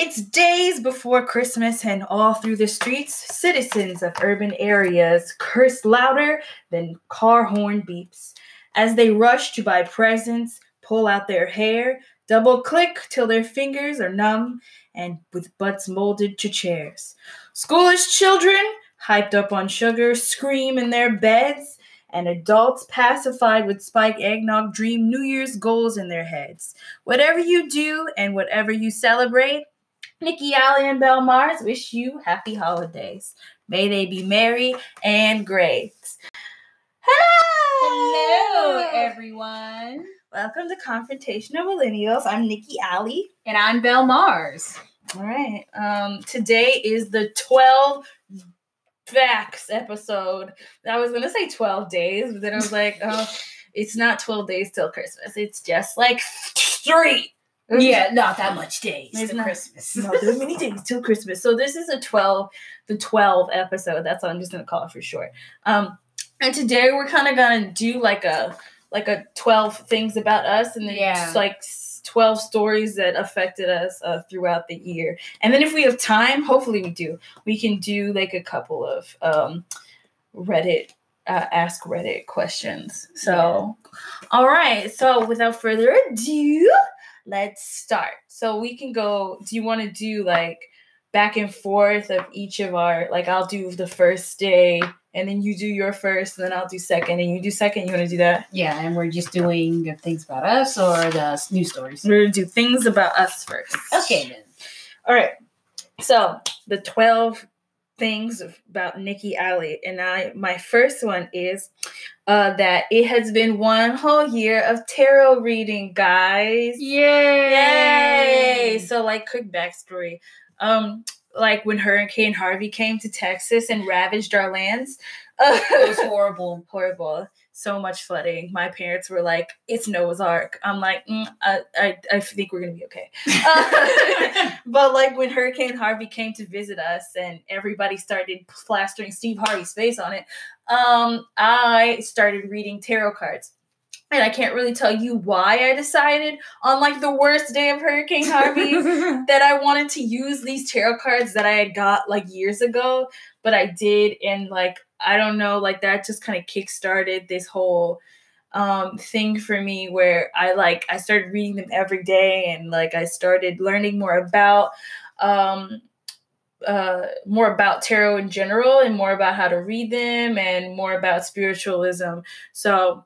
It's days before Christmas, and all through the streets, citizens of urban areas curse louder than car horn beeps as they rush to buy presents, pull out their hair, double click till their fingers are numb, and with butts molded to chairs. Schoolish children, hyped up on sugar, scream in their beds, and adults pacified with spike eggnog dream New Year's goals in their heads. Whatever you do and whatever you celebrate, Nikki Alley and Belle Mars wish you happy holidays. May they be merry and great. Hello, everyone. Welcome to Confrontation of Millennials. I'm Nikki Alley. And I'm Belle Mars. All right. Um, today is the 12 facts episode. I was gonna say 12 days, but then I was like, oh, it's not 12 days till Christmas. It's just like three. Yeah, not that much days It's to not- Christmas. No, there's many days till Christmas. So this is a 12, the 12 episode. That's what I'm just gonna call it for short. Um, and today we're kind of gonna do like a like a 12 things about us and then Yeah. just like 12 stories that affected us uh, throughout the year. And then if we have time, hopefully we do, we can do like a couple of um Reddit uh, ask Reddit questions. So, all right. So without further ado, let's start. So we can go. Do you want to do like back and forth of each of our? Like I'll do the first day, and then you do your first, and then I'll do second, and you do second. You want to do that? Yeah, and we're just doing things about us or the news stories. We're gonna do things about us first. Okay, then. All right. So the twelve things about Nikki Alley, and I my first one is uh, that it has been one whole year of tarot reading, guys. Yay! Yay! So like quick backstory. Um like when Hurricane Harvey came to Texas and ravaged our lands. Uh, It was horrible. horrible. So much flooding. My parents were like, "It's Noah's Ark." I'm like, mm, I, I, I think we're gonna be okay. Uh, but like when Hurricane Harvey came to visit us and everybody started plastering Steve Harvey's face on it, um, I started reading tarot cards. And I can't really tell you why I decided on like the worst day of Hurricane Harvey that I wanted to use these tarot cards that I had got like years ago, but I did, and like I don't know, like that just kind of kickstarted this whole um thing for me where I like I started reading them every day and like I started learning more about um uh more about tarot in general and more about how to read them and more about spiritualism. So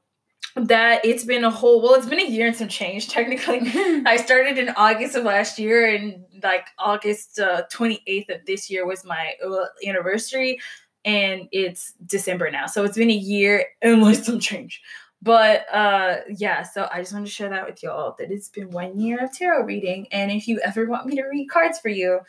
that it's been a whole well it's been a year and some change technically. I started in August of last year, and like August uh, 28th of this year was my uh, anniversary, and it's December now. So it's been a year and like some change. But uh yeah, so I just wanted to share that with y'all that it's been one year of tarot reading. And if you ever want me to read cards for you,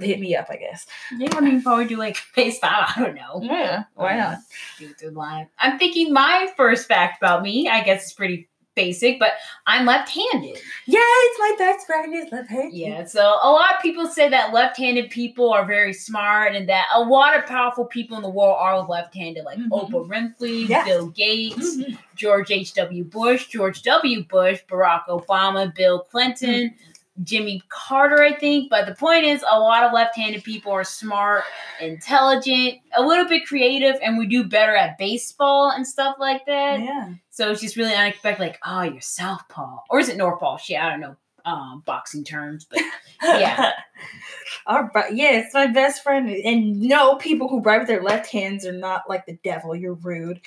hit me up, I guess. yeah, I mean, probably do like FaceTime. I don't know. Yeah, why not? Do it through live. I'm thinking my first fact about me, I guess it's pretty basic, but I'm left-handed. Yeah, it's my best friend is left-handed. Yeah, so a lot of people say that left-handed people are very smart, and that a lot of powerful people in the world are left-handed, like Mhm. Oprah Winfrey, Yeah. Bill Gates, Mhm. George H. W. Bush, George W. Bush, Barack Obama, Bill Clinton, Jimmy Carter, I think. But the point is, a lot of left-handed people are smart, intelligent, a little bit creative, and we do better at baseball and stuff like that. Yeah. So it's just really unexpected, like, oh, you're southpaw, or is it northpaw? Shit, I don't know um, boxing terms, but Yeah. All right. Yeah, it's my best friend. And no, people who write with their left hands are not like the devil. You're rude.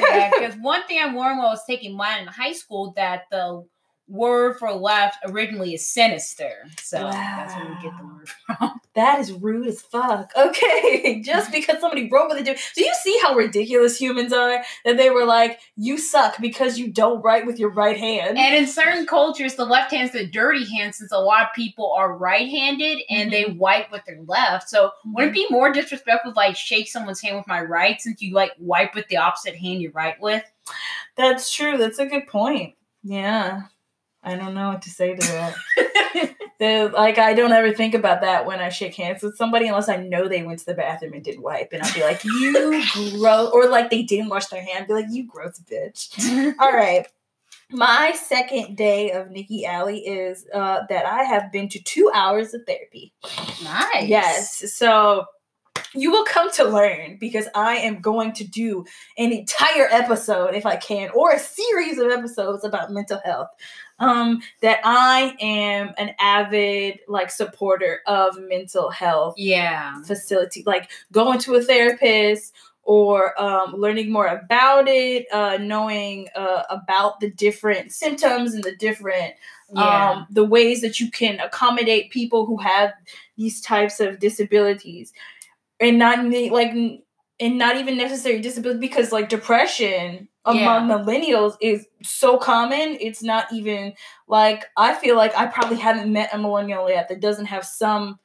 yeah, because one thing I learned while I was taking Latin in high school that the word for left originally is sinister. So that's where we get the word from. That is rude as fuck. Okay, just because somebody wrote with it. Do do you see how ridiculous humans are? That they were like, "You suck because you don't write with your right hand." And in certain cultures, the left hand's the dirty hand since a lot of people are right handed and they mm-hmm. wipe with their left. So wouldn't it mm-hmm. be more disrespectful if I shake someone's hand with my right since you like wipe with the opposite hand you write with? That's true. That's a good point. Yeah, I don't know what to say to that. The, like I don't ever think about that when I shake hands with somebody unless I know they went to the bathroom and didn't wipe, and I'll be like, "You gross," or like they didn't wash their hand. I'd be like, "You gross bitch." All right. my second day of Nikki Alley is uh, that I have been to two hours of therapy. Nice. Yes. So you will come to learn because I am going to do an entire episode, if I can, or a series of episodes about mental health. Um, that I am an avid like supporter of mental health Yeah. facility, like going to a therapist or um, learning more about it, uh, knowing uh, about the different symptoms and the different Yeah. um, the ways that you can accommodate people who have these types of disabilities, and not like and not even necessary disability because like depression among millennials is so common. It's not even like I feel like I probably haven't met a millennial yet that doesn't have some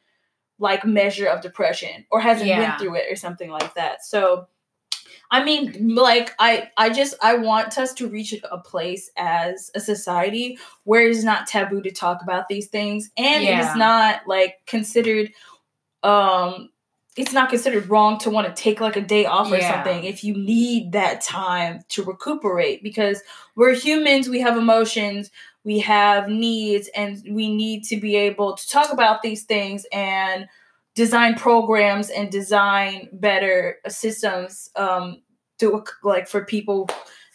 like measure of depression or hasn't Yeah. went through it or something like that. So I mean like I I just I want us to reach a place as a society where it's not taboo to talk about these things and it Yeah. is not like considered um it's not considered wrong to want to take like a day off or Yeah. something if you need that time to recuperate because we're humans we have emotions we have needs and we need to be able to talk about these things and design programs and design better systems um to like for people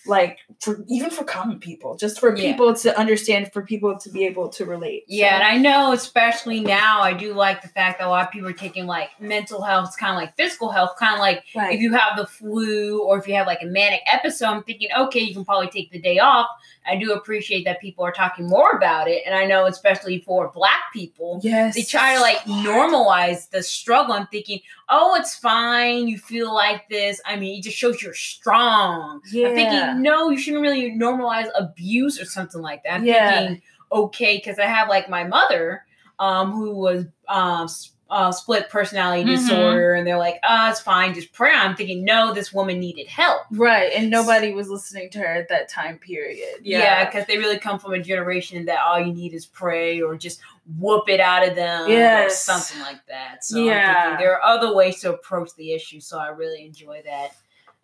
like for even for common people just for Yeah. people to understand for people to be able to relate Yeah, and I know, especially now, I do like the fact that a lot of people are taking like mental health, kind of like physical health, kind of like right if you have the flu or if you have like a manic episode, I'm thinking, okay, you can probably take the day off. I do appreciate that people are talking more about it. And I know, especially for black people, yes they try to like normalize the struggle. I'm thinking, oh, it's fine. You feel like this. I mean, it just shows you're strong. yeah I'm thinking, no, you shouldn't really normalize abuse or something like that. I'm Yeah. thinking, okay, because I have like my mother, um, who was um uh, split personality Mhm. disorder, and they're like, ah, it's fine, just pray. I'm thinking, no, this woman needed help. right and nobody was listening to her at that time period Yeah, because they really come from a generation that all you need is pray or just whoop it out of them or Yes. something like that. So I'm Yeah. thinking there are other ways to approach the issue. So I really enjoy that.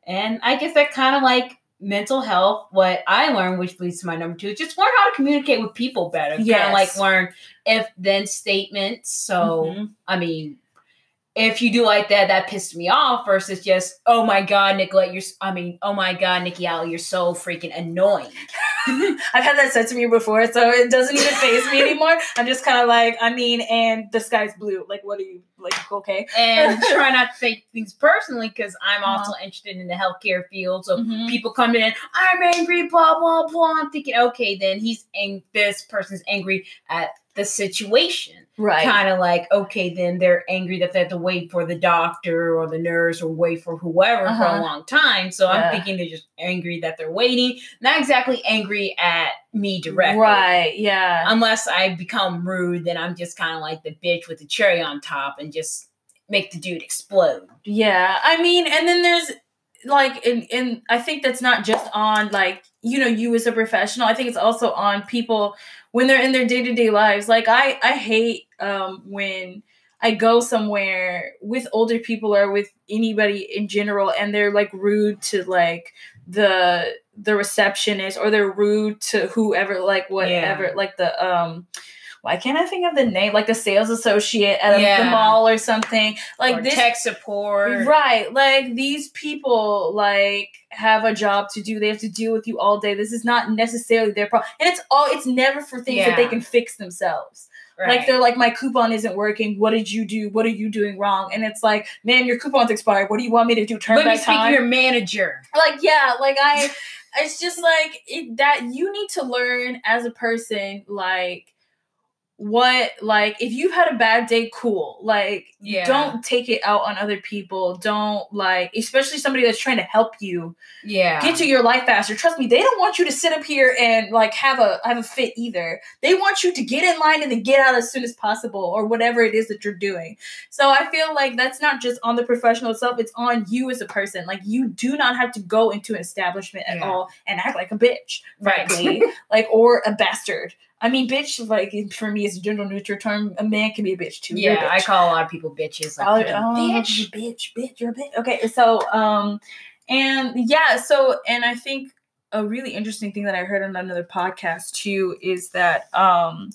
And I guess that kind of like mental health, what I learned, which leads to my number two, is just learn how to communicate with people better. Yeah, like learn if then statements. So Mhm. I mean, if you do like that, that pissed me off versus just, oh my god, Nicolette, you're, I mean, oh my god, Nikki Alley, you're so freaking annoying. I've had that said to me before, so it doesn't even phase me anymore. I'm just kind of like, I mean, and the sky's blue. Like, what are you like? Okay, And try not to take things personally because I'm Uh-huh. also interested in the healthcare field. So Mhm. people come in, I'm angry, blah blah blah. I'm thinking, okay, then he's ang- this person's angry at the situation. Right? Kind of like, okay, then they're angry that they have to wait for the doctor or the nurse or wait for whoever for Uh-huh. a long time. So Yeah. I'm thinking they're just angry that they're waiting, not exactly angry at me directly. Right? Yeah. Unless I become rude, then I'm just kind of like the bitch with the cherry on top and just make the dude explode. Yeah, I mean, and then there's like, and and I think that's not just on like you know you as a professional. I think it's also on people when they're in their day to day lives. Like I I hate um when I go somewhere with older people or with anybody in general, and they're like rude to like the the receptionist or they're rude to whoever like whatever like the um why can't I think of the name like the sales associate at Yeah. the mall or something like or this tech support. Right. Like these people like have a job to do. They have to deal with you all day. This is not necessarily their problem. And it's all it's never for things that they can fix themselves. Right. Like they're like, my coupon isn't working. What did you do? What are you doing wrong? And it's like, man, your coupon's expired. What do you want me to do? Turn Let me back speak to time? your manager. like, yeah, like I it's just like it, that you need to learn as a person, like what like if you've had a bad day cool like Yeah. don't take it out on other people don't like especially somebody that's trying to help you Yeah. get to your life faster trust me they don't want you to sit up here and like have a have a fit either they want you to get in line and then get out as soon as possible or whatever it is that you're doing so i feel like that's not just on the professional itself it's on you as a person like you do not have to go into an establishment at Yeah. all and act like a bitch Right. frankly like or a bastard I mean, bitch, like for me, is a gender neutral term. A man can be a bitch too. Yeah, I call a lot of people bitches. Like, Oh, bitch. bitch, bitch, bitch, you're a bitch. Okay, so um, and yeah, so and I think a really interesting thing that I heard on another podcast too is that um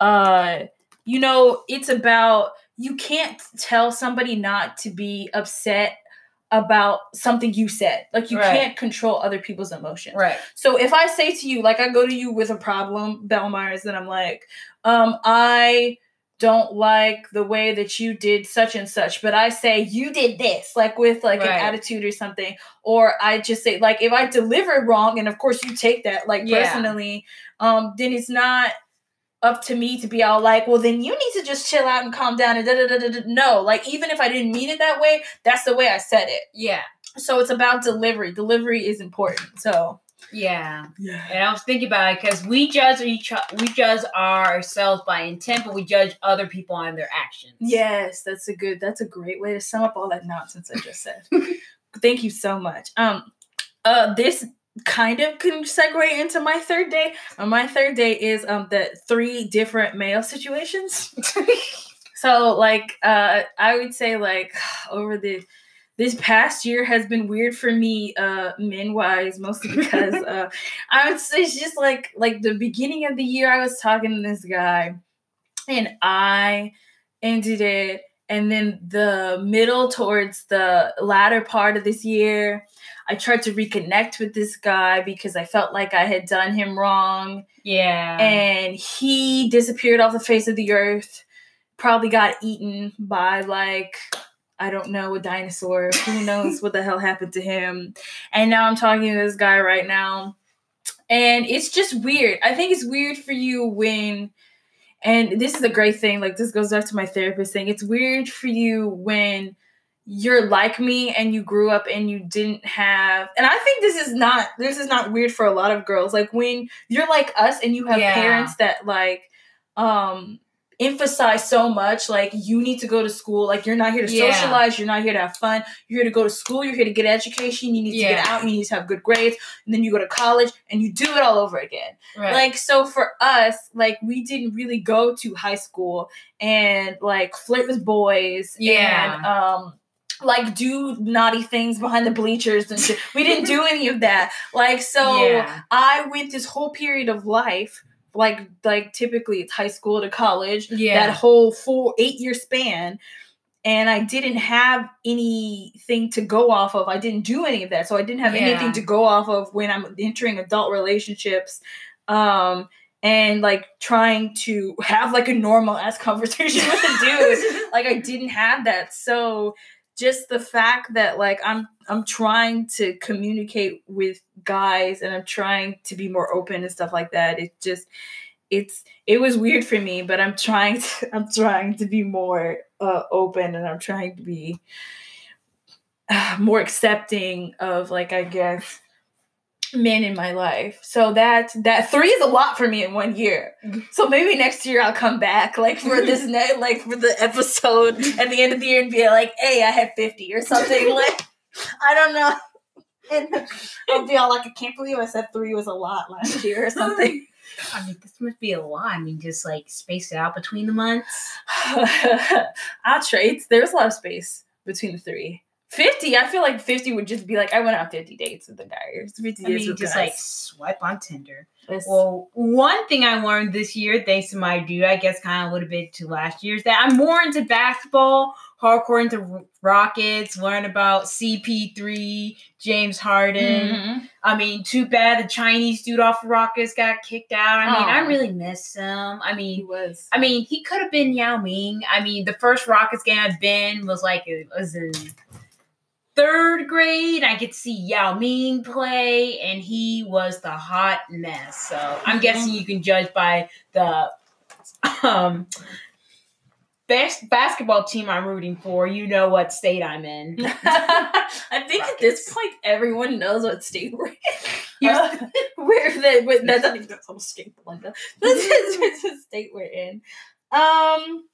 uh you know it's about you can't tell somebody not to be upset about something you said. Like you Right. can't control other people's emotions. Right. So if I say to you, like I go to you with a problem, Bell Myers, and I'm like, um, I don't like the way that you did such and such, but I say you did this, like with like Right. an attitude or something, or I just say like if I deliver wrong, and of course you take that like Yeah. personally, um, then it's not up to me to be all like, well, then you need to just chill out and calm down and da da da da. da. No, like even if I didn't mean it that way, that's the way I said it. Yeah. So it's about delivery. Delivery is important. So Yeah. yeah. And I was thinking about it because we judge each we judge ourselves by intent, but we judge other people on their actions. Yes, that's a good. That's a great way to sum up all that nonsense I just said. Thank you so much. Um, uh, this kind of can segue into my third day. Uh, my third day is um the three different male situations. so like uh, I would say like over the this past year has been weird for me uh men wise mostly because uh i would say it's just like like the beginning of the year i was talking to this guy and i ended it and then the middle towards the latter part of this year i tried to reconnect with this guy because i felt like i had done him wrong. Yeah. and he disappeared off the face of the earth probably got eaten by like i don't know a dinosaur. Who knows what the hell happened to him? And now i'm talking to this guy right now. And it's just weird. I think it's weird for you when and this is a great thing like this goes back to my therapist saying it's weird for you when you're like me and you grew up and you didn't have and i think this is not this is not weird for a lot of girls like when you're like us and you have Yeah. parents that like um emphasize so much like you need to go to school like you're not here to Yeah. socialize you're not here to have fun you're here to go to school you're here to get education you need to get out you need to have good grades and then you go to college and you do it all over again right. like so for us like we didn't really go to high school and like flirt with boys Yeah. and um like do naughty things behind the bleachers and shit. we didn't do any of that like so yeah. i went this whole period of life like like typically it's high school to college Yeah. that whole four eight year span and i didn't have anything to go off of i didn't do any of that so i didn't have Yeah. anything to go off of when i'm entering adult relationships um and like trying to have like a normal ass conversation with a dude like i didn't have that so just the fact that like i'm i'm trying to communicate with guys and i'm trying to be more open and stuff like that. It just it's it was weird for me but i'm trying to i'm trying to be more uh open and i'm trying to be uh, more accepting of like i guess men in my life. So that that three is a lot for me in one year. So maybe next year i'll come back like for this net like for the episode at the end of the year and be like hey i had 50 or something. Like i don't know. And i'll be all like i can't believe i said three was a lot last year or something. I mean, this must be a lot. I mean, just like space it out between the months. i'll trade there's a lot of space between the three 50 i feel like 50 would just be like i went on 50 dates with the guys 50 I dates mean, with just guys. like swipe on Tinder. It's- Well, one thing I learned this year, thanks to my dude, I guess kind of a little bit to last year, is that I'm more into basketball, hardcore into Rockets, learn about CP3, James Harden. Mhm. I mean, too bad the Chinese dude off the Rockets got kicked out. I mean, I really miss him. I mean, he was I mean, he could have been Yao Ming. I mean, the first Rockets game I've been was like it was in third grade. I could see Yao Ming play, and he was the hot mess. So I'm Mhm. guessing you can judge by the um best basketball team I'm rooting for. You know what state I'm in. I think at this point everyone knows what state we're in. Here's- Uh, where the that's not even that's almost state Belinda. This is the state we're in. Um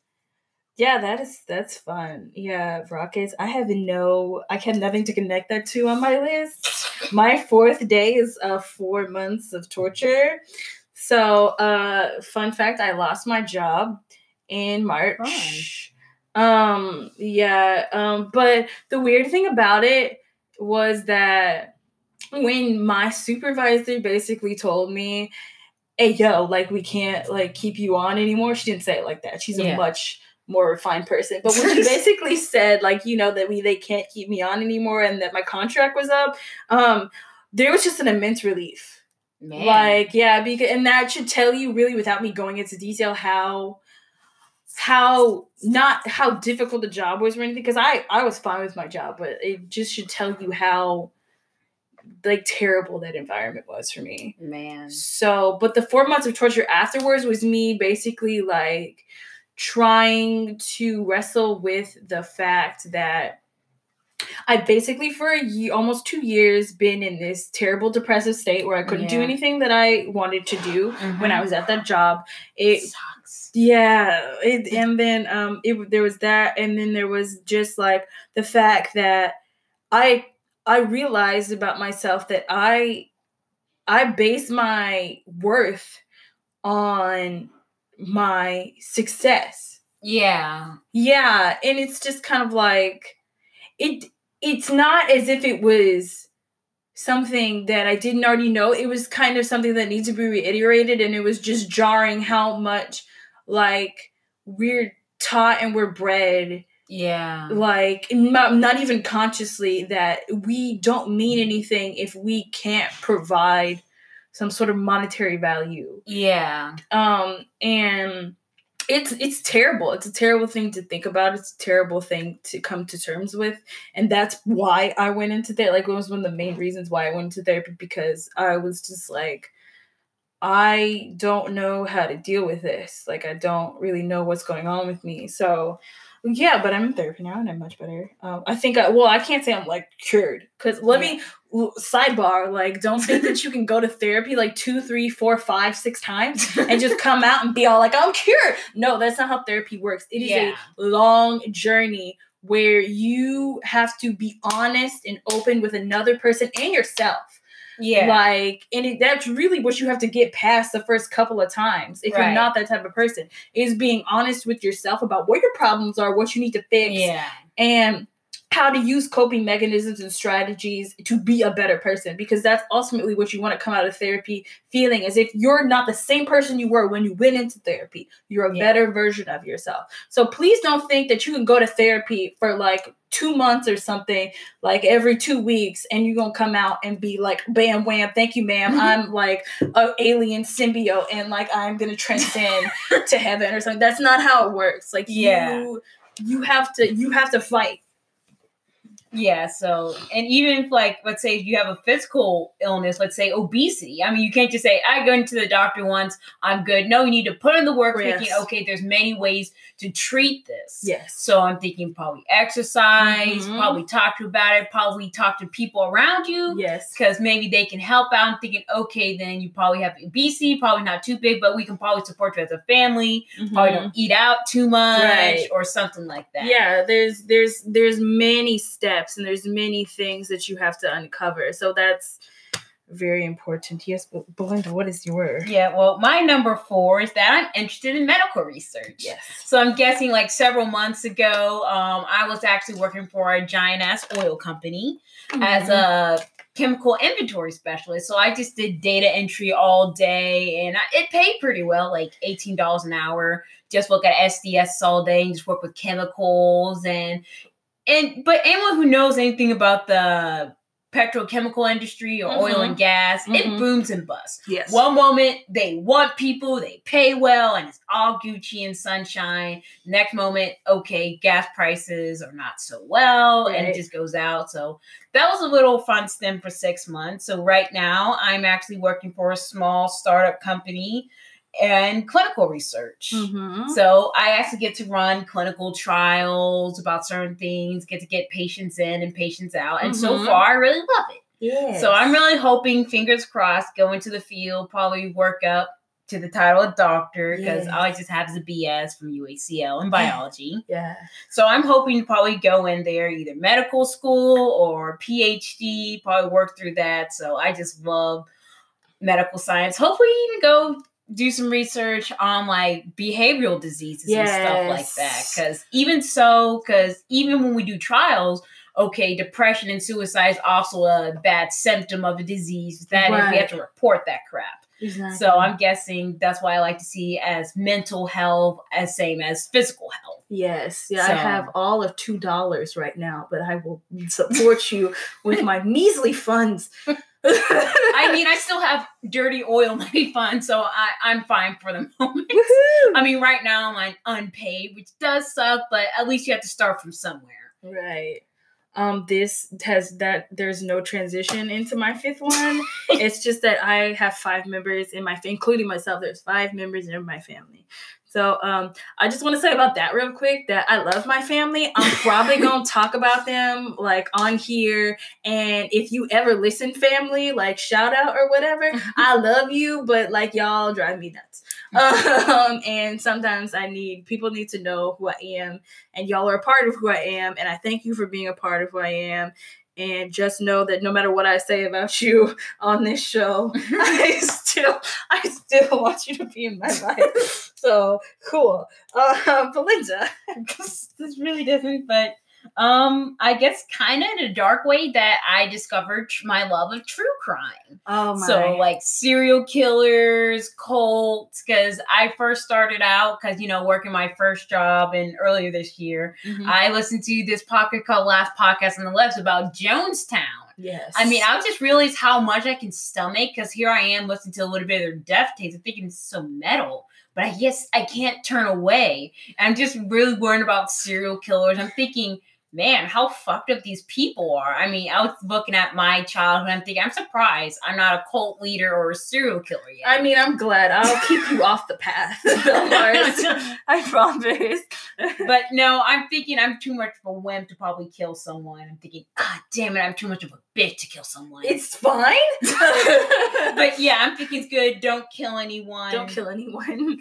yeah, that is that's fun. Yeah, Rockets. I have no I have nothing to connect that to on my list. My fourth day is uh four months of torture. So uh fun fact, I lost my job in March. Um yeah, um but the weird thing about it was that when my supervisor basically told me, "Hey, yo, like we can't like keep you on anymore." She didn't say it like that. She's Yeah. a much more refined person. But when she basically said, like, you know, that we they can't keep me on anymore and that my contract was up, um, there was just an immense relief. Man. Like, yeah, because and that should tell you really without me going into detail how how not how difficult the job was or anything because I I was fine with my job, but it just should tell you how like terrible that environment was for me. man. So, but the four months of torture afterwards was me basically like trying to wrestle with the fact that I basically for a year, almost two years, been in this terrible depressive state where I couldn't do anything that I wanted to do when I Mhm. was at that job. It sucks. yeah, it, and then um, it there was that, and then there was just like the fact that I I realized about myself that I I base my worth on my success. Yeah. Yeah, and it's just kind of like it it's not as if it was something that I didn't already know. It was kind of something that needs to be reiterated and it was just jarring how much like we're taught and we're bred Yeah. like not, not even consciously that we don't mean anything if we can't provide some sort of monetary value. Yeah. um and it's it's terrible. It's a terrible thing to think about. It's a terrible thing to come to terms with. And that's why i went into therapy like it was one of the main reasons why i went into therapy because i was just like i don't know how to deal with this. Like i don't really know what's going on with me. So yeah but i'm in therapy now and i'm much better. Um, i think I, well i can't say i'm like cured because let me l- sidebar like don't think that you can go to therapy like two three four five six times and just come out and be all like i'm cured. No that's not how therapy works. It is Yeah. a long journey where you have to be honest and open with another person and yourself Yeah. like, and it, that's really what you have to get past the first couple of times. If Right. you're not that type of person, is being honest with yourself about what your problems are, what you need to fix, yeah. and how to use coping mechanisms and strategies to be a better person. Because that's ultimately what you want to come out of therapy feeling as if you're not the same person you were when you went into therapy. You're a Yeah. better version of yourself. So please don't think that you can go to therapy for like two months or something like every two weeks and you're gonna come out and be like bam wham thank you ma'am mm-hmm. i'm like a alien symbiote and like i'm gonna transcend to heaven or something that's not how it works like Yeah. you you have to you have to fight Yeah, so and even if like let's say you have a physical illness, let's say obesity. I mean, you can't just say I go into the doctor once, I'm good. No, you need to put in the work Yes. thinking, okay, there's many ways to treat this. yes So I'm thinking probably exercise, Mhm. probably talk to about it, probably talk to people around you yes because maybe they can help out. I'm thinking, okay, then you probably have obesity, probably not too big, but we can probably support you as a family. Probably Mhm. don't eat out too much Right. or something like that. yeah there's there's there's many steps and there's many things that you have to uncover so that's very important yes but belinda what is your Yeah, well, my number four is that I'm interested in medical research. yes So I'm guessing like several months ago, um, I was actually working for a giant ass oil company as Mm-hmm. a chemical inventory specialist. So I just did data entry all day and I, it paid pretty well, like $18 an hour. Just look at SDS all day and just work with chemicals and and but anyone who knows anything about the petrochemical industry or oil Mhm. and gas, it Mhm. booms and busts. yes One moment they want people, they pay well, and it's all Gucci and sunshine. Next moment, okay, gas prices are not so well, and it just goes out. So that was a little fun stint for six months. So right now, I'm actually working for a small startup company and clinical research. Mhm. So I actually get to run clinical trials about certain things, get to get patients in and patients out, and so Mhm. far I really love it. yes So I'm really hoping, fingers crossed, go into the field, probably work up to the title of doctor because Yes. all I just have is a BS from UACL in biology. yeah so I'm hoping to probably go in there either medical school or PhD, probably work through that. So I just love medical science. Hopefully, even go do some research on like behavioral diseases and stuff like that. Because even so, because even when we do trials, okay, depression and suicide is also a bad symptom of a disease. That is, we have to report that crap. Exactly. So I'm guessing that's why I like to see as mental health as same as physical health. Yes, yeah, So- I have all of two dollars right now, but I will support you with my measly funds. I mean, I still have dirty oil money fund, so I, I'm fine for the moment. Woohoo! I mean, right now I'm on unpaid, which does suck, but at least you have to start from somewhere. Right. Um, this has that there's no transition into my fifth one. it's just that I have five members in my including myself. There's five members in my family. So um, I just want to say about that real quick that I love my family. I'm probably gonna talk about them like on here. And if you ever listen, family, like shout out or whatever, I love you, but like y'all drive me nuts. Um, and sometimes I need people need to know who I am, and y'all are a part of who I am, and I thank you for being a part of who I am. And just know that no matter what I say about you on this show, I still, I still want you to be in my life. So cool, uh, Belinda. this is really different, but um, I guess kind of in a dark way that I discovered tr- my love of true crime. Oh my. So like serial killers, cults, because I first started out because you know working my first job and earlier this year, Mhm. I listened to this podcast called Last Podcast on the Left about Jonestown. yes. I mean, I just realized how much I can stomach because here I am listening to a little bit of their death tapes and thinking it's so metal. But I guess I can't turn away. I'm just really worried about serial killers. I'm thinking, man, how fucked up these people are. I mean, I was looking at my childhood. I'm thinking, I'm surprised I'm not a cult leader or a serial killer yet. I mean, I'm glad. I'll keep you off the path. I promise. but no, I'm thinking I'm too much of a wimp to probably kill someone. I'm thinking, God damn it, I'm too much of a bitch to kill someone. it's fine. but yeah, I'm thinking it's good. Don't kill anyone. don't kill anyone.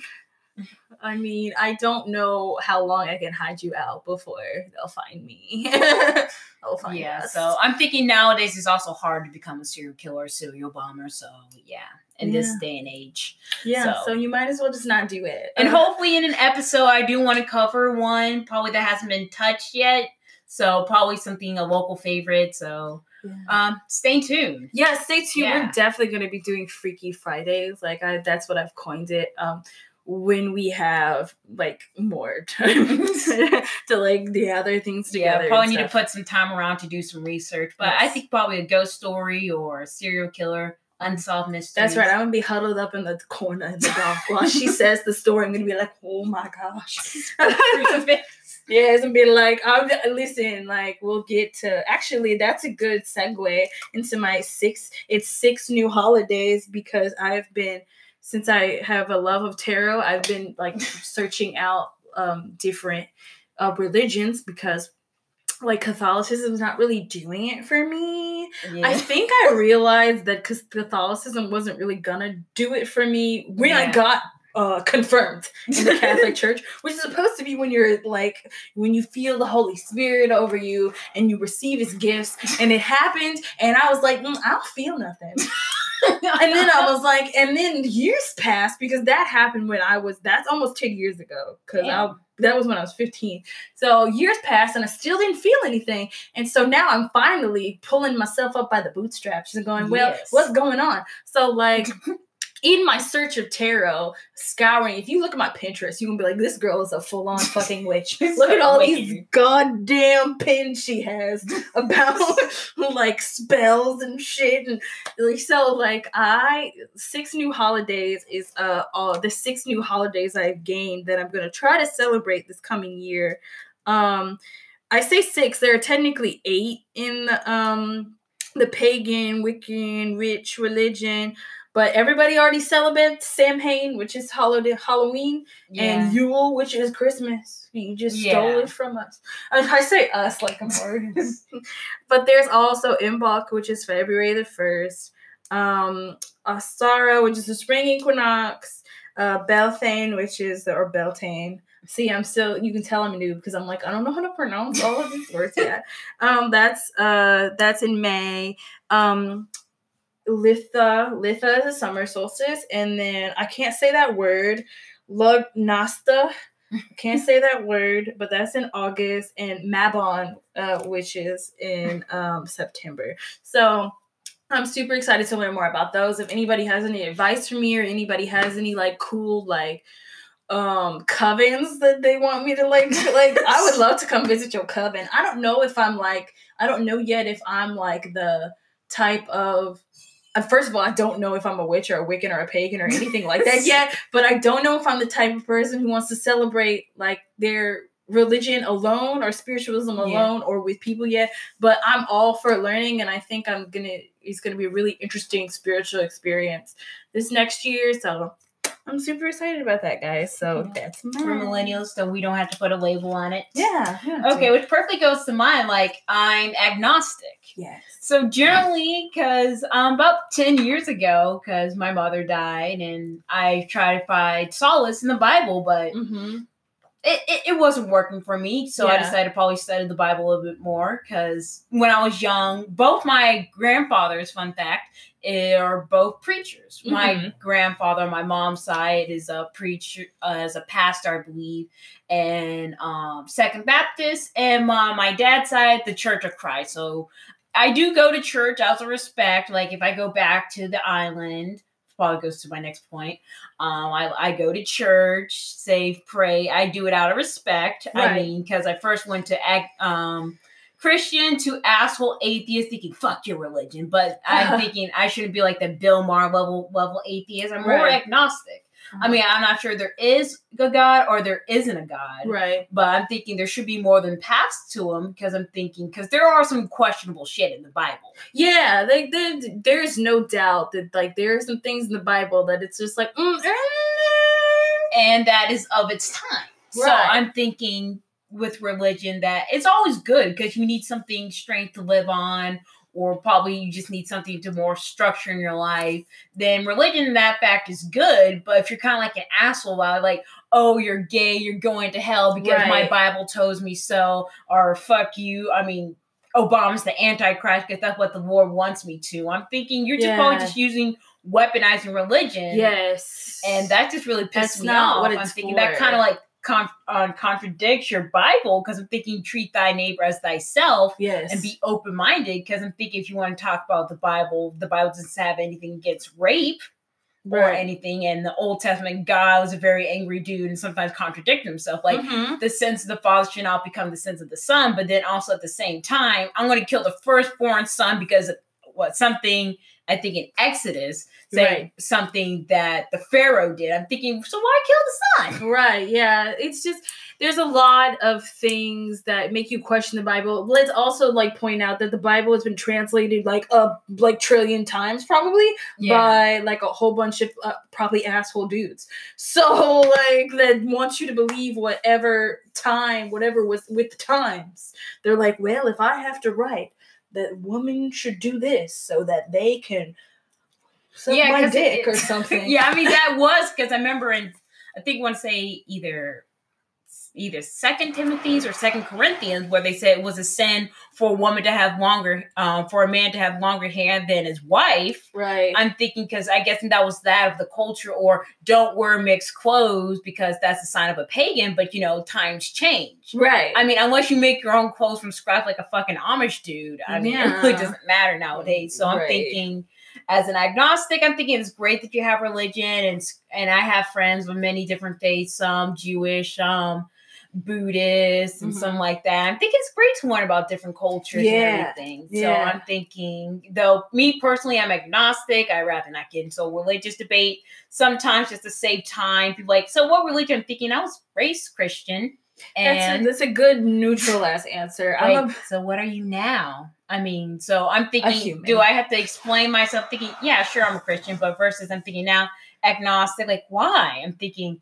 I mean, I don't know how long I can hide you out before they'll find me. they'll find yeah, us. so I'm thinking nowadays it's also hard to become a serial killer, or serial bomber. So yeah, in this day and age, yeah, so- so. you might as well just not do it. and hopefully in an episode I do want to cover one probably that hasn't been touched yet. So probably something a local favorite. So yeah. um, stay tuned. yeah, stay tuned. Yeah. We're definitely going to be doing Freaky Fridays. Like I, that's what I've coined it. Um, when we have like more time to like gather things together. Yeah, probably need to put some time around to do some research. But I think probably a ghost story or a serial killer, unsolved mysteries. That's right. I'm gonna be huddled up in the corner in the dark while she says the story. I'm gonna be like, "Oh my gosh!" Yeah, it's gonna be like, "I'll listen." Like, we'll get to. Actually, that's a good segue into my six. It's six new holidays because I've been since I have a love of tarot. I've been like searching out um different uh, religions because like Catholicism is not really doing it for me. I think I realized that because Catholicism wasn't really gonna do it for me when I got uh, confirmed in the Catholic Church, which is supposed to be when you're like when you feel the Holy Spirit over you and you receive His gifts, and it happened, and I was like, mm, I don't feel nothing. and then I was like, and then years passed because that happened when I was that's almost 10 years ago. Because I that was when I was 15. So years passed and I still didn't feel anything. And so now I'm finally pulling myself up by the bootstraps and going, well, Yes. what's going on? So like in my search of tarot, scouring, if you look at my Pinterest, you're gonna be like, this girl is a full-on fucking witch. Look at all witch. these goddamn pins she has about like spells and shit. And like so like I six new holidays is uh all the six new holidays I've gained that I'm gonna try to celebrate this coming year. Um I say six, there are technically eight in the um the pagan, Wiccan, rich religion, but everybody already celebrates Samhain, which is Halloween, and Yule, which is Christmas. You just stole it from us. I, I say us like I'm but there's also Imbolc, which is February the first. Um, Ostara, which is the spring equinox. Uh, Beltane, which is the or Beltane. See, I'm still. You can tell I'm new because I'm like I don't know how to pronounce all of these words yet. Um, that's uh, that's in May. Um, Litha, Litha is a summer solstice, and then I can't say that word. Lugnasta, Can't say that word, but that's in August, and Mabon, uh, which is in um, September. So I'm super excited to learn more about those. If anybody has any advice for me or anybody has any like cool like um covens that they want me to like like I would love to come visit your coven. I don't know if I'm like I don't know yet if I'm like the type of Uh, first of all, I don't know if I'm a witch or a Wiccan or a pagan or anything like that yet, but I don't know if I'm the type of person who wants to celebrate like their religion alone or spiritualism alone yeah. or with people yet. But I'm all for learning, and I think I'm gonna. It's gonna be a really interesting spiritual experience this next year. So I'm super excited about that, guys. So that's mine. For millennials, so we don't have to put a label on it. Yeah. Okay, which perfectly goes to mine. Like I'm agnostic. Yes. So generally, because um, about ten years ago, because my mother died, and I tried to find solace in the Bible, but mm-hmm. It, it, it, wasn't working for me. So yeah. I decided to probably study the Bible a little bit more. Because when I was young, both my grandfathers, fun fact, are both preachers. Mm-hmm. My grandfather on my mom's side is a preacher, uh, as a pastor, I believe, and um, Second Baptist, and my my dad's side, the Church of Christ. So I do go to church out of respect. Like if I go back to the island, probably goes to my next point. Um, I, I go to church, say, pray. I do it out of respect. Right. I mean, because I first went to um Christian to asshole atheist thinking fuck your religion, but I'm thinking I shouldn't be like the Bill Maher level level atheist. I'm more right. agnostic. I mean, I'm not sure there is a God or there isn't a God. Right. But I'm thinking there should be more than paths to him because I'm thinking, because there are some questionable shit in the Bible. Yeah, like there, there's no doubt that like there are some things in the Bible that it's just like, mm, eh. and that is of its time. Right. So I'm thinking with religion that it's always good because you need something strength to live on or probably you just need something to more structure in your life then religion in that fact is good but if you're kind of like an asshole about it like oh you're gay you're going to hell because right. my bible tells me so or fuck you i mean obama's the antichrist because that's what the war wants me to i'm thinking you're just yeah. probably just using weaponizing religion yes and that just really pissed me off What i'm thinking for. that kind of like con- uh, contradicts your Bible because I'm thinking treat thy neighbor as thyself yes. and be open minded because I'm thinking if you want to talk about the Bible, the Bible doesn't have anything against rape right. or anything. And the Old Testament, God was a very angry dude and sometimes contradicted himself. Like mm-hmm. the sense of the father should not become the sense of the son, but then also at the same time, I'm going to kill the firstborn son because what something I think in Exodus say right. something that the Pharaoh did. I'm thinking, so why kill the son? Right. Yeah. It's just there's a lot of things that make you question the Bible. Let's also like point out that the Bible has been translated like a like trillion times probably yeah. by like a whole bunch of uh, probably asshole dudes. So like that wants you to believe whatever time, whatever was with the times. They're like, well, if I have to write that women should do this so that they can suck yeah, my dick it, or something. yeah, I mean that was because I remember in I think to say either either Second Timothy's or Second Corinthians, where they said it was a sin for a woman to have longer, um, for a man to have longer hair than his wife. Right. I'm thinking because I guess that was that of the culture, or don't wear mixed clothes because that's a sign of a pagan. But you know, times change. Right. I mean, unless you make your own clothes from scratch like a fucking Amish dude, I mean, yeah. it really doesn't matter nowadays. So I'm right. thinking as an agnostic, I'm thinking it's great that you have religion and and I have friends with many different faiths, some Jewish, um, Buddhist and mm-hmm. something like that. I think it's great to learn about different cultures yeah. and everything. Yeah. So I'm thinking, though, me personally, I'm agnostic. I rather not get into a religious debate. Sometimes just to save time, people like, so what religion? I'm thinking I was raised Christian. And that's a, that's a good neutral ass answer. A, so what are you now? I mean, so I'm thinking, do I have to explain myself? Thinking, yeah, sure, I'm a Christian, but versus I'm thinking now agnostic. Like, why? I'm thinking,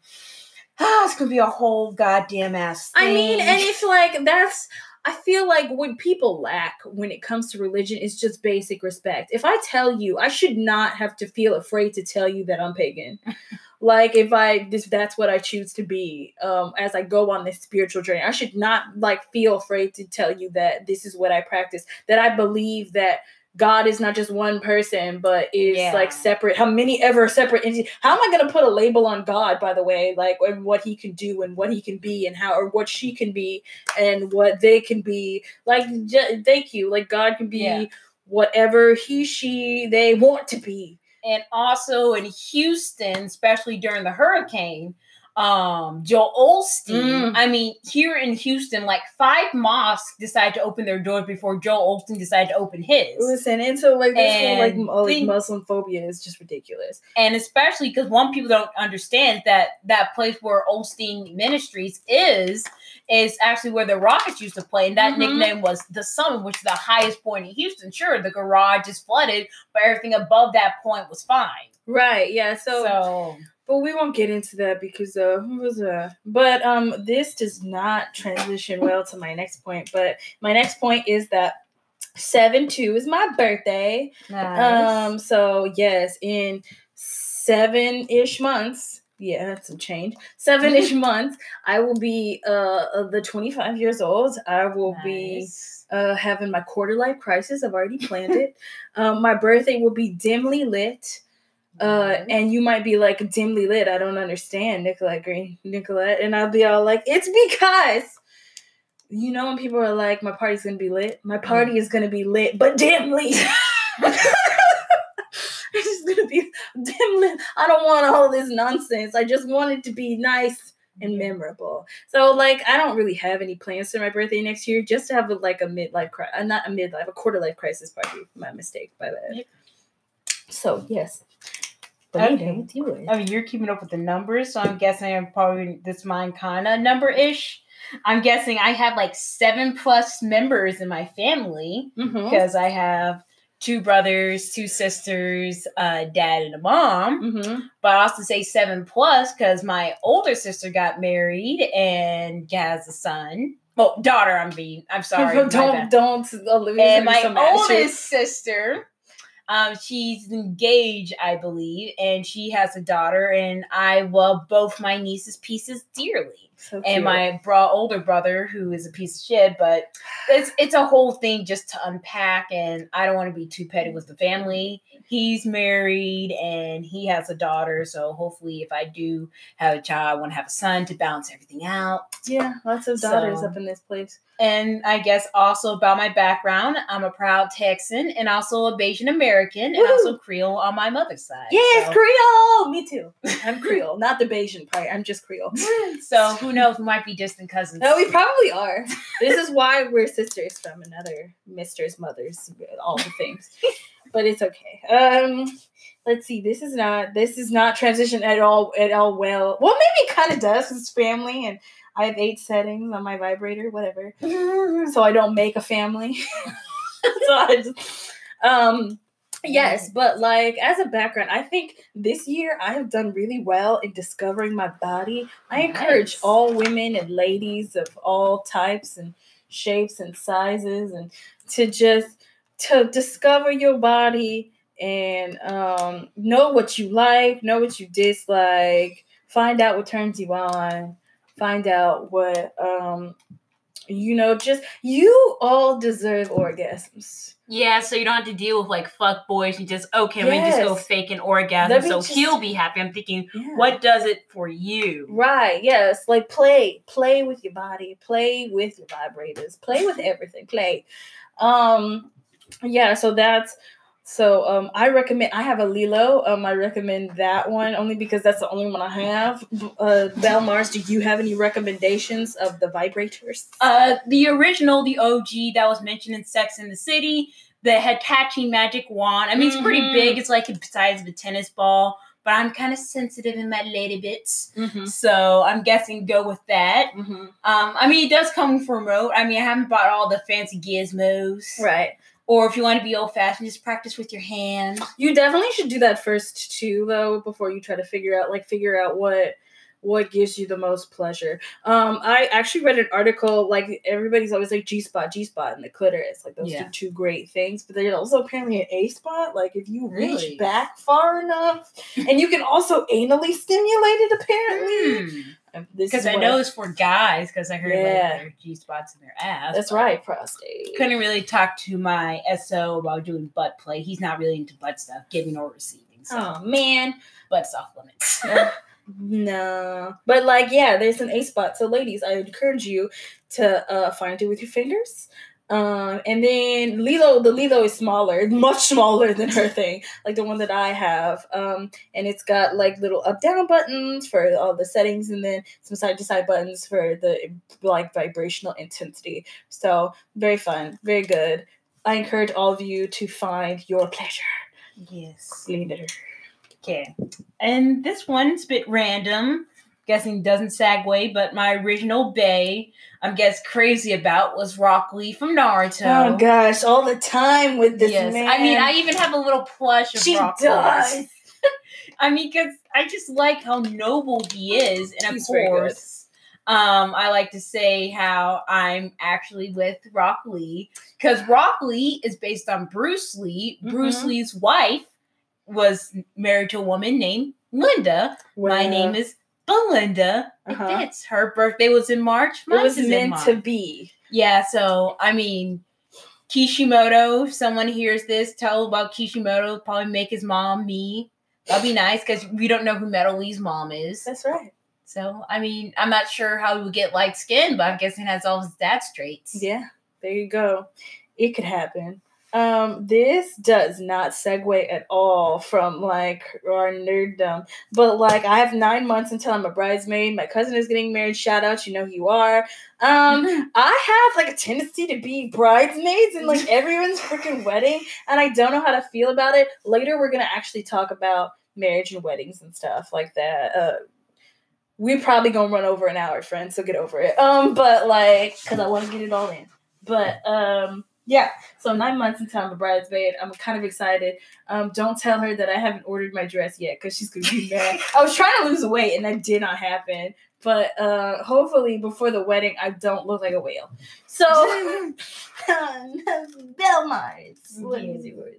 oh, it's gonna be a whole goddamn ass. Thing. I mean, and it's like that's. I feel like what people lack when it comes to religion is just basic respect. If I tell you, I should not have to feel afraid to tell you that I'm pagan. like if I this that's what I choose to be um as I go on this spiritual journey. I should not like feel afraid to tell you that this is what I practice, that I believe that God is not just one person, but is Yeah. like separate. How many ever separate entities? How am I going to put a label on God, by the way, like and what he can do and what he can be and how or what she can be and what they can be? Like, j- thank you. Like God can be Yeah. whatever he, she, they want to be. and also in Houston, especially during the hurricane, um, Joel Osteen. Mm. I mean, here in Houston, like five mosques decided to open their doors before Joel Osteen decided to open his. Listen, and so like this whole like, And m- like Muslim phobia is just ridiculous. and especially because one people don't understand that that place where Osteen Ministries is is actually where the Rockets used to play, and that Mhm. nickname was the Summit, which is the highest point in Houston. Sure, the garage is flooded, but everything above that point was fine. Right. Yeah. So, So, but we won't get into that because uh, who was uh, but um, this does not transition well to my next point. But my next point is that seven two is my birthday. Um, so yes, in seven ish months. Yeah, that's some change. Seven ish months, I will be uh, uh the 25 years old. I will be uh, having my quarter life crisis. I've already planned it. Um, my birthday will be dimly lit. Uh, Nice. and you might be like dimly lit. I don't understand, Nicolette Green, Nicolette, and I'll be all like, it's because you know when people are like, my party's gonna be lit. My party is gonna be lit, but dimly. it's just gonna be dim lit. I don't want all this nonsense. I just want it to be nice and memorable. So like I don't really have any plans for my birthday next year. Just to have a, like a midlife crisis, uh, not a midlife, a quarter life crisis party. My mistake, by the way. So yes, but Okay. okay. do it. I mean, you're keeping up with the numbers, so I'm guessing I'm probably this mine kind of number ish. I'm guessing I have like seven plus members in my family Mm-hmm. because I have two brothers, two sisters, a dad, and a mom. Mm-hmm. But I also say seven plus because my older sister got married and has a son. Well, daughter. I'm being. I'm sorry. don't don't. Olivia's and my so mad at you. oldest sister um she's engaged i believe and she has a daughter and i love both my nieces pieces dearly. So and my bro- older brother who is a piece of shit but it's it's a whole thing just to unpack and i don't want to be too petty with the family he's married and he has a daughter so hopefully if i do have a child i want to have a son to balance everything out yeah, lots of daughters So- up in this place. and I guess also about my background, I'm a proud Texan and also a Bayesian American and also Creole on my mother's side. Yes, so, Creole. Me too. I'm Creole, not the Bayesian part. I'm just Creole. so who knows? We might be distant cousins. No, we probably are. This is why we're sisters from another mister's mothers, all the things. but it's okay. Um, let's see. This is not. This is not transition at all. At all. Well, well, maybe it kind of does. It's family, and I have eight settings on my vibrator. Whatever. So I don't make a family. so I just, um. Yes, but like as a background, I think this year I have done really well in discovering my body. I encourage Nice. all women and ladies of all types and shapes and sizes and to just to discover your body and um, know what you like, know what you dislike, find out what turns you on, find out what um, you know. Just you all deserve orgasms. Yeah, so you don't have to deal with like fuck boys. You just okay, let me just go Yes. fake an orgasm so just- he'll be happy. I'm thinking, Yeah. what does it for you? Right, yes. Like play. Play with your body. Play with your vibrators. Play with everything. Play. Um yeah, so that's so um I recommend I have a LELO. Um I recommend that one only because that's the only one I have. Uh Belle Mars, do you have any recommendations of the vibrators? Uh, the original, the OG that was mentioned in Sex in the City, the Hitachi magic wand. I mean, it's pretty big. It's like the size of a tennis ball, but I'm kind of sensitive in my lady bits, Mm-hmm. so I'm guessing go with that. Mm-hmm. Um, I mean, it does come from remote. I mean, I haven't bought all the fancy gizmos. Right. Or if you want to be old fashioned, just practice with your hands. You definitely should do that first too, though, before you try to figure out like figure out what what gives you the most pleasure. Um, I actually read an article like everybody's always like G spot, G spot, and the clitoris. Like those Yeah. are two great things, but there's also apparently an A spot. Like if you Really? reach back far enough, and you can also anally stimulate it. Apparently, this Because I know it's for guys. Because I heard Yeah. like their G spots in their ass. that's right, prostate. Couldn't really talk to my SO about doing butt play. He's not really into butt stuff, giving or receiving. So Oh man, butt's off limits. no. But like, yeah, there's an A spot. So, ladies, I encourage you to uh, find it with your fingers. Um, and then LELO, the LELO is smaller, much smaller than her thing, like the one that I have. Um, and it's got like little up down buttons for all the settings, and then some side to side buttons for the like vibrational intensity. So very fun, very good. I encourage all of you to find your pleasure yes. later. Okay. And this one's a bit random. Guessing doesn't segue, but my original bay I'm guess crazy about was Rock Lee from Naruto. Oh gosh, all the time with this yes. man. I mean, I even have a little plush of she Rock does. I mean, because I just like how noble he is, and of He's course, um, I like to say how I'm actually with Rock Lee because Rock Lee is based on Bruce Lee. Bruce Mhm. Lee's wife was married to a woman named Linda. My name is Belinda. It Uh-huh. fits. Her birthday was in March. It Mine was is in meant March. to be. Yeah, so I mean, Kishimoto. If someone hears this, tell about Kishimoto. Probably make his mom me. That'd be nice because we don't know who Metal Lee's mom is. That's right. So I mean, I'm not sure how he would get light skin, but I'm guessing it has all his dad traits. Yeah, there you go. It could happen. Um, this does not segue at all from like our nerddom, but like I have nine months until I'm a bridesmaid. My cousin is getting married. Shout out, you know who you are. Um, I have like a tendency to be bridesmaids in like everyone's freaking wedding, and I don't know how to feel about it. Later, we're gonna actually talk about marriage and weddings and stuff like that. Uh, we probably gonna run over an hour, friends, so get over it. Um, but like, cause I want to get it all in. But um, yeah. So nine months until I'm a bridesmaid, I'm kind of excited. Um, don't tell her that I haven't ordered my dress yet, cause she's gonna be mad. I was trying to lose weight, and that did not happen. But uh, hopefully before the wedding, I don't look like a whale. So, Bell Mars. What is yours?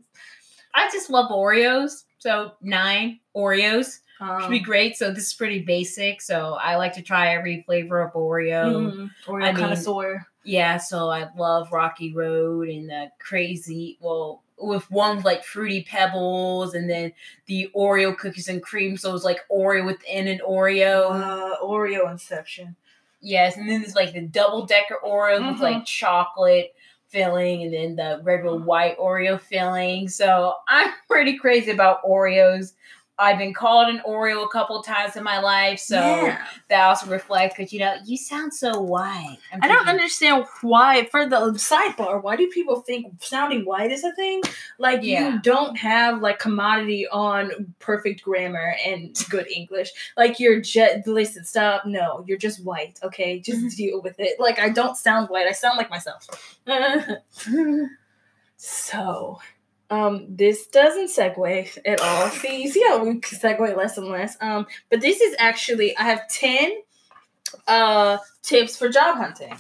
I just love Oreos. So nine Oreos Um, should be great. So this is pretty basic. So I like to try every flavor of Oreo. mhm, Oreo I mean- connoisseur. Yeah, so I love Rocky Road and the crazy, well, with one with like fruity pebbles and then the Oreo cookies and cream. So it's like Oreo within an Oreo. Uh, Oreo Inception. Yes, and then there's like the double decker Oreo with Mhm. like chocolate filling and then the regular white Oreo filling. So I'm pretty crazy about Oreos. I've been called an Oreo a couple times in my life, so Yeah. that also reflects because you know you sound so white. I'm I don't understand why. For the sidebar, why do people think sounding white is a thing? Like Yeah. you don't have like commodity on perfect grammar and good English. Like you're just listen, stop. No, you're just white. Okay, just Mhm. deal with it. Like I don't sound white. I sound like myself. so, um, this doesn't segue at all. See, you see how we segue less and less. Um, but this is actually I have ten uh tips for job hunting.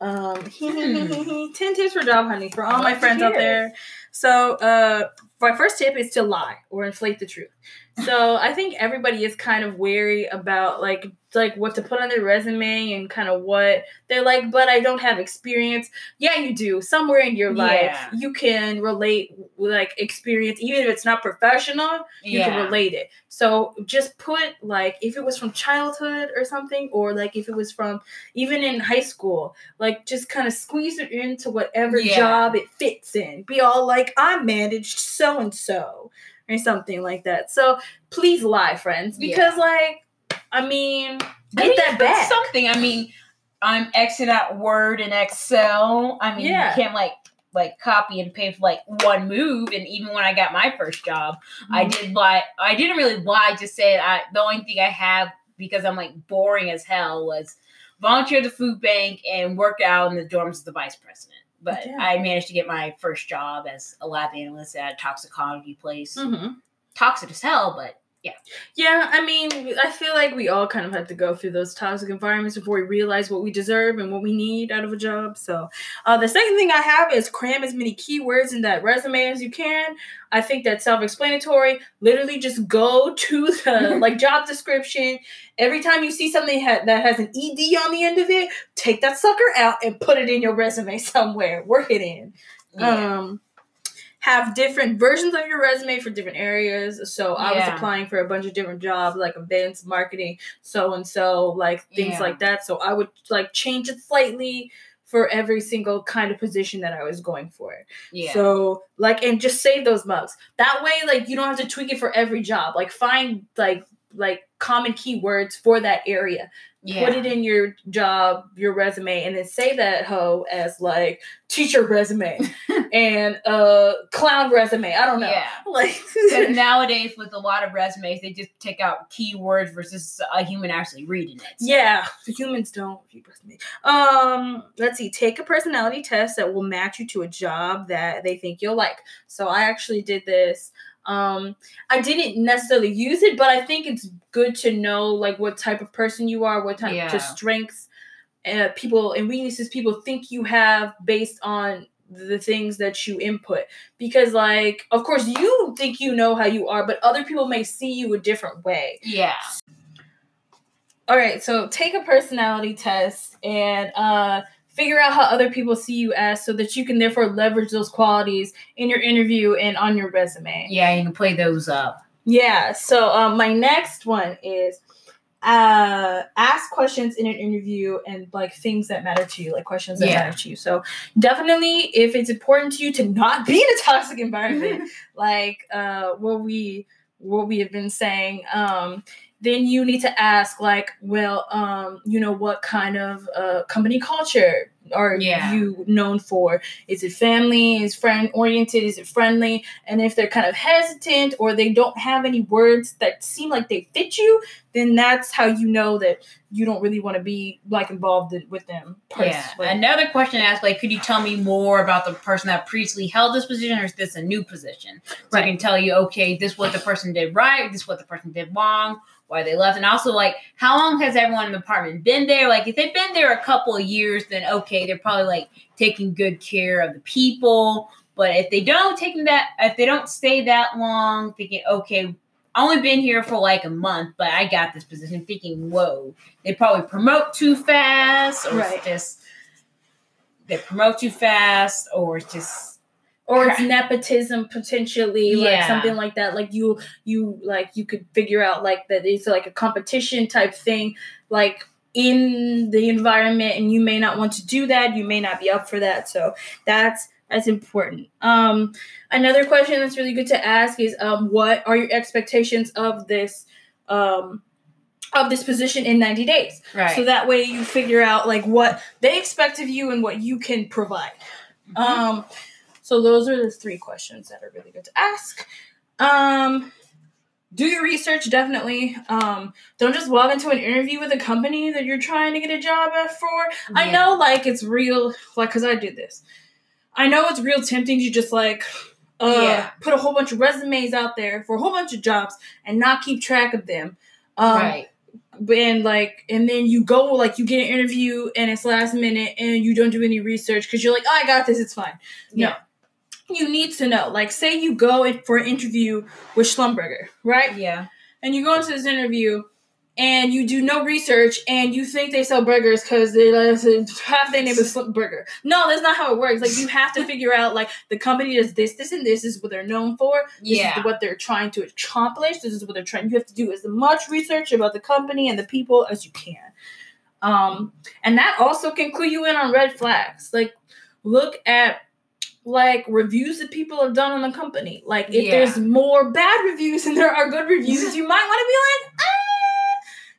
Um, 10 tips for job hunting for all my friends out there. So, uh, my first tip is to lie or inflate the truth. So, I think everybody is kind of wary about like like what to put on their resume and kind of what they're like, but I don't have experience. Yeah, you do. Somewhere in your life, Yeah. you can relate like experience, even if it's not professional you can relate it. So just put like if it was from childhood or something, or like if it was from even in high school, like just kind of squeeze it into whatever Yeah. job it fits in. Be all like, I managed so and so or something like that. So please lie, friends, because like I mean, I get mean, that back. Something. I mean, I'm Xing out Word and Excel. I mean, Yeah. you can't like like copy and paste like one move. And even when I got my first job, I Mm-hmm. did lie. I didn't really lie. Just said I. The only thing I have because I'm like boring as hell was volunteer at the food bank and work out in the dorms of the vice president. But Yeah. I managed to get my first job as a lab analyst at a toxicology place. Mhm. Toxic as hell, but Yeah, I mean, I feel like we all kind of have to go through those toxic environments before we realize what we deserve and what we need out of a job. So, uh, the second thing I have is cram as many keywords in that resume as you can. I think that's self-explanatory. Literally, just go to the like job description. Every time you see something ha- that has an ed on the end of it, take that sucker out and put it in your resume somewhere. Work it in. Um, have different versions of your resume for different areas. So I was applying for a bunch of different jobs, like events, marketing, so and so, like things Yeah. like that. So I would like change it slightly for every single kind of position that I was going for. yeah. So like and just save those mugs. That way like you don't have to tweak it for every job. Like find like like common keywords for that area. yeah. Put it in your job, your resume, and then say that hoe as like teacher resume and uh clown resume. I don't know. Yeah. Like nowadays, with a lot of resumes, they just take out keywords versus a human actually reading it. So- Yeah, the humans don't read resume. Um, let's see. Take a personality test that will match you to a job that they think you'll like. So I actually did this. Um, I didn't necessarily use it, but I think it's good to know like what type of person you are, what type Yeah. of strengths, uh, people and weaknesses people think you have based on the things that you input. Because like, of course, you think you know how you are, but other people may see you a different way. Yeah. All right, so take a personality test and uh, figure out how other people see you as so that you can therefore leverage those qualities in your interview and on your resume. Yeah, you can play those up. Yeah, so um, my next one is uh, ask questions in an interview and like things that matter to you, like questions that Yeah. matter to you. So definitely, if it's important to you to not be in a toxic environment, like uh, what we what we have been saying, um, then you need to ask like, well, um, you know, what kind of uh, company culture are Yeah. you known for? Is it family? Is friend oriented? Is it friendly? And if they're kind of hesitant or they don't have any words that seem like they fit you, then that's how you know that you don't really want to be like involved in- with them. Yeah. like- Another question asked, like, could you tell me more about the person that previously held this position, or is this a new position? So I Right. can tell you, okay, this is what the person did right, this is what the person did wrong, why they left, and also like, how long has everyone in the apartment been there? Like, if they've been there a couple of years, then okay, they're probably like taking good care of the people. But if they don't take that, if they don't stay that long, thinking, okay, I only been here for like a month, but I got this position. Thinking, whoa, they probably promote too fast, or Right. it's just they promote too fast, or it's just or it's nepotism potentially like something like that. Like you you like you could figure out like that it's like a competition type thing like in the environment and you may not want to do that. You may not be up for that. So that's that's important. Um another question that's really good to ask is um what are your expectations of this um of this position in 90 days? Right. so that way you figure out like what they expect of you and what you can provide. Mhm. um, so those are the three questions that are really good to ask. Um, do your research definitely. Um, don't just walk into an interview with a company that you're trying to get a job at for. I know, like it's real, like because I did this. I know it's real tempting to just like. Uh, Yeah. put a whole bunch of resumes out there for a whole bunch of jobs and not keep track of them. Um, right. and like and then you go like you get an interview and it's last minute and you don't do any research because you're like oh, i got this it's fine no Yeah. You need to know like say you go in for an interview with schlumberger right Yeah. and you go into this interview and you do no research and you think they sell burgers because they like, half their name is burger no that's not how it works like you have to figure out like the company does this this and this is what they're known for this Yeah. is what they're trying to accomplish. This is what they're trying. You have to do as much research about the company and the people as you can. Um, and that also can clue you in on red flags. Like, look at like reviews that people have done on the company. Like, if Yeah. there's more bad reviews than there are good reviews, you might want to be like, ah.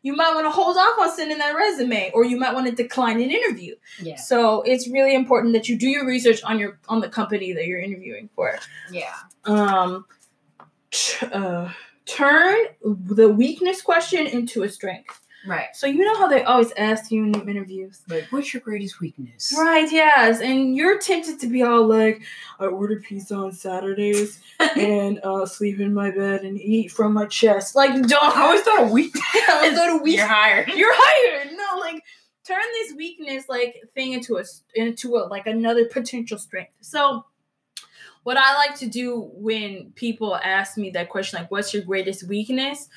You might want to hold off on sending that resume, or you might want to decline an interview. Yeah. So it's really important that you do your research on your on the company that you're interviewing for Yeah. um t- uh, turn the weakness question into a strength Right. So you know how they always ask you in interviews. Like, what's your greatest weakness? Right, yes. And you're tempted to be all like, I order pizza on Saturdays and uh, sleep in my bed and eat from my chest. Like, don't. How is that a weakness? Is that a weakness? You're hired. You're hired. No, like turn this weakness like thing into a into a like another potential strength. So what I like to do when people ask me that question, like what's your greatest weakness?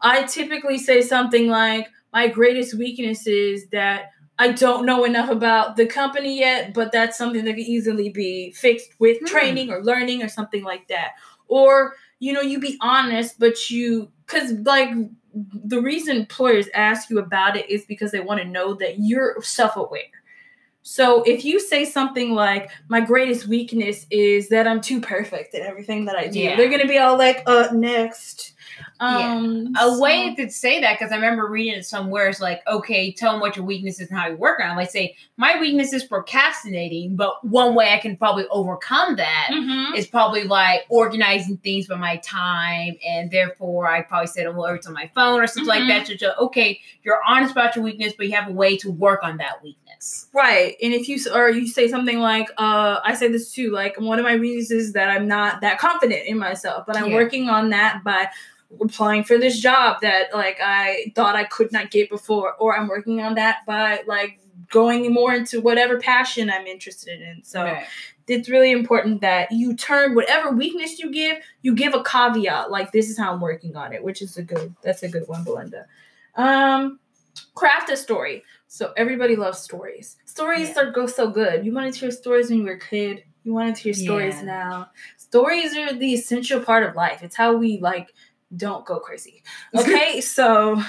I typically say something like, My greatest weakness is that I don't know enough about the company yet, but that's something that can easily be fixed with Hmm. training or learning or something like that. Or, you know, you be honest, but you, because like the reason employers ask you about it is because they want to know that you're self aware. So if you say something like, my greatest weakness is that I'm too perfect at everything that I do, Yeah. they're going to be all like, uh, next. Yeah. Um, A so- way to say that because I remember reading it somewhere. It's like, okay, tell them what your weakness is and how you work on it. Like, say my weakness is procrastinating, but one way I can probably overcome that Mhm. is probably like organizing things by my time, and therefore I probably said, set alerts on my phone or something Mhm. like that. To just, okay, you're honest about your weakness, but you have a way to work on that weakness. Right. And if you or you say something like, uh, I say this too, like one of my reasons is that I'm not that confident in myself, but I'm Yeah. working on that by applying for this job that like I thought I could not get before, or I'm working on that by like going more into whatever passion I'm interested in. So Right. it's really important that you turn whatever weakness you give, you give a caveat like this is how I'm working on it, which is a good that's a good one, Belinda. Um craft a story. So everybody loves stories. Stories Yeah. are go so good. You wanted to hear stories when you were a kid. You wanted to hear stories Yeah. now. Stories are the essential part of life. It's how we like don't go crazy. Okay, so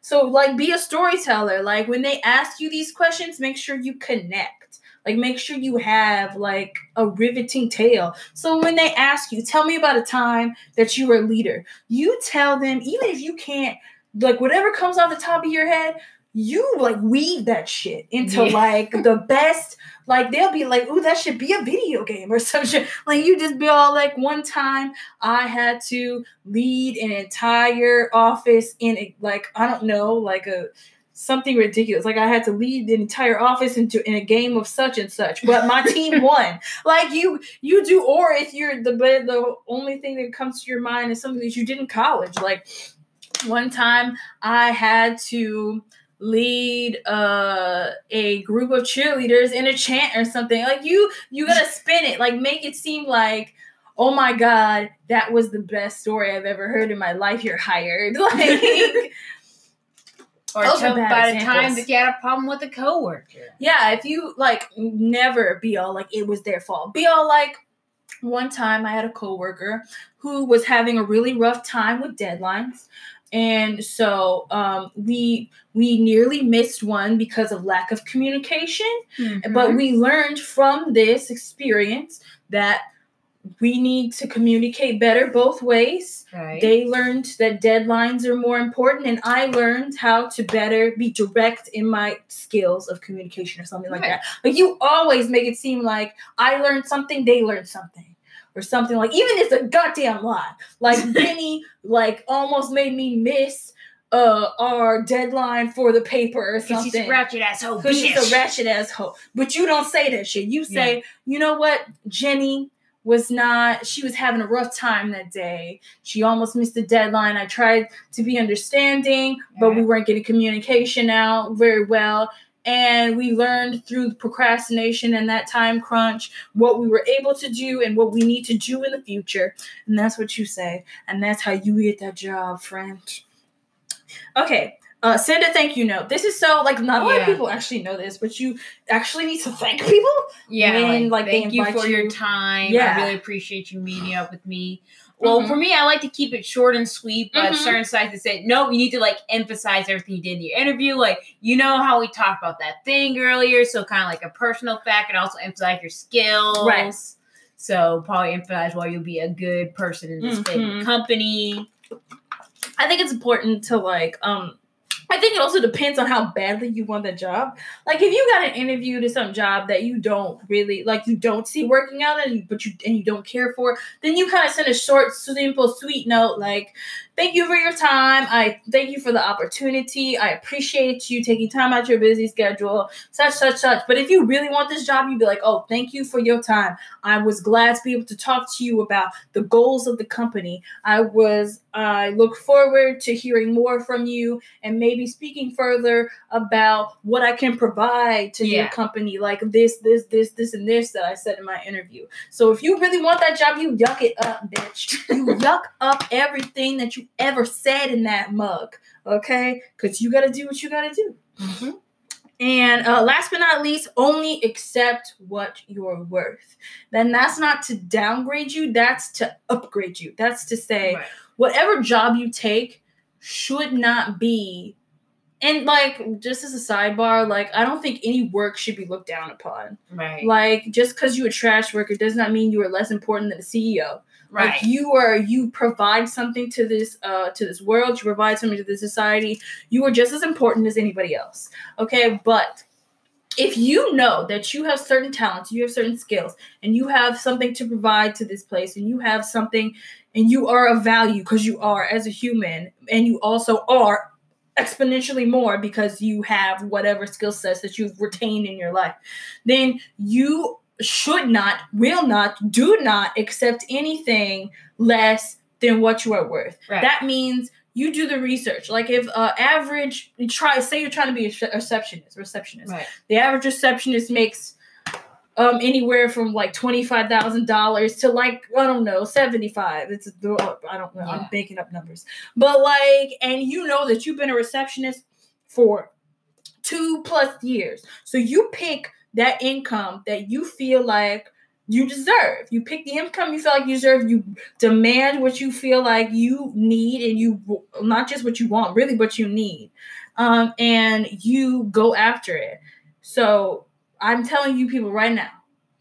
so like be a storyteller. Like when they ask you these questions, make sure you connect. Like make sure you have like a riveting tale. So when they ask you, tell me about a time that you were a leader. You tell them, even if you can't, like whatever comes off the top of your head, you like weave that shit into Yeah. like the best. Like they'll be like, "Ooh, that should be a video game or some shit." Like you just be all like, "One time I had to lead an entire office in a, like I don't know, like a something ridiculous. Like I had to lead the entire office into in a game of such and such, but my team won. Like you, you do. Or if you're the the only thing that comes to your mind is something that you did in college. Like one time I had to lead uh a group of cheerleaders in a chant or something. Like you you gotta spin it. Like make it seem like oh my god that was the best story i've ever heard in my life. You're hired. Like Or Those are tell bad about a examples. time that you had a problem with a coworker. yeah if you like never be all like it was their fault. Be all like one time i had a coworker who was having a really rough time with deadlines and so um, we we nearly missed one because of lack of communication Mm-hmm. but we learned from this experience that we need to communicate better both ways right. they learned that deadlines are more important and i learned how to better be direct in my skills of communication or something like that but you always make it seem like i learned something they learned something or something like even it's a goddamn lie like benny like almost made me miss uh our deadline for the paper or Because something she's a ratchet asshole. because she's a ratchet asshole. But you don't say that shit. You say, you know what, Jenny was not. She was having a rough time that day. She almost missed the deadline. I tried to be understanding, but we weren't getting communication out very well. And we learned through procrastination and that time crunch what we were able to do and what we need to do in the future. And that's what you say. And that's how you get that job, friend. Okay, uh, send a thank you note. This is so like not a lot of people actually know this, but you actually need to thank people. Yeah, when, like, like, thank you for your time. Yeah. I really appreciate you meeting up with me. Well, Mhm. for me, I like to keep it short and sweet, but Mhm. certain sites that say, no, you need to like emphasize everything you did in your interview. Like, you know how we talked about that thing earlier, so kind of like a personal fact and also emphasize your skills. Right. So probably emphasize why you'll be a good person in this Mhm. big company. I think it's important to like um I think it also depends on how badly you want the job. Like if you got an interview to some job that you don't really like you don't see working out and but you and you don't care for, then you kind of send a short, simple, sweet note like, thank you for your time. I thank you for the opportunity. I appreciate you taking time out of your busy schedule, such, such, such. But if you really want this job, you'd be like, oh, thank you for your time. I was glad to be able to talk to you about the goals of the company. I was, I look forward to hearing more from you and maybe speaking further about what I can provide to your company, like this, this, this, this, and this that I said in my interview. So if you really want that job, you yuck it up, bitch. You yuck up everything that you ever said in that mug, okay? Because you got to do what you got to do. Mhm. And uh, last but not least, only accept what you're worth. Then that's not to downgrade you, that's to upgrade you. That's to say, Right. whatever job you take should not be. And like, just as a sidebar, like, I don't think any work should be looked down upon. Right. Like, just because you're a trash worker does not mean you are less important than a CEO. Right. Like you are you provide something to this uh to this world, you provide something to this society. You are just as important as anybody else. Okay? But if you know that you have certain talents, you have certain skills, and you have something to provide to this place, and you have something and you are of value because you are as a human, and you also are exponentially more because you have whatever skill sets that you've retained in your life, then you should not, will not, do not accept anything less than what you are worth. Right. That means you do the research. Like if uh, average, you try say you're trying to be a receptionist, receptionist. right. The average receptionist makes um anywhere from like twenty five thousand dollars to like I don't know seventy five. It's I don't know. I'm making up numbers, but like, and you know that you've been a receptionist for two plus years, so you pick that income that you feel like you deserve. You pick the income you feel like you deserve. You demand what you feel like you need, and you not just what you want, really what you need, um, and you go after it. So I'm telling you, people, right now,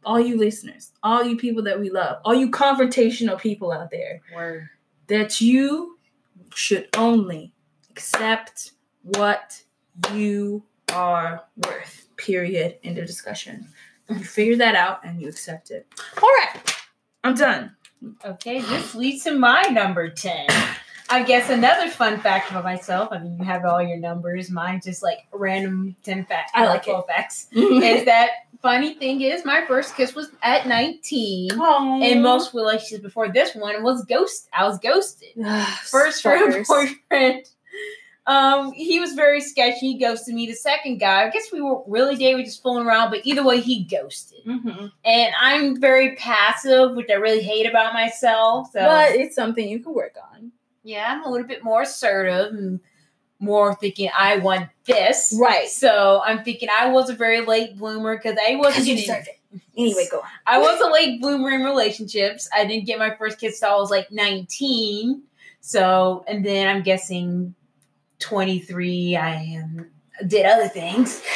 all you listeners, all you people that we love, all you confrontational people out there, Word. that you should only accept what you are worth. Period. End of discussion. You figure that out and you accept it. All right, I'm done. Okay, this leads to my number 10. I guess another fun fact about myself. I mean, you have all your numbers. Mine's just like random 10 facts. I like 12 facts. is that funny thing is, my first kiss was at 19. Aww. And most relationships before this one was ghost. I was ghosted. First real boyfriend. Um, he was very sketchy. He ghosted me. The second guy, I guess we were really dating, we just fooling around, but either way, he ghosted. Mhm. And I'm very passive, which I really hate about myself. So But it's something you can work on. yeah, I'm a little bit more assertive and more thinking I want this. Right. So I'm thinking I was a very late bloomer because I wasn't Because you getting- deserve it. Anyway, go on. I was a late bloomer in relationships. I didn't get my first kiss till I was like 19. So, and then I'm guessing 23, I am did other things.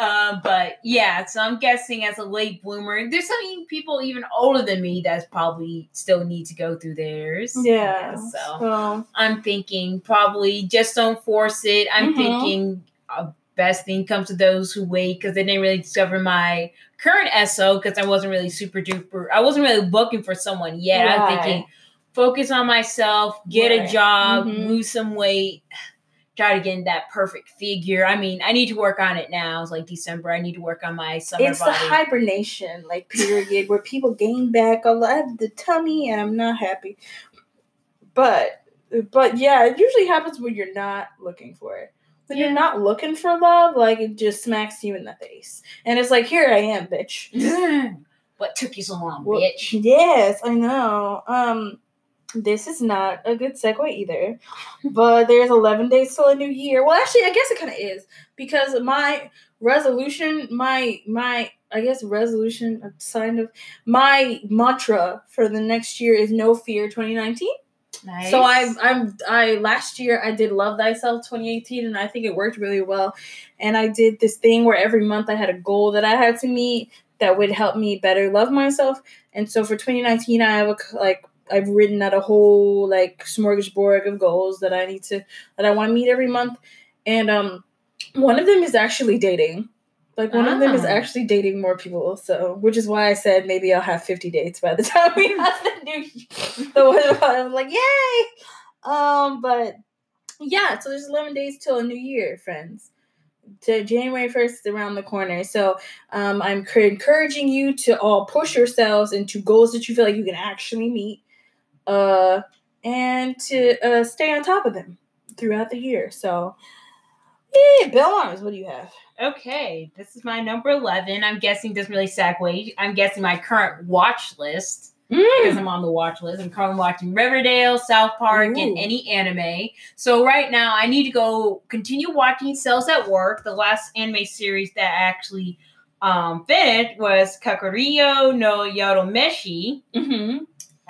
um, but yeah, so I'm guessing as a late bloomer, there's some people even older than me that's probably still need to go through theirs. yeah. So Well, I'm thinking probably just don't force it. I'm Mhm. thinking uh, best thing comes to those who wait because they didn't really discover my current SO because I wasn't really super duper. I wasn't really looking for someone yet. I'm thinking focus on myself, get Right. a job, Mhm. lose some weight. Try to get in that perfect figure. I mean, I need to work on it now. It's like December. I need to work on my summer it's the hibernation like period where people gain back a lot of the tummy and I'm not happy. But but yeah, it usually happens when you're not looking for it. When Yeah. you're not looking for love, like it just smacks you in the face. And it's like, here I am, bitch. what took you so long, Well, bitch? Yes, I know. Um, this is not a good segue either. But there's 11 days till a new year. Well, actually, I guess it kind of is because my resolution, my my I guess resolution, a sign of my mantra for the next year is no fear 2019. Nice. So I I'm I last year I did Love Thyself 2018 and I think it worked really well. And I did this thing where every month I had a goal that I had to meet that would help me better love myself. And so for 2019 I have a like I've written out a whole like smorgasbord of goals that I need to that I want to meet every month. And um one of them is actually dating. Like one of them is Ah. actually dating more people, so which is why I said maybe I'll have fifty dates by the time we have the new. The one I'm like, yay! Um, but yeah, so there's eleven days till a new year, friends. To January first is around the corner, so um, I'm cr- encouraging you to all push yourselves into goals that you feel like you can actually meet, uh, and to uh, stay on top of them throughout the year. So, yeah, Bill Arms, what do you have? Okay, this is my number 11. I'm guessing doesn't really segue. I'm guessing my current watch list because I'm on the watch list. I'm currently watching Riverdale, South Park, Ooh. and any anime. So right now, I need to go continue watching Cells at Work. The last anime series that I actually um, finished was Kakuriyo no Yadomeshi, Mm-hmm.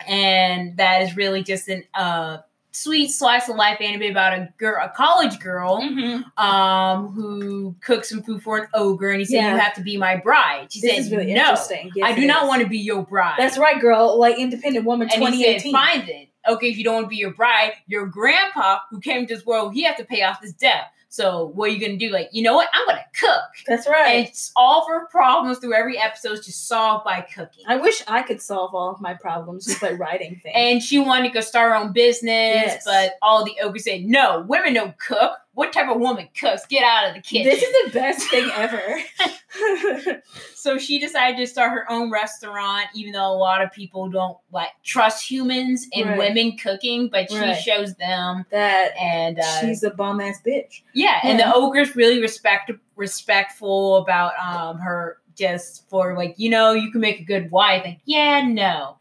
And that is really just an uh, sweet slice of life anime about a girl, a college girl Mm-hmm. um, who cooks some food for an ogre, and he said, Yeah. "You have to be my bride." She This said, really "No. Yes, I do not is. want to be your bride." That's right, girl. Like independent woman, And twenty he said, eighteen. "Fine then. Okay, if you don't want to be your bride, your grandpa who came to this world, he has to pay off this debt. So what are you gonna do? Like, you know what? I'm gonna cook." That's right. it's all of her problems through every episode is just solved by cooking. I wish I could solve all of my problems just by writing things. and she wanted to go start her own business, Yes. but all the ogres said, "No, women don't cook. What type of woman cooks? Get out of the kitchen." this is the best thing ever. So she decided to start her own restaurant, even though a lot of people don't like trust humans and Right. women cooking, but she Right. shows them. that And uh, she's a bum ass bitch. yeah, and Yeah. the ogre's really respect respectful about um her just for like you know you can make a good wife. Like yeah, no.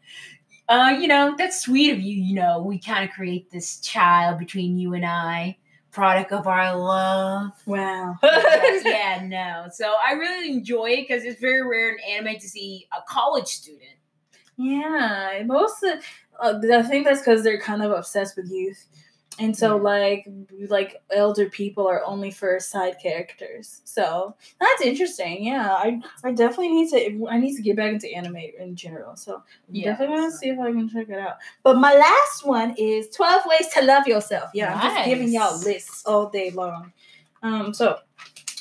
Uh, you know that's sweet of you. You know we kind of create this child between you and I, product of our love. Wow. Yeah, no. So I really enjoy it because it's very rare in anime to see a college student. Yeah, most of uh, I think that's because they're kind of obsessed with youth, and so like like elder people are only for side characters. So that's interesting. Yeah, I I definitely need to I need to get back into anime in general. So Yeah, definitely want to see if I can check it out. But my last one is twelve ways to love yourself. Yeah, I'm just giving y'all lists all day long. Um, so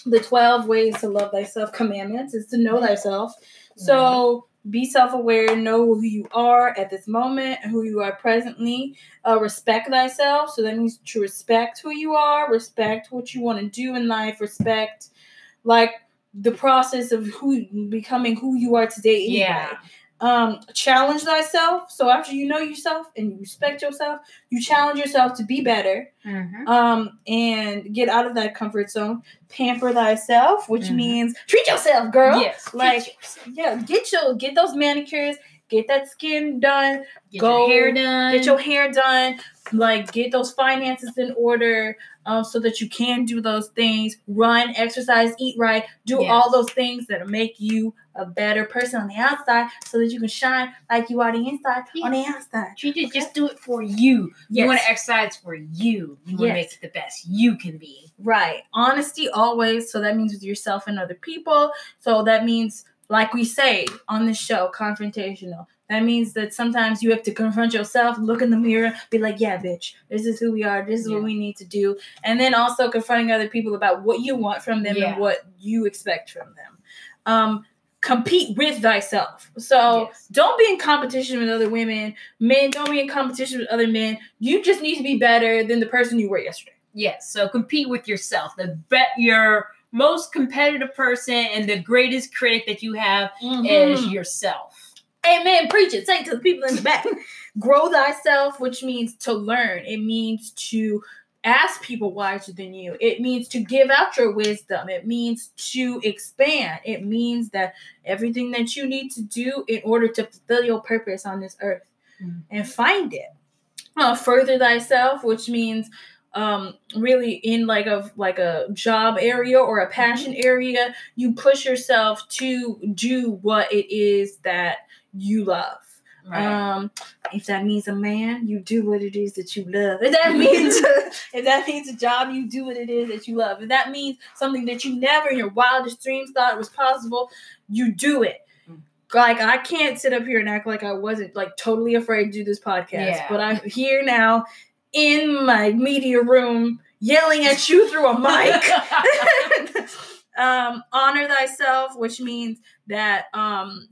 the twelve ways to love thyself commandments is to know thyself. So be self aware, know who you are at this moment, who you are presently. Uh, respect thyself. So that means to respect who you are, respect what you want to do in life, respect like the process of who becoming who you are today. Anyway. Yeah. Um, challenge thyself. So after you know yourself and you respect yourself, you challenge yourself to be better Mhm. um and get out of that comfort zone pamper thyself which Mhm. means treat yourself girl Yes. like yeah get your get those manicures get that skin done get go- your hair done. get your hair done like get those finances in order um, so that you can do those things run exercise eat right do Yes. all those things that make you a better person on the outside so that you can shine like you are the inside on the outside Treat it. Okay. Just do it for you. You want to exercise for you. You want to Yes. make it the best you can be. Right. Honesty always. So that means with yourself and other people. So that means, like we say on the show, confrontational. That means that sometimes you have to confront yourself, look in the mirror, be like, yeah, bitch, this is who we are. This is Yeah. what we need to do. And then also confronting other people about what you want from them Yeah. and what you expect from them. Um, compete with thyself. So Yes. don't be in competition with other women. Men, don't be in competition with other men. You just need to be better than the person you were yesterday. Yes. So compete with yourself. The bet your most competitive person and the greatest critic that you have is Mhm. yourself. Amen. Preach it. Say it to the people in the back. Grow thyself, which means to learn. It means to ask people wiser than you. It means to give out your wisdom. It means to expand. It means that everything that you need to do in order to fulfill your purpose on this earth Mhm. and find it. Uh, further thyself, which means um really in like a like a job area or a passion area you push yourself to do what it is that you love um if that means a man you do what it is that you love. If that means if that means a job you do what it is that you love. If that means something that you never in your wildest dreams thought was possible you do it. Mm. like i can't sit up here and act like i wasn't like totally afraid to do this podcast Yeah. but i'm here now in my media room yelling at you through a mic. Um, honor thyself, which means that um,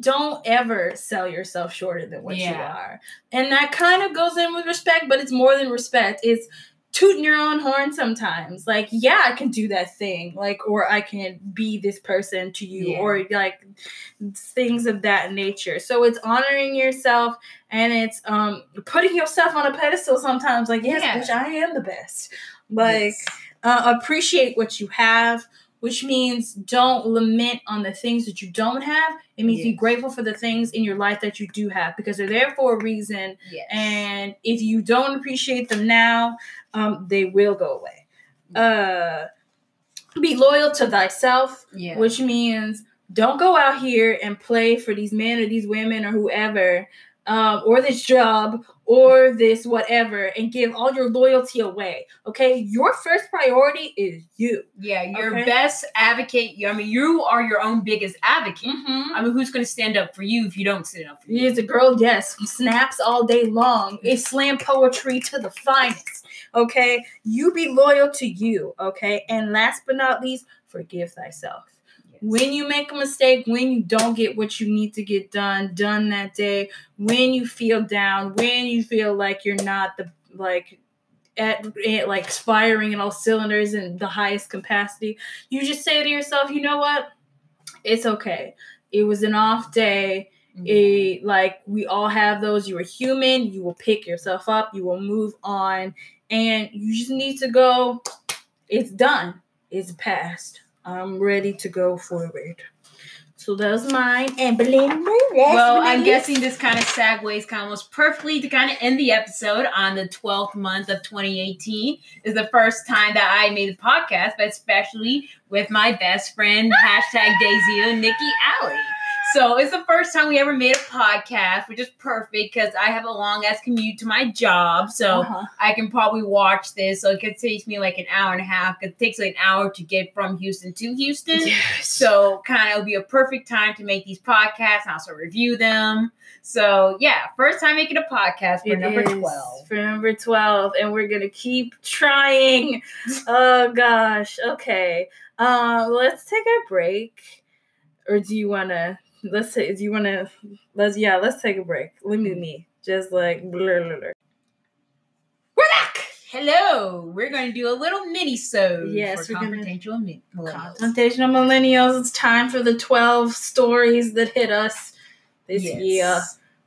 don't ever sell yourself shorter than what you are. And that kind of goes in with respect, but it's more than respect. It's tooting your own horn sometimes. Like, yeah, I can do that thing. Like, or I can be this person to you, Yeah. or like things of that nature. So it's honoring yourself and it's um putting yourself on a pedestal sometimes. Like, yes, Yeah. bitch, I am the best. Like, Yes. uh, appreciate what you have, which means don't lament on the things that you don't have. It means be grateful for the things in your life that you do have because they're there for a reason. Yes. And if you don't appreciate them now, um, they will go away. Uh, be loyal to thyself, yeah. which means don't go out here and play for these men or these women or whoever, um, or this job or this whatever, and give all your loyalty away. Okay, your first priority is you. Yeah, your Okay. best advocate. I mean, you are your own biggest advocate. Mm-hmm. I mean, who's going to stand up for you if you don't stand up for you? Is a girl, yes, snaps all day long. It's slam poetry to the finest. Okay, you be loyal to you. Okay, and last but not least, forgive thyself. When you make a mistake, when you don't get what you need to get done done that day, when you feel down, when you feel like you're not the like at, at like firing in all cylinders and the highest capacity, you just say to yourself, you know what? It's okay. It was an off day. Mm-hmm. It, like we all have those. You are human. You will pick yourself up. You will move on. And you just need to go it's done. It's past i'm ready to go forward so that's mine and Belinda, last Well, but I'm guessing this kind of segues kind of almost perfectly to kind of end the episode on the 12th month of 2018. Is the first time that I made a podcast, but especially with my best friend, hashtag Daisy and Nikki Alley. So it's the first time we ever made a podcast, which is perfect because I have a long ass commute to my job. So Uh-huh. I can probably watch this. So it could take me like an hour and a half. It takes like an hour to get from Houston to Houston. Yes. So kind of be a perfect time to make these podcasts and also review them. So yeah, first time making a podcast for It number is 12. For number 12. And we're going to keep trying. oh, gosh. Okay. Uh, let's take a break. Or do you want to? Let's say, do you want to? Let's, yeah, let's take a break. Let me, me. Just like, blur, blur, blur. We're back. Hello. We're going to do a little mini so Yes, we're gonna- millennials. Confrontational Millennials. It's time for the 12 stories that hit us this Yes. year.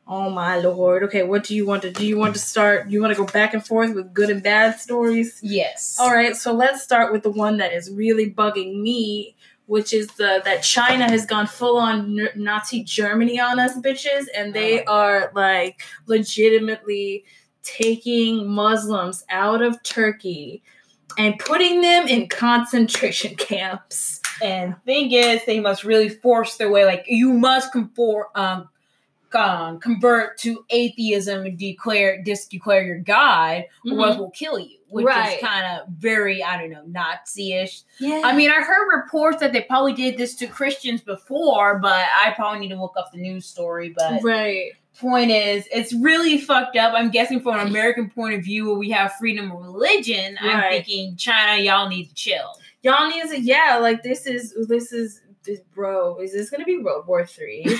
Oh, my Lord. Okay, what do you want to do? You want to start? You want to go back and forth with good and bad stories? Yes. All right, so let's start with the one that is really bugging me, which is the that China has gone full on Nazi Germany on us bitches, and they Oh. are like legitimately taking Muslims out of Turkey and putting them in concentration camps. And thing is, they must really force their way. Like you must conform, um, um, convert to atheism and declare, disdeclare your God, or else we'll kill you. Which Right. is kind of very, I don't know, Nazi-ish. Yeah, I mean, I heard reports that they probably did this to Christians before, but I probably need to look up the news story. But right. point is, it's really fucked up. I'm guessing from an American point of view, where we have freedom of religion, I'm thinking China, y'all need to chill. Y'all need to, yeah, like this is this is this bro. Is this gonna be World War Three?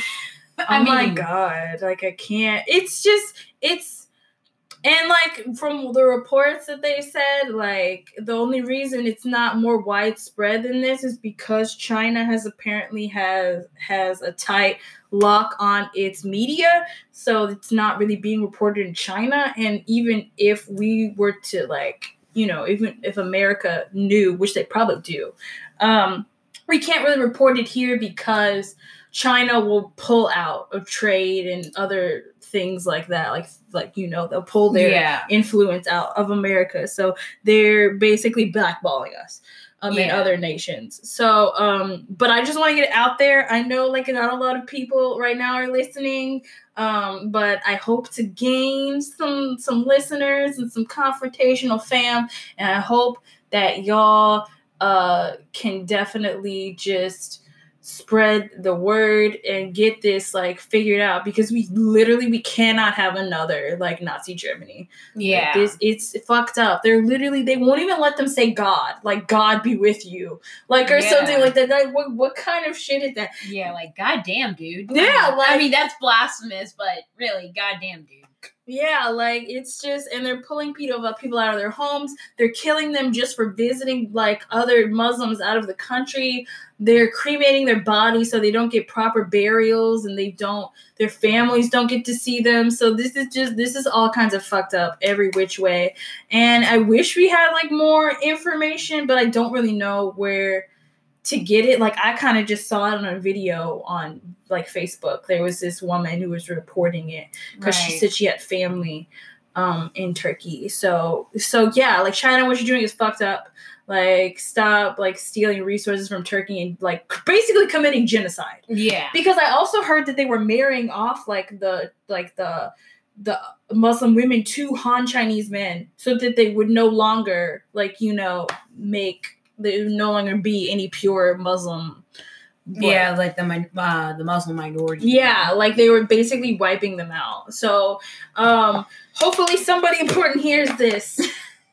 I oh my god like i can't it's just it's and like from the reports that they said like the only reason it's not more widespread than this is because china has apparently has has a tight lock on its media. So it's not really being reported in china. And even if we were to like you know even if america knew which they probably do um we can't really report it here because China will pull out of trade and other things like that. Like like you know, they'll pull their yeah. influence out of America. So they're basically blackballing us. Um, in other nations. So, um, but I just want to get it out there. I know, like, not a lot of people right now are listening, um, but I hope to gain some some listeners and some confrontational fam, and I hope that y'all uh can definitely just spread the word and get this like figured out because we literally we cannot have another like Nazi Germany. Like, Yeah. this it's fucked up. They're literally they won't even let them say God, like God be with you, like or Yeah. something like that. Like what what kind of shit is that? yeah, like goddamn, dude. Yeah, like- I mean that's blasphemous, but really, goddamn, dude. Yeah, like it's just, and they're pulling people uh, people out of their homes. They're killing them just for visiting like other Muslims out of the country. They're cremating their bodies so they don't get proper burials, and they don't. Their families don't get to see them. So this is just this is all kinds of fucked up every which way. And I wish we had like more information, but I don't really know where to get it. Like I kind of just saw it on a video on like Facebook. There was this woman who was reporting it because she said she had family um in Turkey. So so yeah, like China, what you're doing is fucked up. Like stop like stealing resources from Turkey and like basically committing genocide. Yeah. Because I also heard that they were marrying off like the like the the Muslim women to Han Chinese men so that they would no longer like you know make they would no longer be any pure Muslim. blood. Yeah, like the uh, the Muslim minority. Yeah, like they were basically wiping them out. So, um, hopefully somebody important hears this.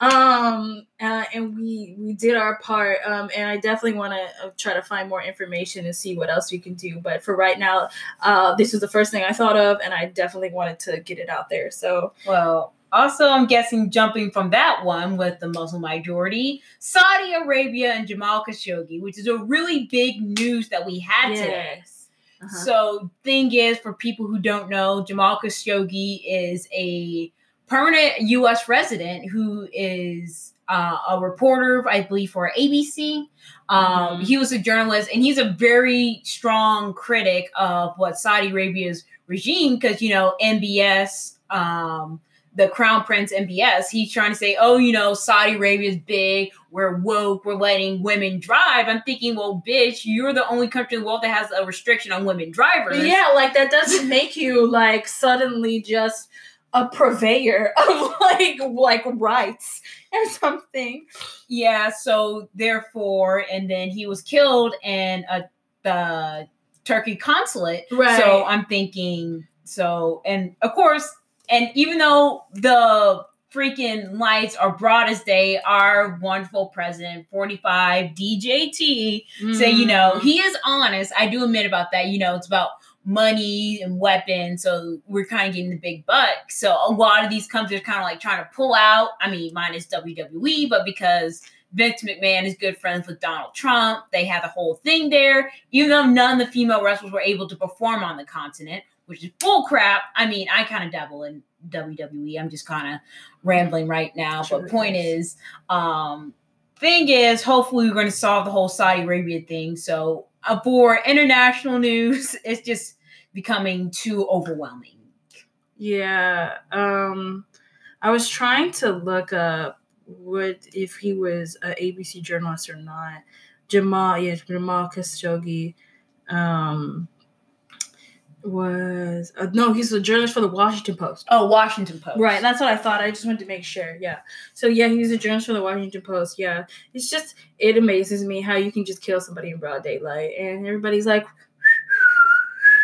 Um, uh, and we we did our part. Um, and I definitely want to uh, try to find more information and see what else we can do. But for right now, uh, this was the first thing I thought of, and I definitely wanted to get it out there. So, Well, also, I'm guessing jumping from that one with the Muslim majority, Saudi Arabia and Jamal Khashoggi, which is a really big news that we had today. yes. Uh-huh. So, thing is, for people who don't know, Jamal Khashoggi is a permanent U.S. resident who is uh, a reporter, I believe, for ABC. Um, Mhm. He was a journalist, and he's a very strong critic of what Saudi Arabia's regime, because you know MBS. Um, the crown prince MBS, he's trying to say, oh, you know, Saudi Arabia's big, we're woke, we're letting women drive. I'm thinking, well, bitch, you're the only country in the world that has a restriction on women drivers. Yeah, like that doesn't make you like suddenly just a purveyor of like like rights or something. Yeah, so therefore, and then he was killed in a the Turkey consulate. Right. So I'm thinking, so and of course, and even though the freaking lights are broad as day, our wonderful president, 45 DJT, say, you know, mm-hmm. he is honest. I do admit about that. You know, it's about money and weapons. So we're kind of getting the big buck. So a lot of these companies are kind of like trying to pull out. I mean, mine is WWE, but because Vince McMahon is good friends with Donald Trump, they had the whole thing there. Even though none of the female wrestlers were able to perform on the continent, which is bull crap. I mean, I kind of dabble in WWE. I'm just kind of rambling right now. Sure but point is. is, um, thing is, hopefully we're going to solve the whole Saudi Arabia thing. So uh, for international news, it's just becoming too overwhelming. Yeah. Um I was trying to look up what if he was a ABC journalist or not. Jamal, yeah, Jamal Khashoggi um was uh, no, he's a journalist for the Washington Post. Oh, Washington Post. Right, that's what I thought. I just wanted to make sure. Yeah. So yeah, he's a journalist for the Washington Post. Yeah. It's just it amazes me how you can just kill somebody in broad daylight and everybody's like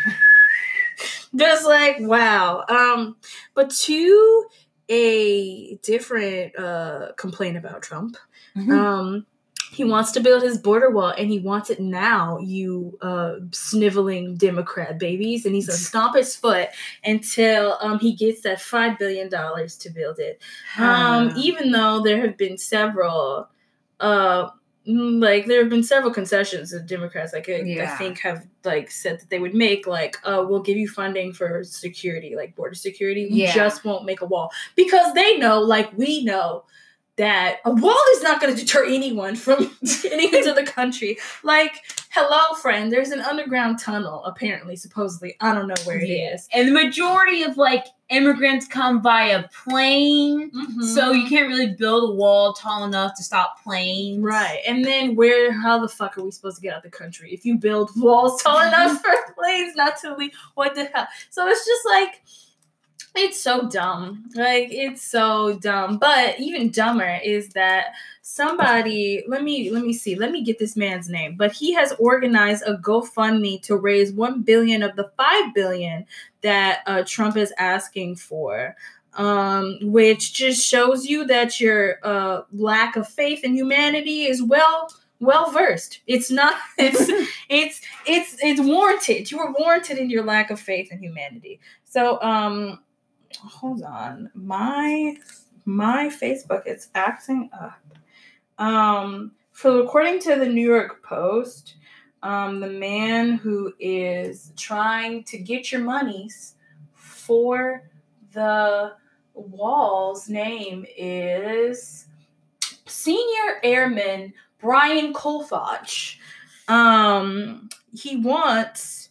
just like wow. Um but to a different uh complaint about Trump. Mhm. Um he wants to build his border wall and he wants it now, you uh sniveling Democrat babies. And he's gonna stomp his foot until um he gets that five billion dollars to build it. Um, even though there have been several uh mm, like there have been several concessions that Democrats like I, I think have like said that they would make like uh we'll give you funding for security like border security we Yeah. just won't make a wall because they know like we know that a wall is not going to deter anyone from getting into the country like hello friend there's an underground tunnel apparently supposedly I don't know where it Yeah. is. And the majority of like immigrants come via plane. Mm-hmm. So you can't really build a wall tall enough to stop planes. Right. And then where how the fuck are we supposed to get out the country? If you build walls tall enough for planes not to leave, what the hell? So it's just like it's so dumb. Like it's so dumb. But even dumber is that somebody let me let me see. Let me get this man's name. But he has organized a GoFundMe to raise 1 billion of the 5 billion that uh, Trump is asking for. Um, which just shows you that your uh, lack of faith in humanity is well well versed. It's not it's it's it's it's warranted. You were warranted in your lack of faith in humanity. So um hold on. My my Facebook is acting up. Um for according to the New York Post, um the man who is trying to get your monies for the wall's name is Senior Airman Brian Kolfage. Um, he wants,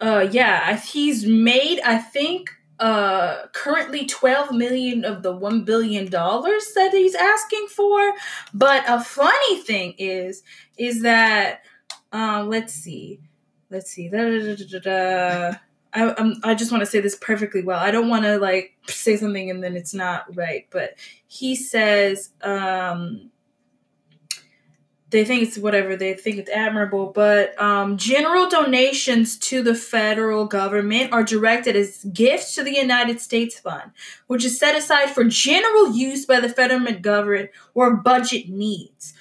uh, yeah, he's made, I think, uh, currently 12 million of the 1 billion dollars that he's asking for. But a funny thing is, is that, um, let's see, let's see, da, da, da, da. I, I'm, I just want to say this perfectly well. I don't want to like say something and then it's not right, but he says, um, they think it's whatever they think it's admirable but um, general donations to the federal government are directed as gifts to the united states fund which is set aside for general use by the federal government or budget needs.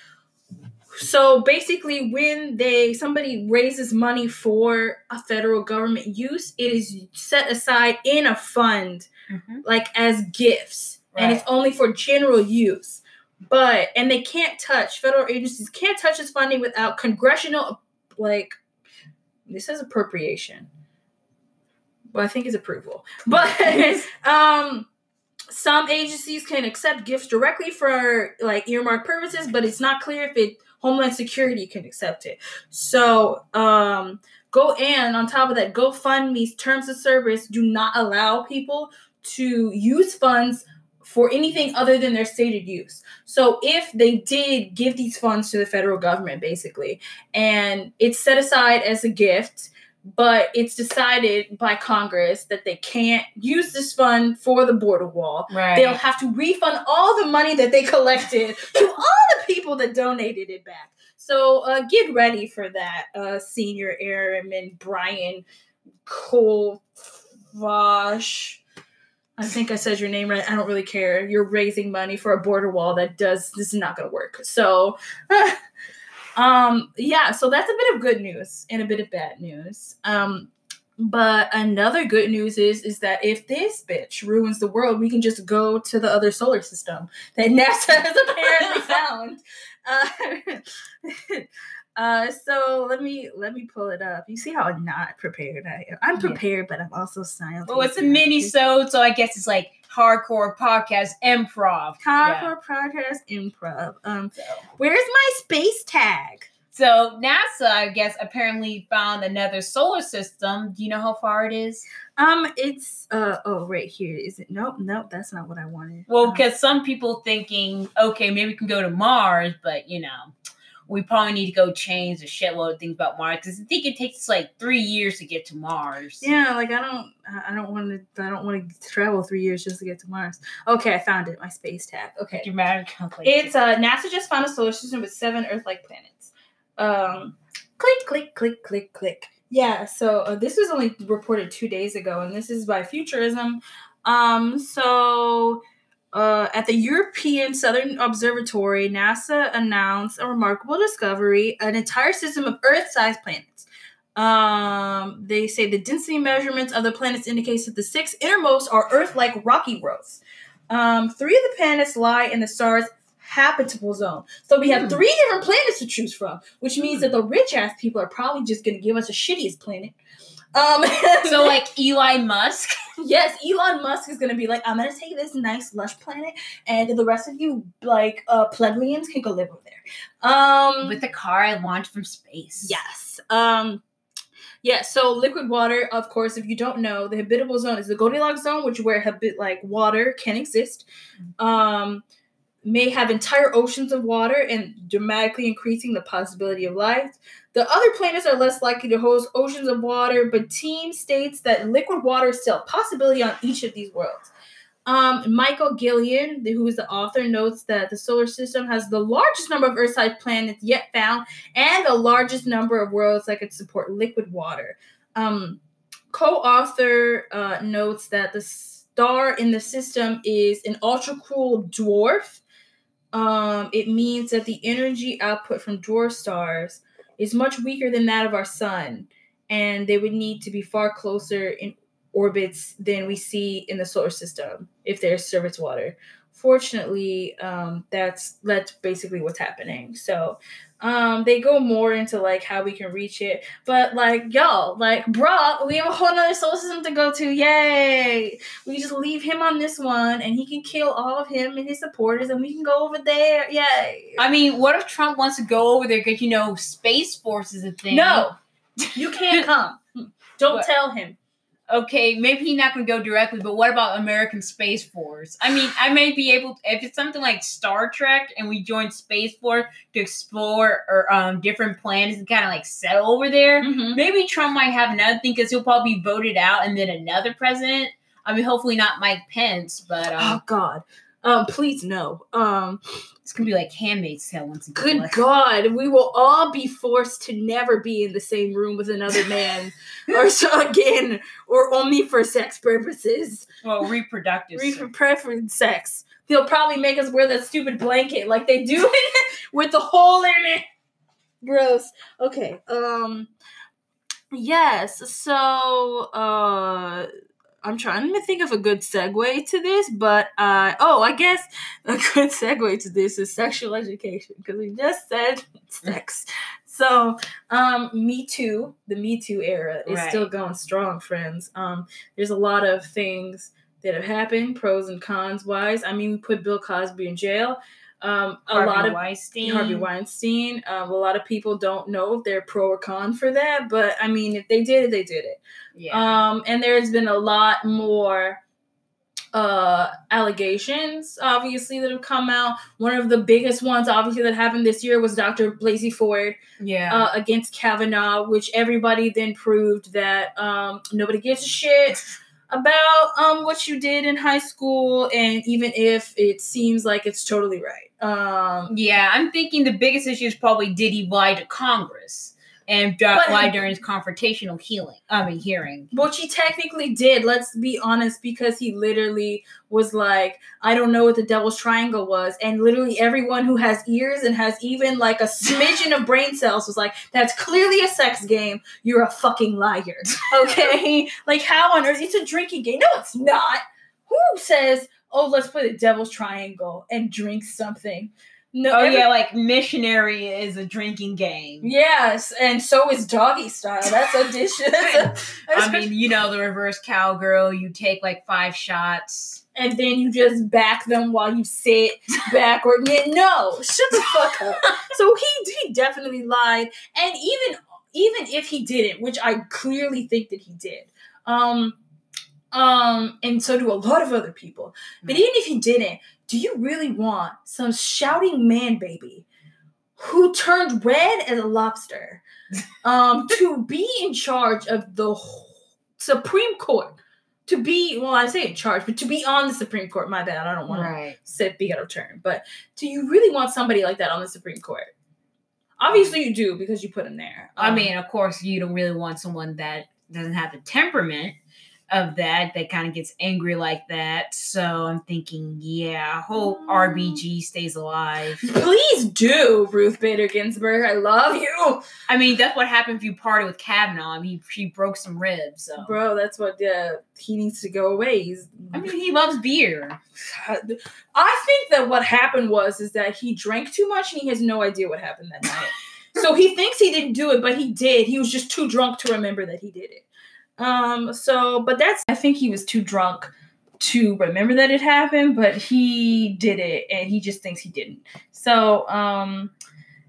So basically when they somebody raises money for a federal government use it is set aside in a fund Mm-hmm. like as gifts and it's only for general use but and they can't touch federal agencies can't touch this funding without congressional like this says appropriation. Well i think it's approval. But um some agencies can accept gifts directly for like earmark purposes but it's not clear if it homeland security can accept it. So um go and on top of that gofundme's terms of service do not allow people to use funds for anything other than their stated use. So if they did give these funds to the federal government, basically, and it's set aside as a gift, but it's decided by Congress that they can't use this fund for the border wall, Right. they'll have to refund all the money that they collected to all the people that donated it back. So uh, get ready for that, uh, Senior Airman Brian Colvash. I think I said your name right. I don't really care. You're raising money for a border wall that does this is not going to work. So, um, yeah. So that's a bit of good news and a bit of bad news. Um, but another good news is is that if this bitch ruins the world, we can just go to the other solar system that NASA has apparently found. Uh, uh, so let me let me pull it up. You see how not prepared I am. I'm Yeah. prepared, but I'm also silent. well, it's a mini so so I guess it's like hardcore podcast improv. Time Yeah. podcast improv. Um, So. where's my space tag? So NASA, I guess, apparently found another solar system. Do you know how far it is? Um, it's uh oh right here. Is it? Nope, nope. That's not what I wanted. Well, Um, because some people thinking, okay, maybe we can go to Mars, but you know, we probably need to go change a shitload of things about Mars because I think it takes like three years to get to Mars. yeah, like I don't, I I don't want to, I don't want to travel three years just to get to Mars. Okay, I found it. My space tag. Okay, Dramatic calculation. it's uh NASA just found a solar system with seven Earth-like planets. Um, click, click, click, click, click. Yeah. So uh, this was only reported two days ago, and this is by Futurism. Um, so. Uh, at the European Southern Observatory, NASA announced a remarkable discovery: an entire system of Earth-sized planets. Um, they say the density measurements of the planets indicates that the six innermost are Earth-like rocky growths. Um, three of the planets lie in the star's habitable zone. So we have Hmm. three different planets to choose from, which means that the rich ass people are probably just going to give us the shittiest planet. Um, so like Elon Musk yes, Elon Musk is going to be like, I'm going to take this nice lush planet, and the rest of you like uh, plebeians can go live over there. Um, with the car I launched from space. Yes. Um yeah, so liquid water, of course, if you don't know, the habitable zone is the Goldilocks zone, which where habit like water can exist. Um may have entire oceans of water and dramatically increasing the possibility of life. The other planets are less likely to host oceans of water, but team states that liquid water is still a possibility on each of these worlds. Um, Michael Gillon, who is the author, notes that the solar system has the largest number of Earth-sized planets yet found, and the largest number of worlds that could support liquid water. Um, co-author uh, notes that the star in the system is an ultra cool dwarf. Um, it means that the energy output from dwarf stars is much weaker than that of our sun, and they would need to be far closer in orbits than we see in the solar system if there's surface water. Fortunately, um, that's that's basically what's happening. So um, they go more into like how we can reach it, but like y'all, like bruh, we have a whole nother solar system to go to. Yay! We just leave him on this one, and he can kill all of him and his supporters, and we can go over there. Yay! I mean, what if Trump wants to go over there because you know Space Force is a thing? No, you can't come. Don't What? tell him. Okay, maybe he's not going to go directly, but what about American Space Force? I mean, I may be able if it's something like Star Trek and we join Space Force to explore or um, different planets and kind of like settle over there. Mhm. Maybe Trump might have another thing because he'll probably be voted out and then another president. I mean, hopefully not Mike Pence, but Oh um, God. Um, please no. Um, it's gonna be like Handmaid's Tale once again. good Like- God, we will all be forced to never be in the same room with another man, or so again, or only for sex purposes, Well, reproductive. Re- so- preference sex. They'll probably make us wear that stupid blanket like they do with the hole in it. Gross. Okay. Um. Yes. So. Uh. I'm trying to think of a good segue to this, but uh, oh, I guess a good segue to this is sexual education because we just said sex. So, um, Me Too, the Me Too era is Right. still going strong, friends. Um, there's a lot of things that have happened, pros and cons wise. I mean, we put Bill Cosby in jail. Um, a Harvey lot of Weinstein. Harvey Weinstein. Um, a lot of people don't know if they're pro or con for that, but I mean, if they did it, they did it. Yeah. Um, and there's been a lot more uh allegations obviously that have come out one of the biggest ones obviously that happened this year was dr blasey ford yeah. uh, against kavanaugh which everybody then proved that um nobody gives a shit about um what you did in high school and even if it seems like it's totally right um Yeah, I'm thinking the biggest issue is probably did he lie to Congress and But- lie during his confrontational healing? I mean, hearing. Which he technically did, let's be honest, because he literally was like, I don't know what the devil's triangle was. And literally everyone who has ears and has even like a smidgen of brain cells was like, that's clearly a sex game. You're a fucking liar. Okay? like, how on earth? It's a drinking game. No, it's not. Who says, oh, let's play the devil's triangle and drink something? No, Oh every- yeah, like missionary is a drinking game. Yes, and so is doggy style. That's a dish. That's a, I mean, you know the reverse cowgirl. You take like five shots. and then you just back them while you sit backward. No, shut the fuck up. So he he definitely lied, and even even if he didn't, which I clearly think that he did, um, um, and so do a lot of other people. But even if he didn't, do you really want some shouting man baby who turned red as a lobster, um, to be in charge of the Supreme Court? To be well, I say in charge, but to be on the Supreme Court. My bad. I don't want to Right. said be out of turn. But do you really want somebody like that on the Supreme Court? Obviously, you do because you put him there. I Um, mean, of course, you don't really want someone that doesn't have the temperament of that that kind of gets angry like that. So I'm thinking, yeah, I hope. RBG stays alive. please do, Ruth Bader Ginsburg. I love you, I mean, that's what happened if you party with Kavanaugh. I mean, she broke some ribs. So bro. That's what uh, he needs to go away. He's. I mean, he loves beer. I think that what happened was is that he drank too much and he has no idea what happened that night. so he thinks he didn't do it, but he did. He was just too drunk to remember that he did it. Um. So, but that's. I think he was too drunk to remember that it happened, but he did it, and he just thinks he didn't. So, um.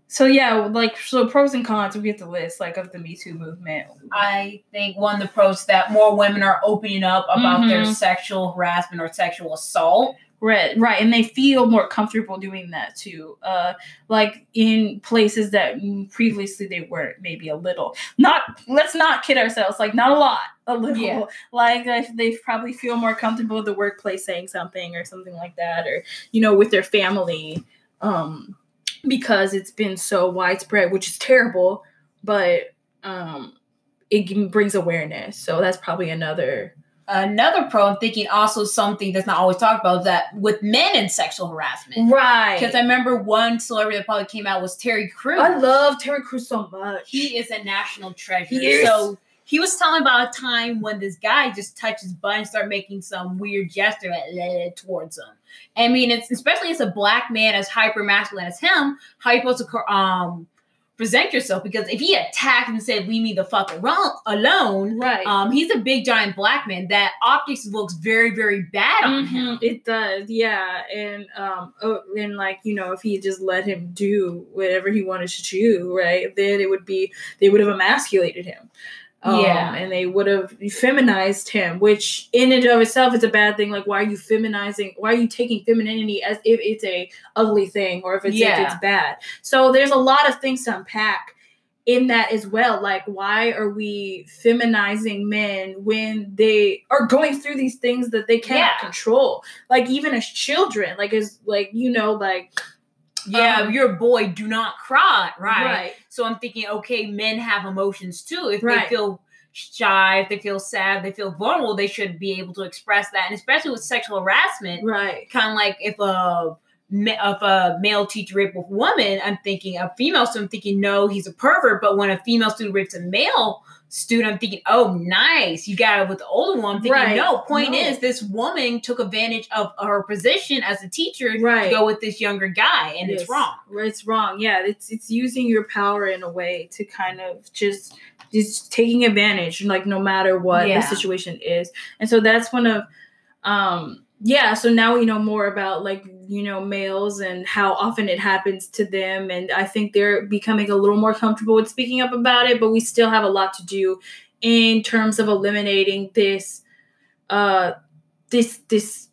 So yeah, like so pros and cons. We get the list like of the Me Too movement. I think one of the pros that more women are opening up about their Mhm. sexual harassment or sexual assault. Right, right, and they feel more comfortable doing that too. Uh, like in places that previously they weren't, maybe a little. Not, let's not kid ourselves. Like not a lot, a little. Yeah. Like if they probably feel more comfortable at the workplace saying something or something like that, or you know, with their family, um, because it's been so widespread, which is terrible. But um, it brings awareness, so that's probably another. Another pro, I'm thinking also something that's not always talked about that with men and sexual harassment. Right. Because I remember one celebrity that probably came out was Terry Crews. I love Terry Crews so much. he is a national treasure. He is. So he was telling about a time when this guy just touched his butt and started making some weird gesture like, towards him. I mean, it's especially as a black man as hyper masculine as him, how you supposed to um present yourself? Because if he attacked and said, "Leave me the fuck alone," alone right. um, he's a big giant black man. That optics looks very, very bad on Mhm, him. It does, yeah, and um, oh, and like you know, if he just let him do whatever he wanted to do, right, then it would be they would have emasculated him, um, Yeah. and they would have feminized him, which in and of itself is a bad thing. Like, why are you feminizing? Why are you taking femininity as if it's a ugly thing or if it's if it's bad? So there's a lot of things to unpack in that as well. Like, why are we feminizing men when they are going through these things that they cannot Yeah. control? Like, even as children, like, as like you know, like Yeah, Um, you're a boy. Do not cry. Right. right, So I'm thinking, okay, men have emotions too. If Right. they feel shy, if they feel sad, they feel vulnerable, they should be able to express that. And especially with sexual harassment, right, kind of like if a if a male teacher raped a woman, I'm thinking a female student, I'm thinking no, he's a pervert. But when a female student rapes a male student, I'm thinking, oh, nice, you got it with the older one. I'm thinking, Right. no. Point No. is, this woman took advantage of her position as a teacher right. to go with this younger guy, and it's Yes. wrong. It's wrong. Yeah, it's it's using your power in a way to kind of just just taking advantage, like no matter what Yeah. the situation is. And so that's one of um yeah, so now we know more about like, you know, males and how often it happens to them. And I think they're becoming a little more comfortable with speaking up about it, but we still have a lot to do in terms of eliminating this uh this this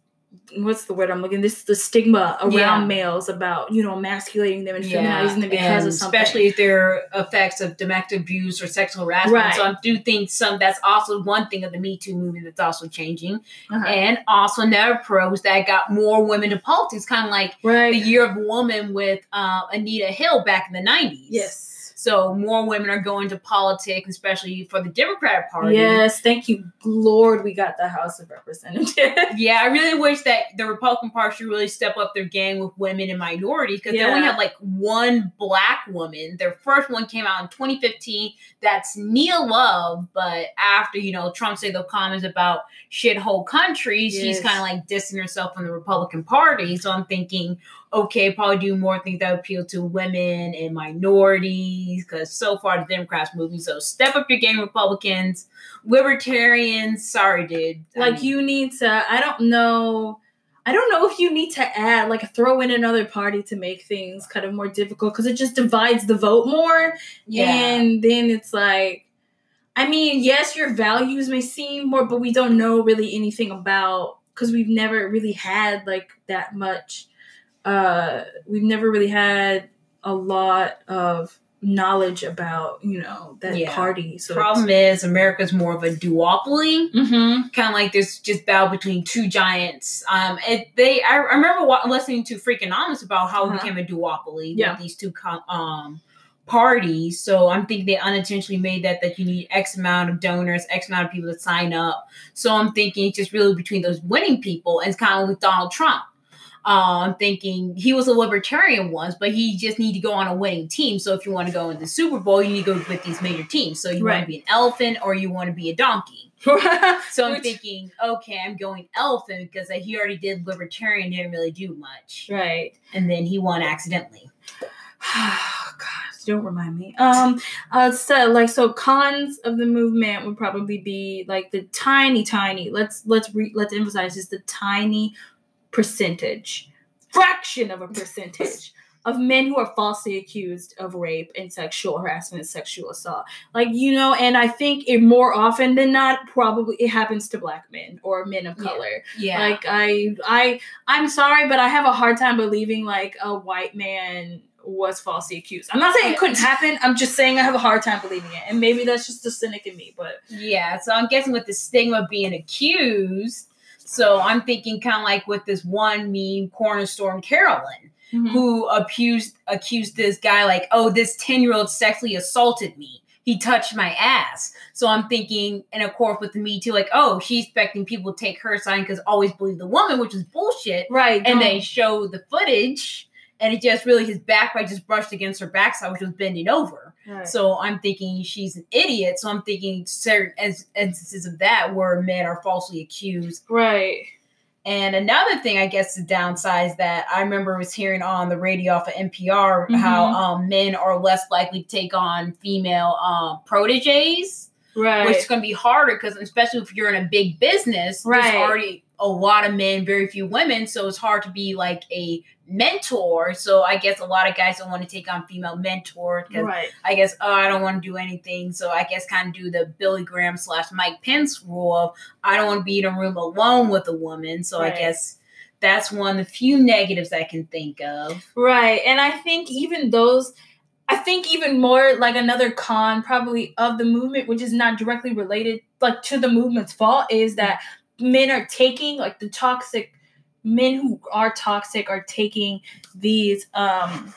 what's the word I'm looking this the stigma around Yeah. males about you know emasculating them and Yeah, feminizing them because and of something especially if they're effects of domestic abuse or sexual harassment. Right. So I do think some that's also one thing of the Me Too movement that's also changing, Uh-huh. and also another pros that got more women to politics, kind of like right the Year of Woman with uh, Anita Hill back in the nineties. yes So more women are going to politics, especially for the Democratic Party. yes thank you lord we got the house of representatives Yeah, I really wish that the Republican Party should really step up their game with women and minorities because they only have like one black woman. Their first one came out in 2015. That's Mia Love, but after you know Trump said the comments about shithole countries, she's kind of like dissing herself from the Republican Party. So I'm thinking, okay, probably do more things that appeal to women and minorities because so far the Democrats moving. So step up your game, Republicans, libertarians. Sorry, dude. I like mean- you need to i don't know i don't know if you need to add like throw in another party to make things kind of more difficult because it just divides the vote more Yeah. and then it's like i mean yes your values may seem more but we don't know really anything about because we've never really had like that much uh we've never really had a lot of knowledge about you know that Yeah. party so the problem is America's more of a duopoly. mm-hmm. Kind of like this just battle between two giants. Um, it, they I, I remember wa- listening to Freakonomics about how it Uh-huh. became a duopoly Yeah. with these two com- um parties. So I'm thinking they unintentionally made that that you need X amount of donors, X amount of people to sign up. So I'm thinking it's just really between those winning people, and it's kind of with Donald Trump. I'm thinking he was a libertarian once, but he just need to go on a winning team. So if you want to go in the Super Bowl, you need to go with these major teams. So you want to be an elephant or you want to be a donkey. So I'm Which- thinking, okay, I'm going elephant because he already did libertarian, didn't really do much, right and then he won accidentally. God, don't remind me. Um, uh, so like so, cons of the movement would probably be like the tiny, tiny. Let's let's re- let's emphasize just the tiny percentage, fraction of a percentage of men who are falsely accused of rape and sexual harassment and sexual assault. Like, you know, and I think it more often than not, probably it happens to black men or men of Yeah. color. Yeah. Like I I I'm sorry, but I have a hard time believing like a white man was falsely accused. I'm not saying it couldn't happen. I'm just saying I have a hard time believing it. And maybe that's just the cynic in me, but Yeah, so I'm guessing with the stigma of being accused. So I'm thinking kind of like with this one meme, Cornerstore Caroline, mm-hmm. who accused accused this guy like, oh, this 10 year old sexually assaulted me. He touched my ass. So I'm thinking, and of course with the Me Too, like, oh, she's expecting people to take her side because always believe the woman, which is bullshit. right. And they show the footage, and it just really his back right just brushed against her backside, which was bending over. Right. So I'm thinking she's an idiot. So I'm thinking certain ins- instances of that where men are falsely accused. right. And another thing, I guess, the downside is that I remember was hearing on the radio off of NPR how Mhm. um, men are less likely to take on female um, proteges, Right. which is going to be harder because, especially if you're in a big business, Right. there's already a lot of men, very few women. So it's hard to be like a mentor. So I guess a lot of guys don't want to take on female mentors because right. I guess, oh, I don't want to do anything. So I guess kind of do the Billy Graham slash Mike Pence rule of I don't want to be in a room alone with a woman. So Right. I guess that's one of the few negatives I can think of. Right. And I think even those I think even more like another con probably of the movement, which is not directly related like to the movement's fault, is that men are taking like the toxic men who are toxic are taking these um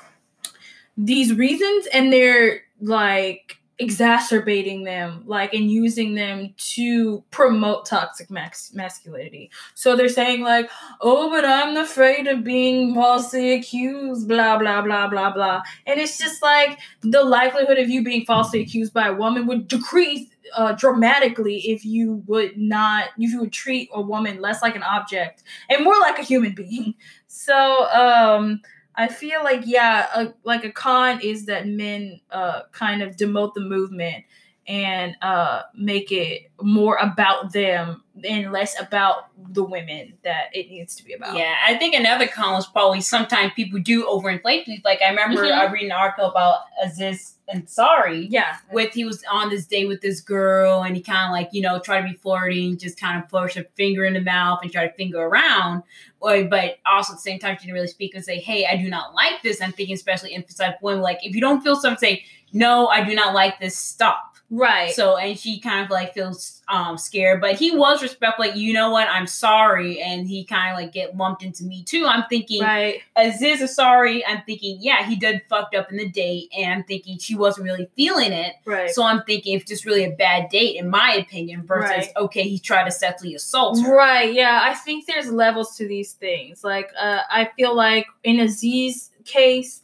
these reasons and they're like exacerbating them like and using them to promote toxic max- masculinity. So they're saying like oh but i'm afraid of being falsely accused blah blah blah blah blah. And it's just like the likelihood of you being falsely accused by a woman would decrease uh, dramatically if you would not if you would treat a woman less like an object and more like a human being. So um I feel like yeah, a, like a con is that men uh kind of demote the movement and uh make it more about them and less about the women that it needs to be about. Yeah, I think another con was probably sometimes people do overinflate things. Like I remember Mhm. I read an article about Aziz Ansari. Yeah. with he was on this date with this girl and he kind of like you know try to be flirting just kind of push a finger in the mouth and try to finger around or, but also at the same time she didn't really speak and say hey i do not like this i'm thinking especially emphasize women like if you don't feel something say no i do not like this stop Right. so and she kind of like feels um scared but he was respectful like you know what i'm sorry and he kind of like get lumped into me too i'm thinking right. Aziz is sorry. I'm thinking, yeah, he did fucked up in the date, and I'm thinking she wasn't really feeling it. Right. So I'm thinking it's just really a bad date, in my opinion, versus Right. okay, he tried to sexually assault her. Right, yeah. I think there's levels to these things. Like, uh, I feel like in Aziz's case,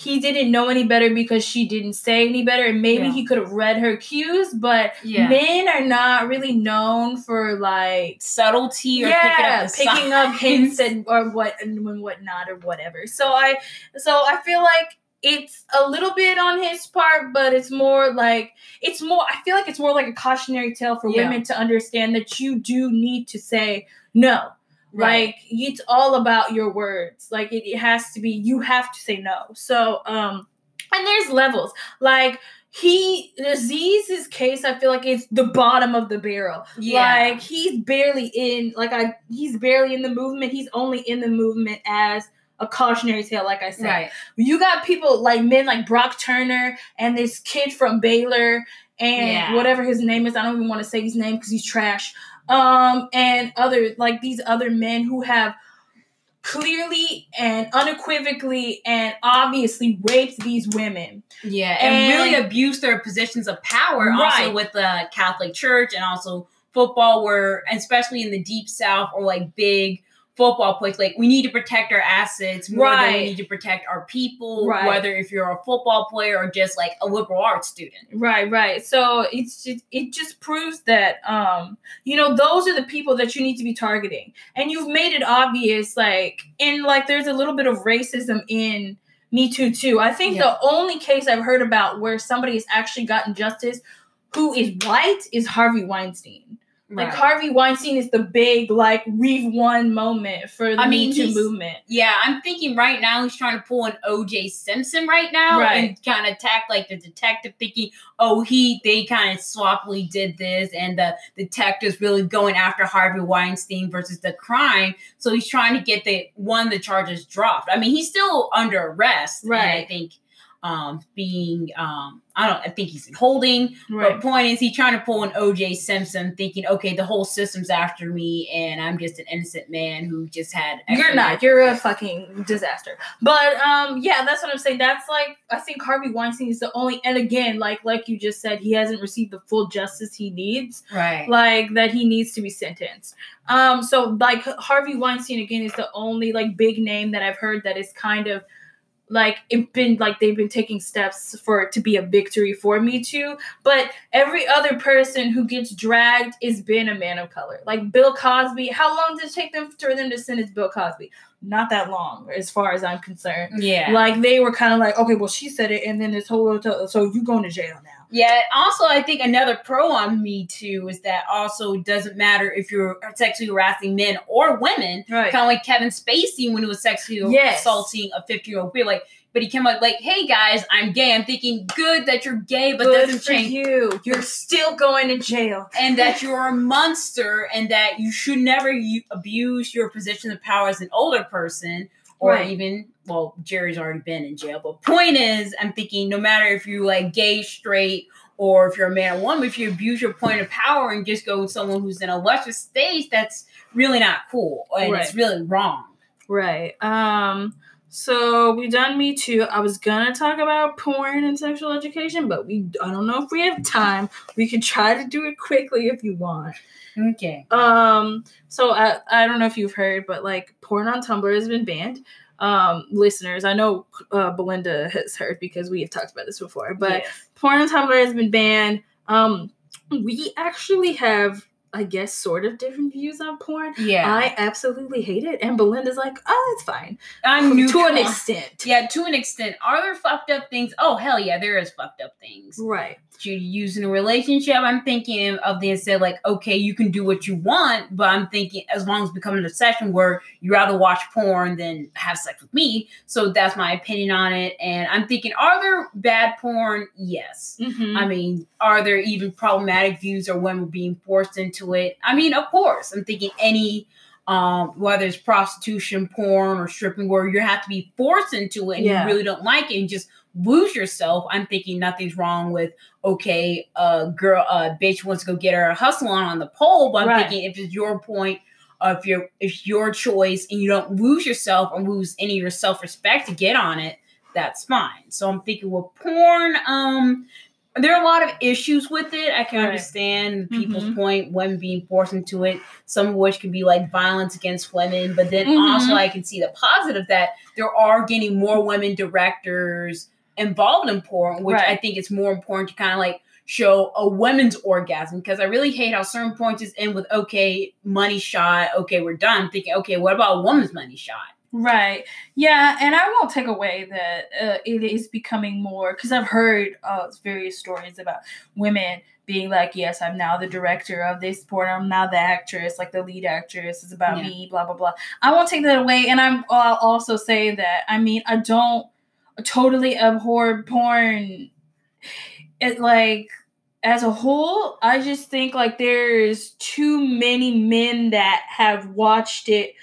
he didn't know any better because she didn't say any better, and maybe Yeah. he could have read her cues. But Yeah, men are not really known for like subtlety or yeah, picking up, picking up hints and or what and whatnot or whatever. So I so I feel like it's a little bit on his part, but it's more like it's more. I feel like it's more like a cautionary tale for Yeah. women to understand that you do need to say no. Right. Like it's all about your words. Like it, it has to be. You have to say no. So um, and there's levels. Like he Aziz's case, I feel like it's the bottom of the barrel. Yeah. Like he's barely in like I he's barely in the movement. He's only in the movement as a cautionary tale, like I said. right. You got people like men like Brock Turner and this kid from Baylor and Yeah. whatever his name is. I don't even want to say his name because he's trash. Um and other like these other men who have clearly and unequivocally and obviously raped these women. Yeah, and, And- really abused their positions of power, also with the Catholic Church and also football, where especially in the deep South or like big football places, like we need to protect our assets more than we need to protect our people. Right. Whether if you're a football player or just like a liberal arts student. Right, right. So it's just it just proves that um you know those are the people that you need to be targeting. And you've made it obvious like and like there's a little bit of racism in Me Too too. I think Yeah. the only case I've heard about where somebody has actually gotten justice who is white is Harvey Weinstein. Like Harvey Weinstein is the big like we've won moment for the I mean, Me Too movement. Yeah, I'm thinking right now he's trying to pull an OJ Simpson right now Right. and kind of attack like the detective, thinking, oh, he they kind of sloppily did this, and the detective's really going after Harvey Weinstein versus the crime. So he's trying to get the one the charges dropped. I mean, he's still under arrest, and I think um being um I don't I think he's in holding but point is, he's trying to pull an OJ Simpson, thinking, okay, the whole system's after me, and I'm just an innocent man who just had. You're not. You're a fucking disaster. But um, yeah, that's what I'm saying. That's like I think Harvey Weinstein is the only, and again, like like you just said, he hasn't received the full justice he needs. right. Like that he needs to be sentenced. Um, so like Harvey Weinstein again is the only like big name that I've heard that is kind of like it been like they've been taking steps for it to be a victory for me too. But every other person who gets dragged is been a man of color. Like bill cosby how long did it take them for them to sentence bill cosby? Not that long as far as i'm concerned. Yeah. like they were kind of like okay well she said it and then this whole so you going to jail now Yeah. Also, I think another pro on Me Too is that also doesn't matter if you're sexually harassing men or women. right Kind of like Kevin Spacey when he was sexually Yes. assaulting a 50 year old queer. Like, but he came out like, "Hey guys, I'm gay." I'm thinking, good that you're gay, but Good doesn't change you you're still going to jail and that you're a monster and that you should never abuse your position of power as an older person or Right. even well jerry's already been in jail but point is i'm thinking no matter if you like gay straight or if you're a man or woman if you abuse your point of power and just go with someone who's in a lesser stage that's really not cool and it's really wrong Right. Um so we done me too. I was gonna talk about porn and sexual education, but we I don't know if we have time. We can try to do it quickly if you want. okay Um so I I don't know if you've heard, but like porn on Tumblr has been banned. Um listeners, I know uh Belinda has heard because we have talked about this before, but porn on Tumblr has been banned. Um we actually have I guess sort of different views on porn. yeah I absolutely hate it, and Belinda's like, "Oh, it's fine." i'm new to an extent. yeah to an extent are there fucked up things oh hell yeah there is fucked up things Right. You use in a relationship, I'm thinking of the instead like, okay, you can do what you want, but I'm thinking as long as becoming a session where you rather watch porn than have sex with me. So that's my opinion on it. And I'm thinking, are there bad porn? Yes. Mm-hmm. I mean, are there even problematic views or women being forced into it? I mean, of course. I'm thinking any um whether it's prostitution, porn, or stripping where you have to be forced into it and Yeah. you really don't like it and just lose yourself. I'm thinking nothing's wrong with okay, a girl a bitch wants to go get her hustle on on the pole, but I'm Right. thinking if it's your point uh, if your if your choice and you don't lose yourself or lose any of your self-respect to get on it, that's fine. So I'm thinking with porn, um, there are a lot of issues with it. I can Right. understand people's Mhm. point, women being forced into it, some of which can be like violence against women, but then Mhm. also I can see the positive that there are getting more women directors involved in porn, which I think it's more important to kind of like show a women's orgasm because I really hate how certain points just end with okay, money shot, okay, we're done. I'm thinking, okay, what about a woman's money shot? Right. Yeah, and I won't take away that uh, it is becoming more because I've heard uh, various stories about women being like, "Yes, I'm now the director of this porn. I'm now the actress, like the lead actress. It's about Yeah. me." Blah blah blah. I won't take that away, and I'm I'll also say that I mean I don't totally abhor porn. It like as a whole, I just think like there's too many men that have watched it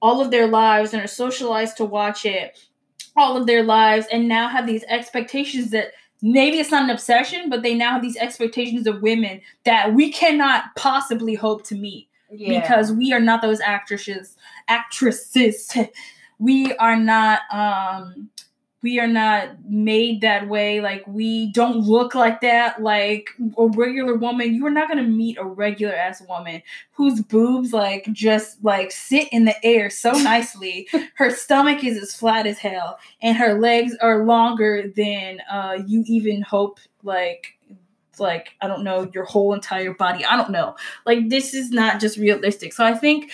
all of their lives and are socialized to watch it all of their lives and now have these expectations that maybe it's not an obsession, but they now have these expectations of women that we cannot possibly hope to meet because we are not those actresses actresses we are not um we are not made that way. Like we don't look like that. Like a regular woman you are not going to meet a regular ass woman whose boobs like just like sit in the air so nicely. Her stomach is as flat as hell and her legs are longer than uh you even hope like like I don't know your whole entire body. I don't know. Like this is not just realistic. So I think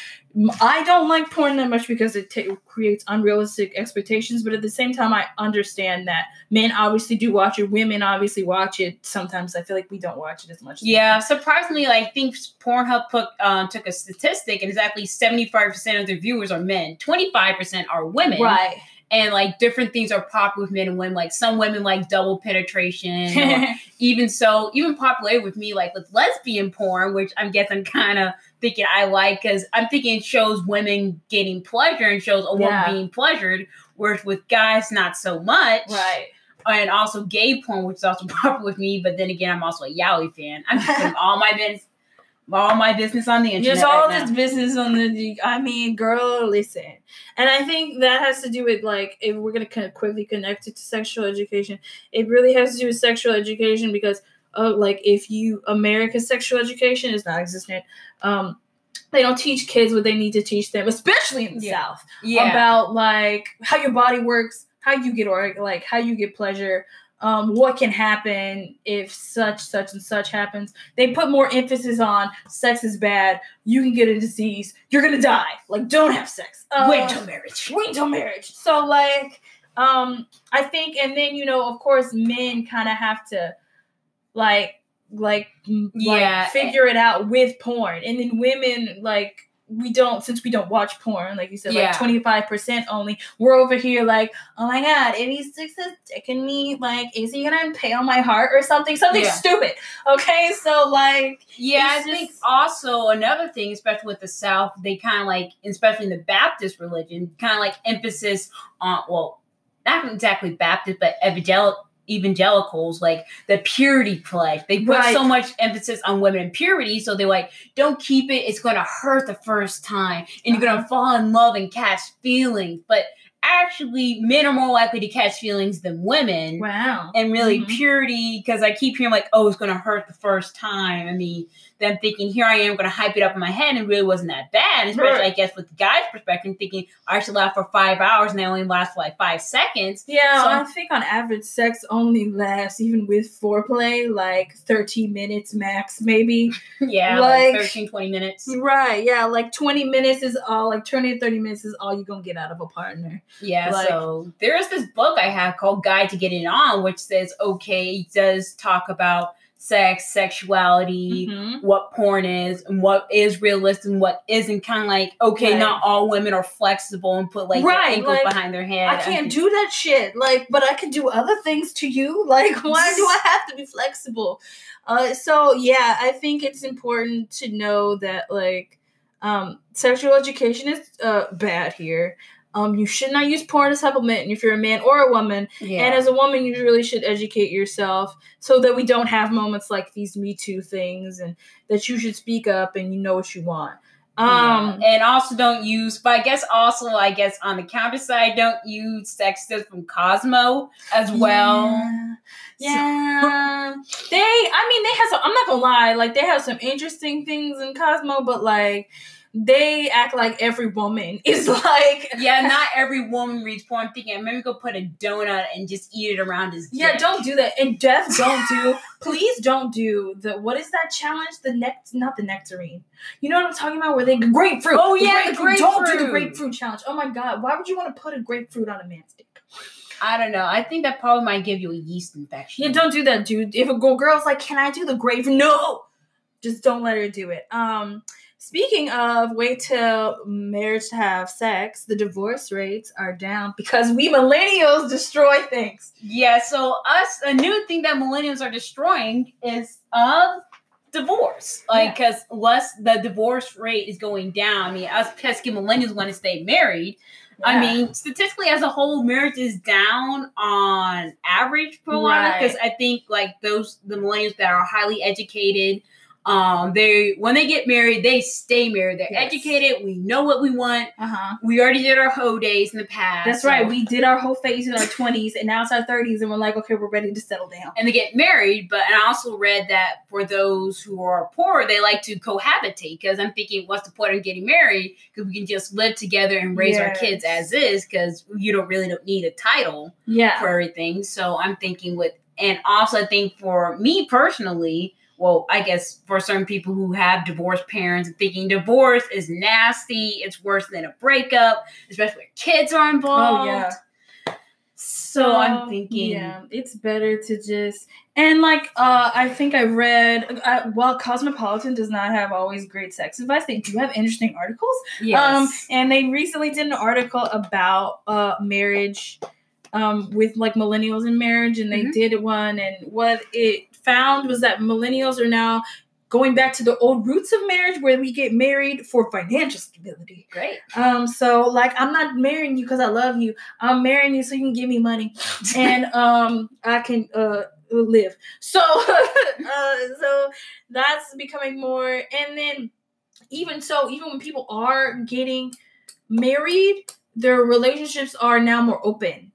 i don't like porn that much because it ta creates unrealistic expectations. But at the same time, I understand that men obviously do watch it. Women obviously watch it. Sometimes I feel like we don't watch it as much. As Yeah, men. surprisingly, like, I think Pornhub put, um, took a statistic, and exactly seventy five percent of their viewers are men, twenty five percent are women, right. And like different things are popular with men and women. Like some women like double penetration, even so, even popular with me, like with lesbian porn, which I'm guessing kind of thinking I like because I'm thinking it shows women getting pleasure and shows a woman Yeah. being pleasured, whereas with guys, not so much. right. And also gay porn, which is also popular with me, but then again, I'm also a yaoi fan. I'm just putting all my business, all my business on the internet. Just all right this now. business on the. I mean, girl, listen. And I think that has to do with like if we're gonna kind of quickly connect it to sexual education, it really has to do with sexual education because uh, like if you America's sexual education is not existent. Um, they don't teach kids what they need to teach them, especially in the Yeah. South, Yeah. about like how your body works, how you get or like how you get pleasure. Um, what can happen if such, such, and such happens? They put more emphasis on sex is bad. You can get a disease. You're gonna die. Like, don't have sex. Uh, Wait till marriage. wait till marriage. So like, um, I think, and then you know, of course, men kind of have to like, like, m- like, Yeah. figure it out with porn, and then women like. We don't since we don't watch porn, like you said, Yeah. like twenty five percent only. We're over here like, oh my god, if he sticks his dick in me, like, is he gonna impale my heart or something? Something Yeah. stupid. Okay, so like, Yeah, I It's think also another thing, especially with the South, they kind of like, especially in the Baptist religion, kind of like emphasis on, well, not exactly Baptist, but evangel- evangelicals, like the purity pledge. They put Right. so much emphasis on women and purity, so they're like, don't keep it, it's going to hurt the first time, and you're going to fall in love and catch feelings. But actually, men are more likely to catch feelings than women wow, and really Mhm. purity because I keep hearing like, oh, it's gonna hurt the first time. I mean, then thinking here I am gonna hype it up in my head and it really wasn't that bad. Especially Right. I guess with the guy's perspective, thinking I should laugh for five hours and they only last for like five seconds. Yeah, So- I think on average, sex only lasts, even with foreplay, like 13 minutes max, maybe. yeah, like, Like- 13, 20 minutes. Right, yeah, like 20 minutes is all, like 20 to 30 minutes is all you're gonna get out of a partner. Yeah, Like- so there is this book I have called Guide to Getting On, which says okay, it does talk about sex, sexuality, Mhm. what porn is and what is realistic and what isn't kind of like okay Right. not all women are flexible and put like Right, ankles like, behind their head I can't do that shit, like, but I can do other things to you. Like, why do I have to be flexible? Uh, so yeah, I think it's important to know that like, um, sexual education is uh bad here. Um, you should not use porn as supplement if you're a man or a woman. yeah And as a woman, you really should educate yourself so that we don't have moments like these Me Too things and that you should speak up and you know what you want. Um, Yeah. and also don't use but i guess also i guess on the counter side don't use sex tips from cosmo as well Yeah. Yeah. they, I mean, they have some, I'm not gonna lie, like, they have some interesting things in Cosmo, but like, they act like every woman is like, yeah not every woman reads porn I'm thinking maybe go put a donut and just eat it around his Yeah, dick." don't do that. And Jeff, don't do. please don't do the. What is that challenge? The next, not the nectarine. You know what I'm talking about? Where they grapefruit. Oh, yeah, the Don't do the grapefruit. grapefruit challenge. Oh my god, why would you want to put a grapefruit on a man's dick? i don't know i think that probably might give you a yeast infection Yeah, don't do that, dude. If a girl's like, "Can I do the grapefruit?" No, just don't let her do it. Um. Speaking of wait till marriage to have sex, the divorce rates are down because we millennials destroy things. Yeah, so us a new thing that millennials are destroying is of divorce. Like because less the divorce rate is going down. I mean, us pesky millennials want to stay married. I mean, statistically as a whole, marriage is down on average for a lot Right. because I think like those the millennials that are highly educated. Um, they when they get married, they stay married. They're Yes. educated. We know what we want. uh huh. We already did our hoe days in the past. That's so- right. We did our whole phase in our twenties, and now it's our thirties, and we're like, okay, we're ready to settle down. and they get married. But and I also read that for those who are poor, they like to cohabitate because I'm thinking, what's the point of getting married? Because we can just live together and raise our kids as is. Because you don't really don't need a title Yeah. for everything. So I'm thinking with and also I think for me personally, well, I guess for certain people who have divorced parents, thinking divorce is nasty, it's worse than a breakup, especially when kids are involved. Oh yeah. So I'm Um, thinking, yeah, it's better to just and like uh I think I read uh, while Cosmopolitan does not have always great sex advice, they do have interesting articles. yes. Um, and they recently did an article about uh marriage, um, with like millennials in marriage, and they Mhm. did one, and what it found was that millennials are now going back to the old roots of marriage, where we get married for financial stability. great. Um, so like I'm not marrying you because I love you. I'm marrying you so you can give me money, and um, I can uh live. So uh, so that's becoming more, and then even so, even when people are getting married, their relationships are now more open.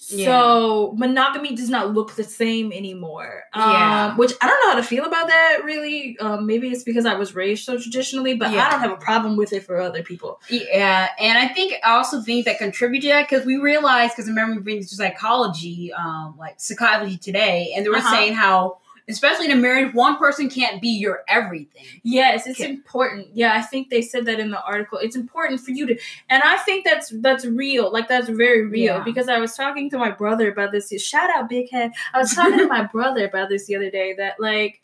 So monogamy does not look the same anymore. Yeah. Um, which I don't know how to feel about that really. Um, maybe it's because I was raised so traditionally, but Yeah. I don't have a problem with it for other people. Yeah, and I think I also think that contributed to that because we realized because I remember reading psychology, um, like psychology today, and they were Uh-huh. saying how, especially in a marriage, one person can't be your everything. Yes, it's Okay. important. Yeah, I think they said that in the article. It's important for you to, and I think that's that's real. Like that's very real Yeah. because I was talking to my brother about this. Shout out, big head. I was talking to my brother about this the other day. That like,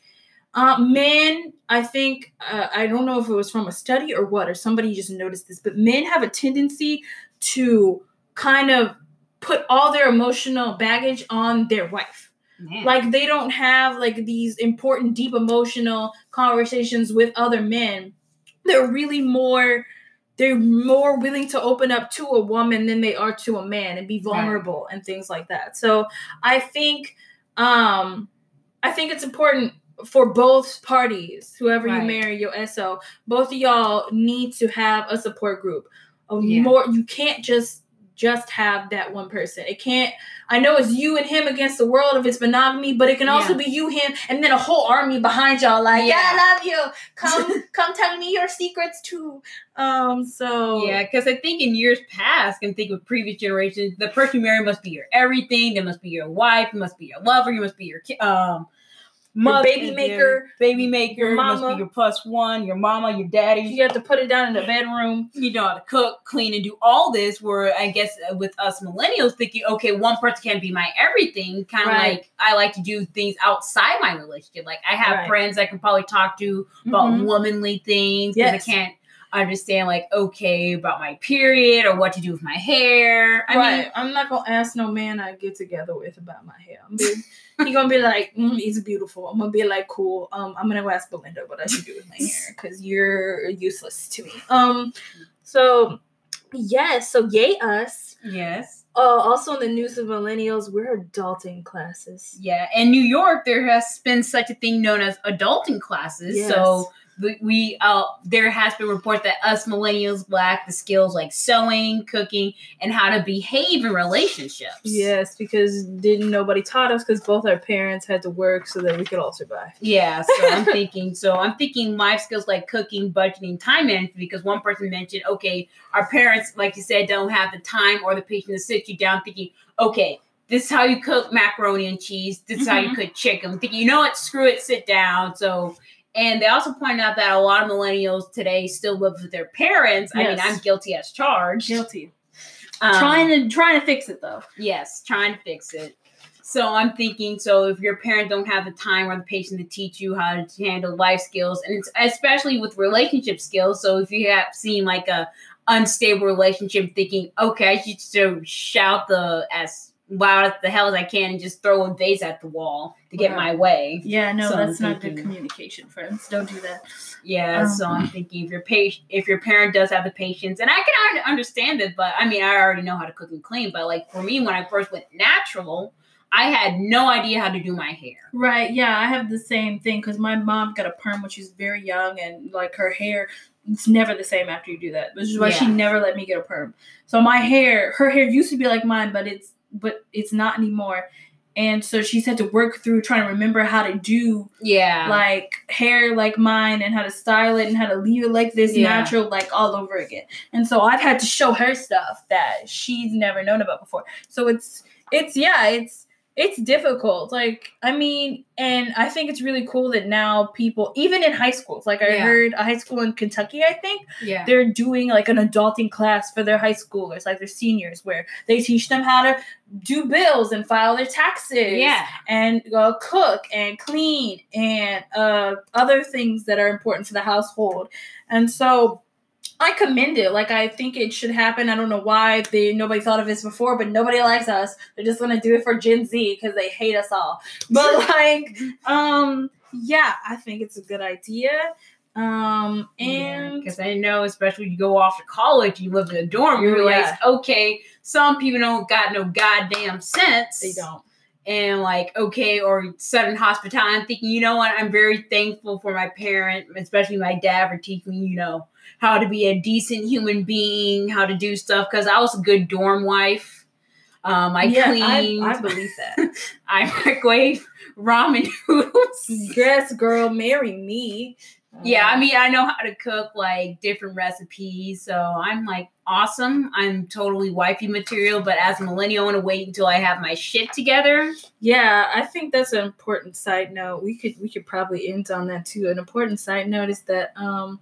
uh, men. I think uh, I don't know if it was from a study or what, or somebody just noticed this, but men have a tendency to kind of put all their emotional baggage on their wife Man. like they don't have like these important deep emotional conversations with other men they're really more they're more willing to open up to a woman than they are to a man and be Right. vulnerable and things like that so i think um i think it's important for both parties whoever you marry your so both of y'all need to have a support group a Yeah. more you can't just just have that one person it can't I know it's you and him against the world if it's monogamy, but it can also Yeah. be you, him, and then a whole army behind y'all. Like, yeah, Yeah. I love you. Come, come, tell me your secrets too. Um, so Yeah, because I think in years past, and think of previous generations, the person you marry must be your everything. They must be your wife. Must be your lover. You must be your um, mother, baby maker, baby maker. your you must be your plus one, your mama, your daddy. you have to put it down in the bedroom. you know how to cook, clean, and do all this. Where I guess uh, with us millennials thinking, okay, one person can't be my everything. Kind of Right. like I like to do things outside my relationship. Like I have Right. friends I can probably talk to about Mhm. womanly things because Yes. I can't understand like okay about my period or what to do with my hair. I right. mean, I'm not gonna ask no man I get together with about my hair. I'm be, he gonna be like, mm, it's beautiful. I'm gonna be like, cool. Um, I'm gonna go ask Belinda what I should do with my hair because you're useless to me. Um, so yes, so yay us. yes, Uh, also in the news of millennials, we're adulting classes. yeah. In New York, there has been such a thing known as adulting classes. Yes. So we, uh there has been report that us millennials lack the skills like sewing cooking and how to behave in relationships. Yes, because didn't nobody taught us because both our parents had to work so that we could all survive. yeah so i'm thinking so i'm thinking life skills like cooking budgeting time management because one person mentioned okay our parents like you said don't have the time or the patience to sit you down thinking okay this is how you cook macaroni and cheese this is how you cook chicken. I'm thinking you know what screw it sit down. So and they also pointed out that a lot of millennials today still live with their parents. I mean, I'm guilty as charged. Guilty. Um, trying to trying to fix it though. Yes, trying to fix it. So I'm thinking, so if your parents don't have the time or the patience to teach you how to handle life skills, and it's especially with relationship skills. So if you have seen like a unstable relationship, thinking, okay, I should just shout the as as the hell as I can and just throw a vase at the wall to get Right. my way. Yeah, no, So that's not good communication, friends. Don't do that. Yeah, Um, so I'm thinking if your patient, if your parent does have the patience, and I can understand it, but I mean, I already know how to cook and clean. But like for me, when I first went natural, I had no idea how to do my hair. Right. Yeah, I have the same thing because my mom got a perm when she was very young, and like her hair, it's never the same after you do that. Which is why she never let me get a perm. So my hair, her hair used to be like mine, but it's but it's not anymore. And so she's had to work through trying to remember how to do Yeah, like hair like mine and how to style it and how to leave it like this Yeah. natural like all over again. And so I've had to show her stuff that she's never known about before. So it's it's yeah, it's it's difficult. Like, I mean, and I think it's really cool that now people, even in high schools, like I Yeah. heard a high school in Kentucky, I think, Yeah. they're doing like an adulting class for their high schoolers, like their seniors, where they teach them how to do bills and file their taxes. Yeah. And uh, cook and clean and uh, other things that are important for the household. And so I commend it. Like I think it should happen. I don't know why they nobody thought of this before, but nobody likes us. They're just gonna do it for Gen Z because they hate us all. But like, um, yeah, I think it's a good idea. Um, and because I know, especially you go off to college, you live in a dorm, you realize, yeah. okay, some people don't got no goddamn sense. they don't. And like okay or sudden hospitality i'm thinking you know what i'm very thankful for my parent especially my dad for teaching me you know how to be a decent human being how to do stuff because i was a good dorm wife um, I yeah, cleaned. I, I believe that. I microwave ramen noodles. yes, girl, marry me. Yeah, I Um, mean, I know how to cook like different recipes, so I'm like awesome. I'm totally wifey material, but as a millennial, I want to wait until I have my shit together. Yeah, I think that's an important side note. We could we could probably end on that too. An important side note is that um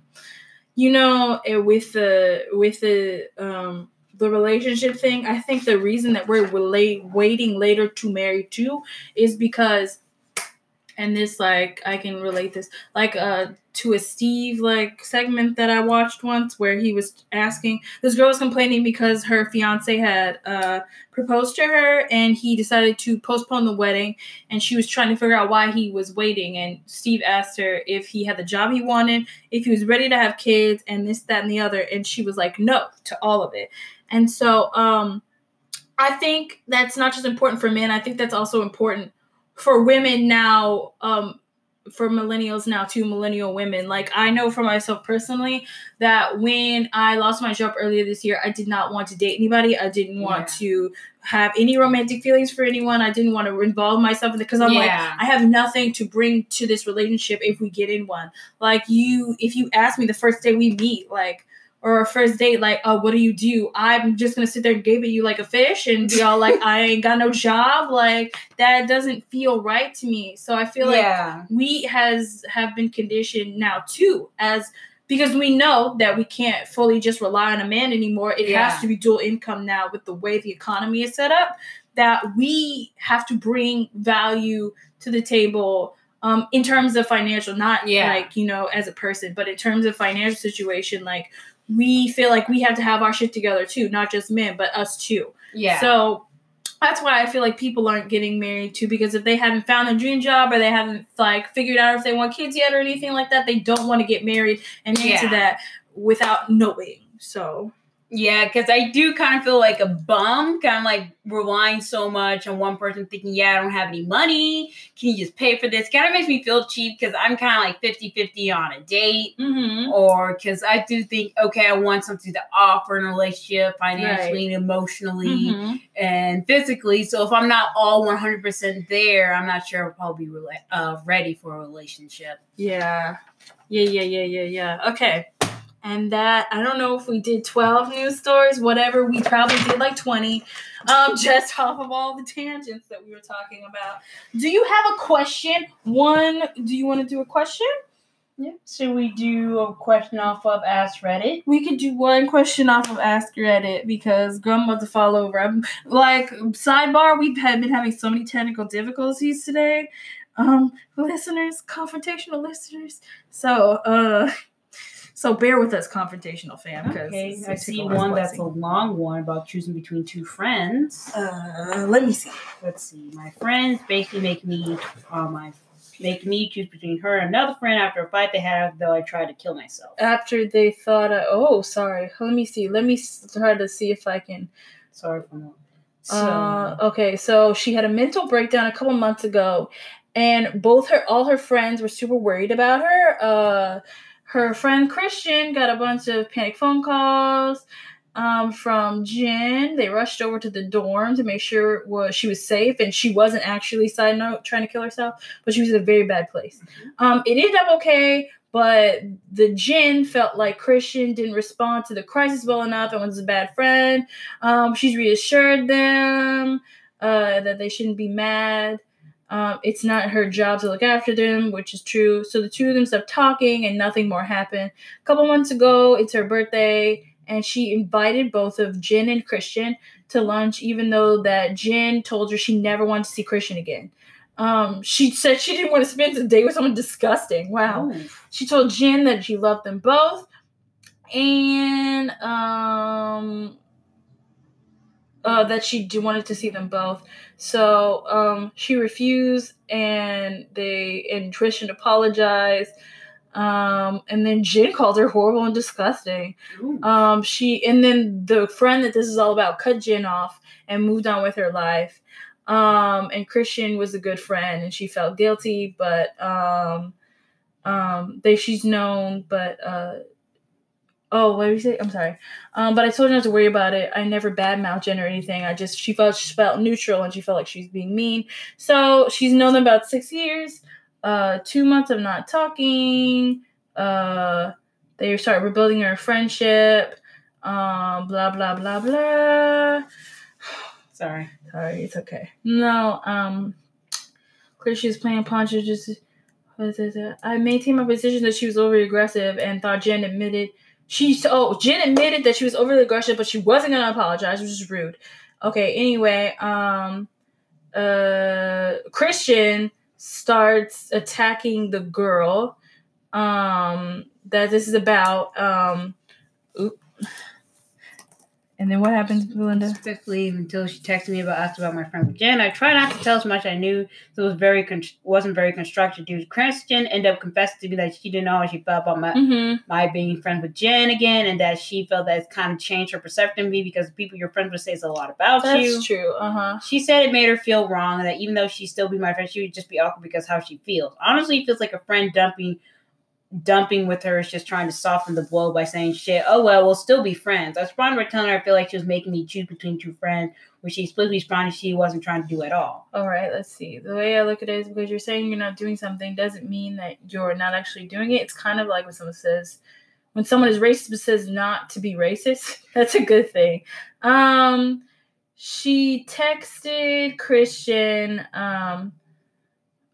you know, eh, with the with the um the relationship thing, I think the reason that we're wala- waiting later to marry too is because and this like I can relate this like uh to a Steve like segment that I watched once where he was asking this girl was complaining because her fiance had uh proposed to her and he decided to postpone the wedding and she was trying to figure out why he was waiting. And Steve asked her if he had the job he wanted, if he was ready to have kids and this that and the other. And she was like no to all of it. And so um I think that's not just important for men, I think that's also important for women now um for millennials now to millennial women like i know for myself personally that when i lost my job earlier this year i did not want to date anybody i didn't want Yeah. to have any romantic feelings for anyone i didn't want to involve myself in it because i'm like I have nothing to bring to this relationship if we get in one. Like you, if you ask me the first day we meet, like or a first date, like, oh, what do you do? I'm just gonna sit there and gape at you like a fish and be all like, I ain't got no job. Like that doesn't feel right to me. So I feel like we has have been conditioned now too as because we know that we can't fully just rely on a man anymore. It Yeah. has to be dual income now with the way the economy is set up. That we have to bring value to the table um, in terms of financial, not Yeah. like you know as a person, but in terms of financial situation. Like we feel like we have to have our shit together too, not just men, but us too. yeah. So that's why I feel like people aren't getting married too because if they haven't found their dream job or they haven't like figured out if they want kids yet or anything like that, they don't want to get married and into Yeah. that without knowing. So Yeah, because I do kind of feel like a bum, kind of like relying so much on one person thinking, yeah, I don't have any money. Can you just pay for this? Kind of makes me feel cheap because I'm kind of like 50 50 on a date. mm-hmm. Or because I do think, okay, I want something to offer in a relationship financially and emotionally Mm-hmm. and physically. So if I'm not all 100% there, I'm not sure I'll probably be rela- uh, ready for a relationship. yeah, yeah, yeah, yeah, yeah, yeah. Okay. And that I don't know if we did twelve news stories, whatever. We probably did like twenty, um, just off of all the tangents that we were talking about. Do you have a question? One, do you want to do a question? Yeah. Should we do a question off of Ask Reddit? We could do one question off of Ask Reddit because girl, I'm about to fall over. I'm like sidebar. We've had been having so many technical difficulties today, um, listeners, confrontational listeners. So, uh, so bear with us, confrontational fam. Because Okay, I see one that's a long one about choosing between two friends. Uh, let me see. Let's see. My friends basically make me uh, my make me choose between her and another friend after a fight they had, though I tried to kill myself. After they thought, I, oh, sorry. Let me see. Let me try to see if I can. Sorry for that. So Uh, okay, so she had a mental breakdown a couple months ago, and both her all her friends were super worried about her. Uh, her friend Christian got a bunch of panic phone calls um, from Jen. They rushed over to the dorm to make sure it was she was safe, and she wasn't actually side note trying to kill herself, but she was in a very bad place. Um, it ended up okay. But the Jen felt like Christian didn't respond to the crisis well enough and was a bad friend. Um, she's reassured them. uh, that they shouldn't be mad. Um, it's not her job to look after them, which is true. So the two of them stopped talking and nothing more happened. A couple months ago, it's her birthday, and she invited both of Jin and Christian to lunch, even though that Jin told her she never wanted to see Christian again. Um, she said she didn't want to spend the day with someone disgusting. Wow. She told Jin that she loved them both, and um, uh, that she d- wanted to see them both. So um, she refused, and they and Tristan apologized. Um, and then Jin called her horrible and disgusting. Ooh. Um, she and then the friend that this is all about cut Jin off and moved on with her life. Um, and Christian was a good friend, and she felt guilty, but um, um, they she's known, but uh, oh, what did you say? I'm sorry. Um, but I told her not to worry about it. I never badmouth Jen or anything. I just she felt she felt neutral and she felt like she was being mean. So she's known them about six years. Uh, two months of not talking. Uh, they start rebuilding her friendship. Um, blah blah blah blah. Sorry. Sorry, it's okay. No, um, Chris, was playing Poncho just. what is it? I maintained my position that she was overly aggressive and thought Jen admitted she. Oh, Jen admitted that she was overly aggressive, but she wasn't gonna apologize, which is rude. Okay. Anyway, um, uh, Christian starts attacking the girl, um, that this is about. Um, oop. And then what happens, Belinda? Specifically, until she texted me about asked about my friend Jen. I tried not to tell as much I knew, so it was very con- wasn't very constructive. Dude, Christian ended up confessing to me that she didn't know how she felt about my Mm-hmm. my being friends with Jen again, and that she felt that it's kind of changed her perception of me because the people you're friends with says a lot about That's you. true. Uh huh. She said it made her feel wrong, and that even though she still be my friend, she would just be awkward because how she feels. Honestly, it feels like a friend dumping dumping with her is just trying to soften the blow by saying shit, oh well, we'll still be friends. I responded by telling her I feel like she was making me choose between two friends, which she explicitly responded she wasn't trying to do at all. All right, let's see. The way I look at it is because you're saying you're not doing something doesn't mean that you're not actually doing it. It's kind of like when someone says, when someone is racist but says not to be racist, that's a good thing. Um, she texted Christian, um,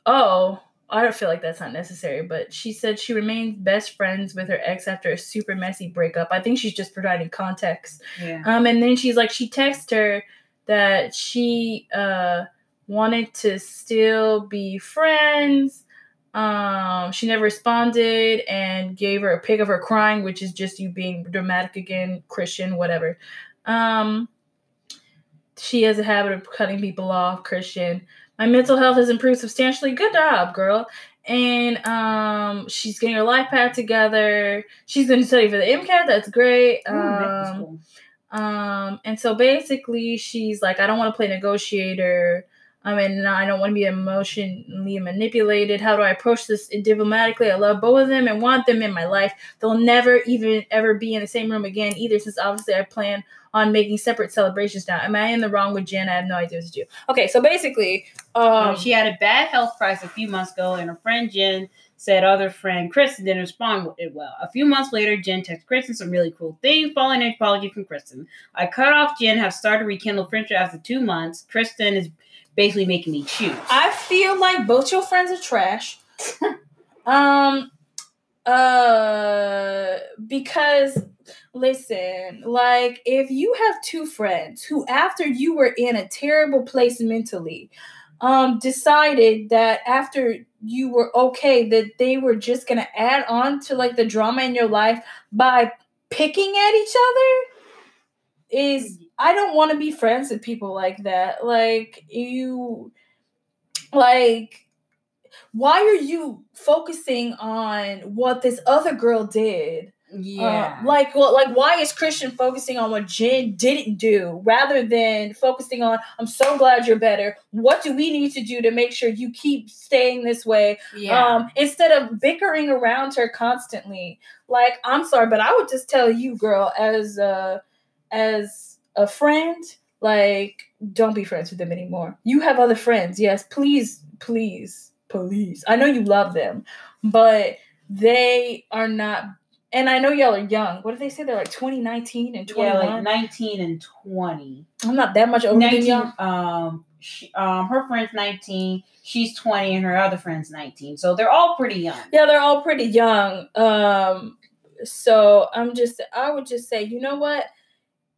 oh, I don't feel like that's not necessary, but she said she remains best friends with her ex after a super messy breakup. I think she's just providing context. Yeah. Um, and then she's like, she texted her that she uh wanted to still be friends. Um, she never responded and gave her a pic of her crying, which is just you being dramatic again, Christian, whatever. Um, she has a habit of cutting people off, Christian. My mental health has improved substantially. Good job, girl. And um, she's getting her life back together. She's going to study for the MCAT. That's great. Ooh, Um, um, and so basically, she's like, I don't want to play negotiator. I mean, I don't want to be emotionally manipulated. How do I approach this diplomatically? I love both of them and want them in my life. They'll never even ever be in the same room again either, since obviously I plan on making separate celebrations now. Am I in the wrong with Jen? I have no idea what to do. Okay, so basically, um, she had a bad health crisis a few months ago, and her friend Jen said other friend Kristen didn't respond it well. A few months later, Jen texted Kristen some really cool things, following an apology from Kristen. I cut off Jen, have started rekindle friendship after two months. Kristen is basically making me choose. I feel like both your friends are trash. um uh because listen, like if you have two friends who after you were in a terrible place mentally um decided that after you were okay that they were just going to add on to like the drama in your life by picking at each other is I don't want to be friends with people like that. Like you like why are you focusing on what this other girl did? yeah. Uh, like well, like why is Christian focusing on what Jen didn't do rather than focusing on I'm so glad you're better. What do we need to do to make sure you keep staying this way? yeah. Um instead of bickering around her constantly. Like I'm sorry, but I would just tell you girl as a, as a friend like don't be friends with them anymore. You have other friends. Yes, please, please, please. I know you love them, but they are not And I know y'all are young. What did they say? They're like 20, 19, and 21. Yeah, like 19 and 20. I'm not that much older than 19, y'all. um, she, um, her friend's 19, she's 20, and her other friend's 19. So they're all pretty young. Yeah, they're all pretty young. Um, so I'm just, I would just say, you know what?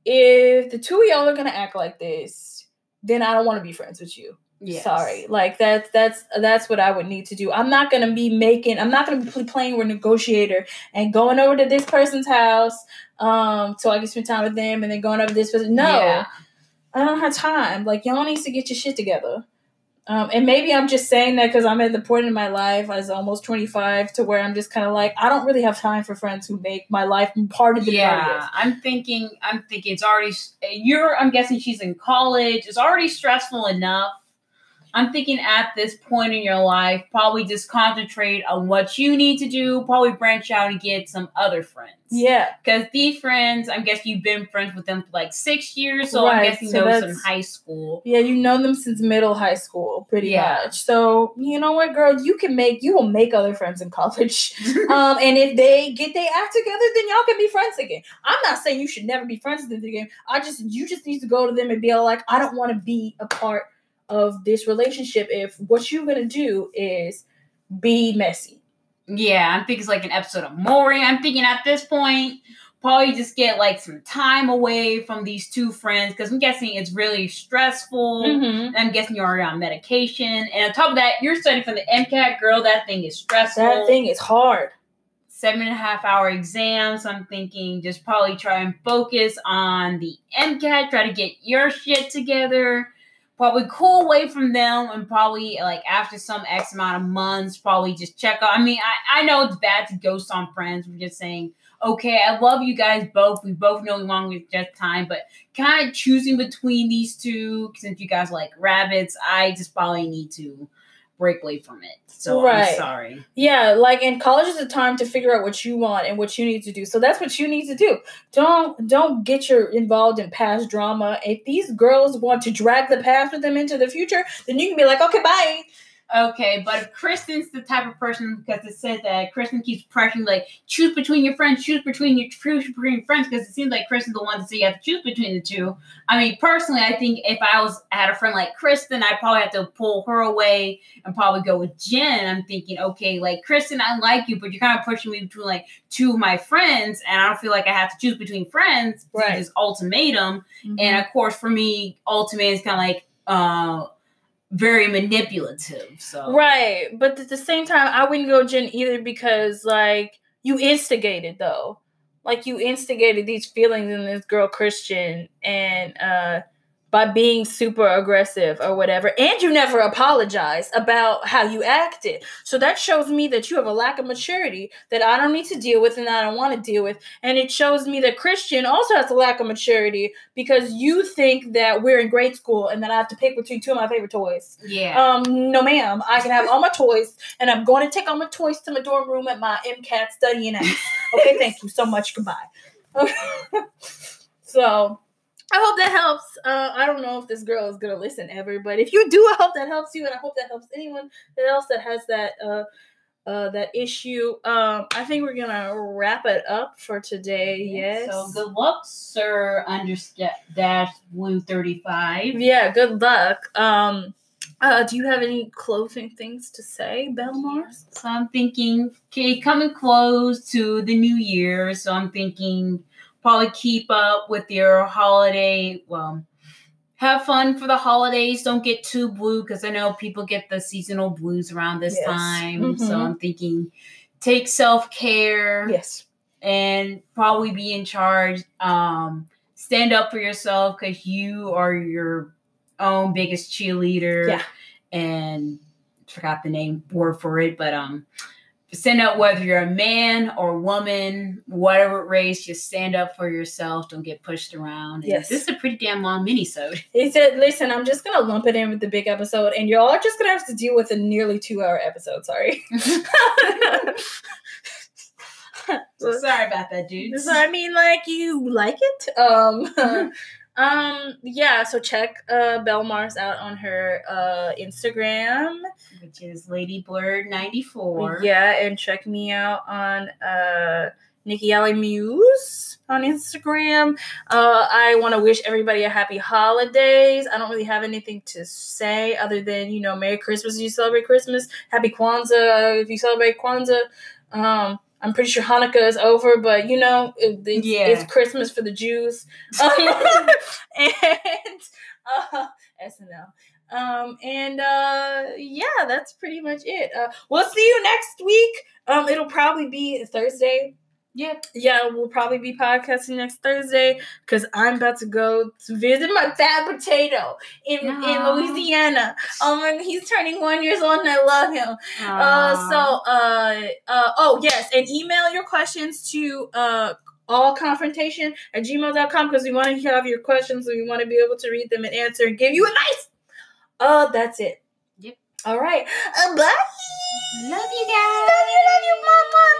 If the two of y'all are gonna act like this, then I don't want to be friends with you. Yes. Sorry, like that's that's that's what I would need to do. I'm not gonna be making. I'm not gonna be pl- playing with negotiator and going over to this person's house, um, so I can spend time with them, and then going over to this person. No, Yeah. I don't have time. Like y'all needs to get your shit together. Um, and maybe I'm just saying that because I'm at the point in my life as almost 25 to where I'm just kind of like I don't really have time for friends who make my life part of the Yeah, I'm thinking. I'm thinking it's already. You're. I'm guessing she's in college. It's already stressful enough. I'm thinking at this point in your life, probably just concentrate on what you need to do. Probably branch out and get some other friends. Yeah, Because these friends, I'm guessing you've been friends with them for like six years, so I'm Right, guessing so those that's- high school. yeah, you know them since middle high school, pretty Yeah. much. So you know what, girl, you can make you will make other friends in college. um, and if they get their act together, then y'all can be friends again. I'm not saying you should never be friends with them again. I just you just need to go to them and be like, I don't want to be a part of this relationship if what you're gonna do is be messy. Yeah, I'm thinking it's like an episode of Maury. I'm thinking at this point, probably just get like some time away from these two friends because I'm guessing it's really stressful. Mm-hmm. I'm guessing you're already on medication, and on top of that, you're studying for the MCAT. Girl, that thing is stressful. That thing is hard. seven and a half hour exams. I'm thinking just probably try and focus on the MCAT, try to get your shit together. Probably cool away from them and probably like after some X amount of months, probably just check out. I mean, I, I know it's bad to ghost on friends. We're just saying, okay, I love you guys both. We both know we long with just time, but kind of choosing between these two, since you guys like rabbits, I just probably need to break away from it. So Right. I'm sorry. Yeah, like in college is a time to figure out what you want and what you need to do. So that's what you need to do. Don't don't get your involved in past drama. If these girls want to drag the past with them into the future, then you can be like, okay, bye. Okay, but if Kristen's the type of person, because it said that Kristen keeps pressuring, like, choose between your friends, choose between your choose between friends, because it seems like Kristen's the one to say you have to choose between the two. I mean, personally, I think if I was had a friend like Kristen, I'd probably have to pull her away and probably go with Jen. I'm thinking, okay, like Kristen, I like you, but you're kind of pushing me between like two of my friends, and I don't feel like I have to choose between friends. Right. This ultimatum, and of course, for me, ultimatum is kind of like, uh, very manipulative. So Right. But at the same time, I wouldn't go Jen either because like you instigated though. Like you instigated these feelings in this girl Christian and uh by being super aggressive or whatever. And you never apologize about how you acted. So that shows me that you have a lack of maturity that I don't need to deal with and I don't want to deal with. And it shows me that Christian also has a lack of maturity because you think that we're in grade school and that I have to pick between two of my favorite toys. yeah. Um, no, ma'am. I can have all my toys, and I'm going to take all my toys to my dorm room at my MCAT studying at. Okay, thank you so much. Goodbye. so, I hope that helps. Uh, I don't know if this girl is gonna listen ever, but if you do, I hope that helps you, and I hope that helps anyone else that has that uh, uh, that issue. Um, I think we're gonna wrap it up for today. Yes. So good luck, Sir Understa- Dash Blue Thirty Five. Yeah. Good luck. Um, uh, do you have any closing things to say, Belmars? So I'm thinking, okay, coming close to the new year, so I'm thinking probably keep up with your holiday. Well, have fun for the holidays. Don't get too blue because I know people get the seasonal blues around this Yes. time. So Mhm. I'm thinking, take self care. Yes. and probably be in charge. Um, stand up for yourself because you are your own biggest cheerleader. Yeah. And forgot the name word for it, but um, stand up whether you're a man or a woman, whatever race. Just stand up for yourself. Don't get pushed around. And Yes. This is a pretty damn long mini-sode. He said, "Listen, I'm just gonna lump it in with the big episode, and y'all are just gonna have to deal with a nearly two-hour episode. Sorry." Sorry about that, dude. Does that mean like you like it? Um, um, yeah. So check uh Belle Mars out on her uh Instagram. Which is Lady Blurred 94. Yeah, and check me out on uh Nikki Alley Muse on Instagram. Uh, I want to wish everybody a happy holidays. I don't really have anything to say other than, you know, Merry Christmas if you celebrate Christmas. Happy Kwanzaa if you celebrate Kwanzaa. Um, I'm pretty sure Hanukkah is over, but you know, it, it's, Yeah. it's Christmas for the Jews. Um, and uh, SNL. Um, and uh, yeah, that's pretty much it. Uh, we'll see you next week. Um, it'll probably be Thursday. Yep. Yeah, we'll probably be podcasting next Thursday because I'm about to go to visit my fat potato in, in Louisiana. Oh my, he's turning one years old and I love him. Uh, so, uh, uh, oh, yes, and email your questions to uh, allconfrontation at gmail.com because we want to have your questions and we want to be able to read them and answer and give you advice. Uh, that's it. Yep. All right. Uh, bye. love you guys. Love you, love you, mama.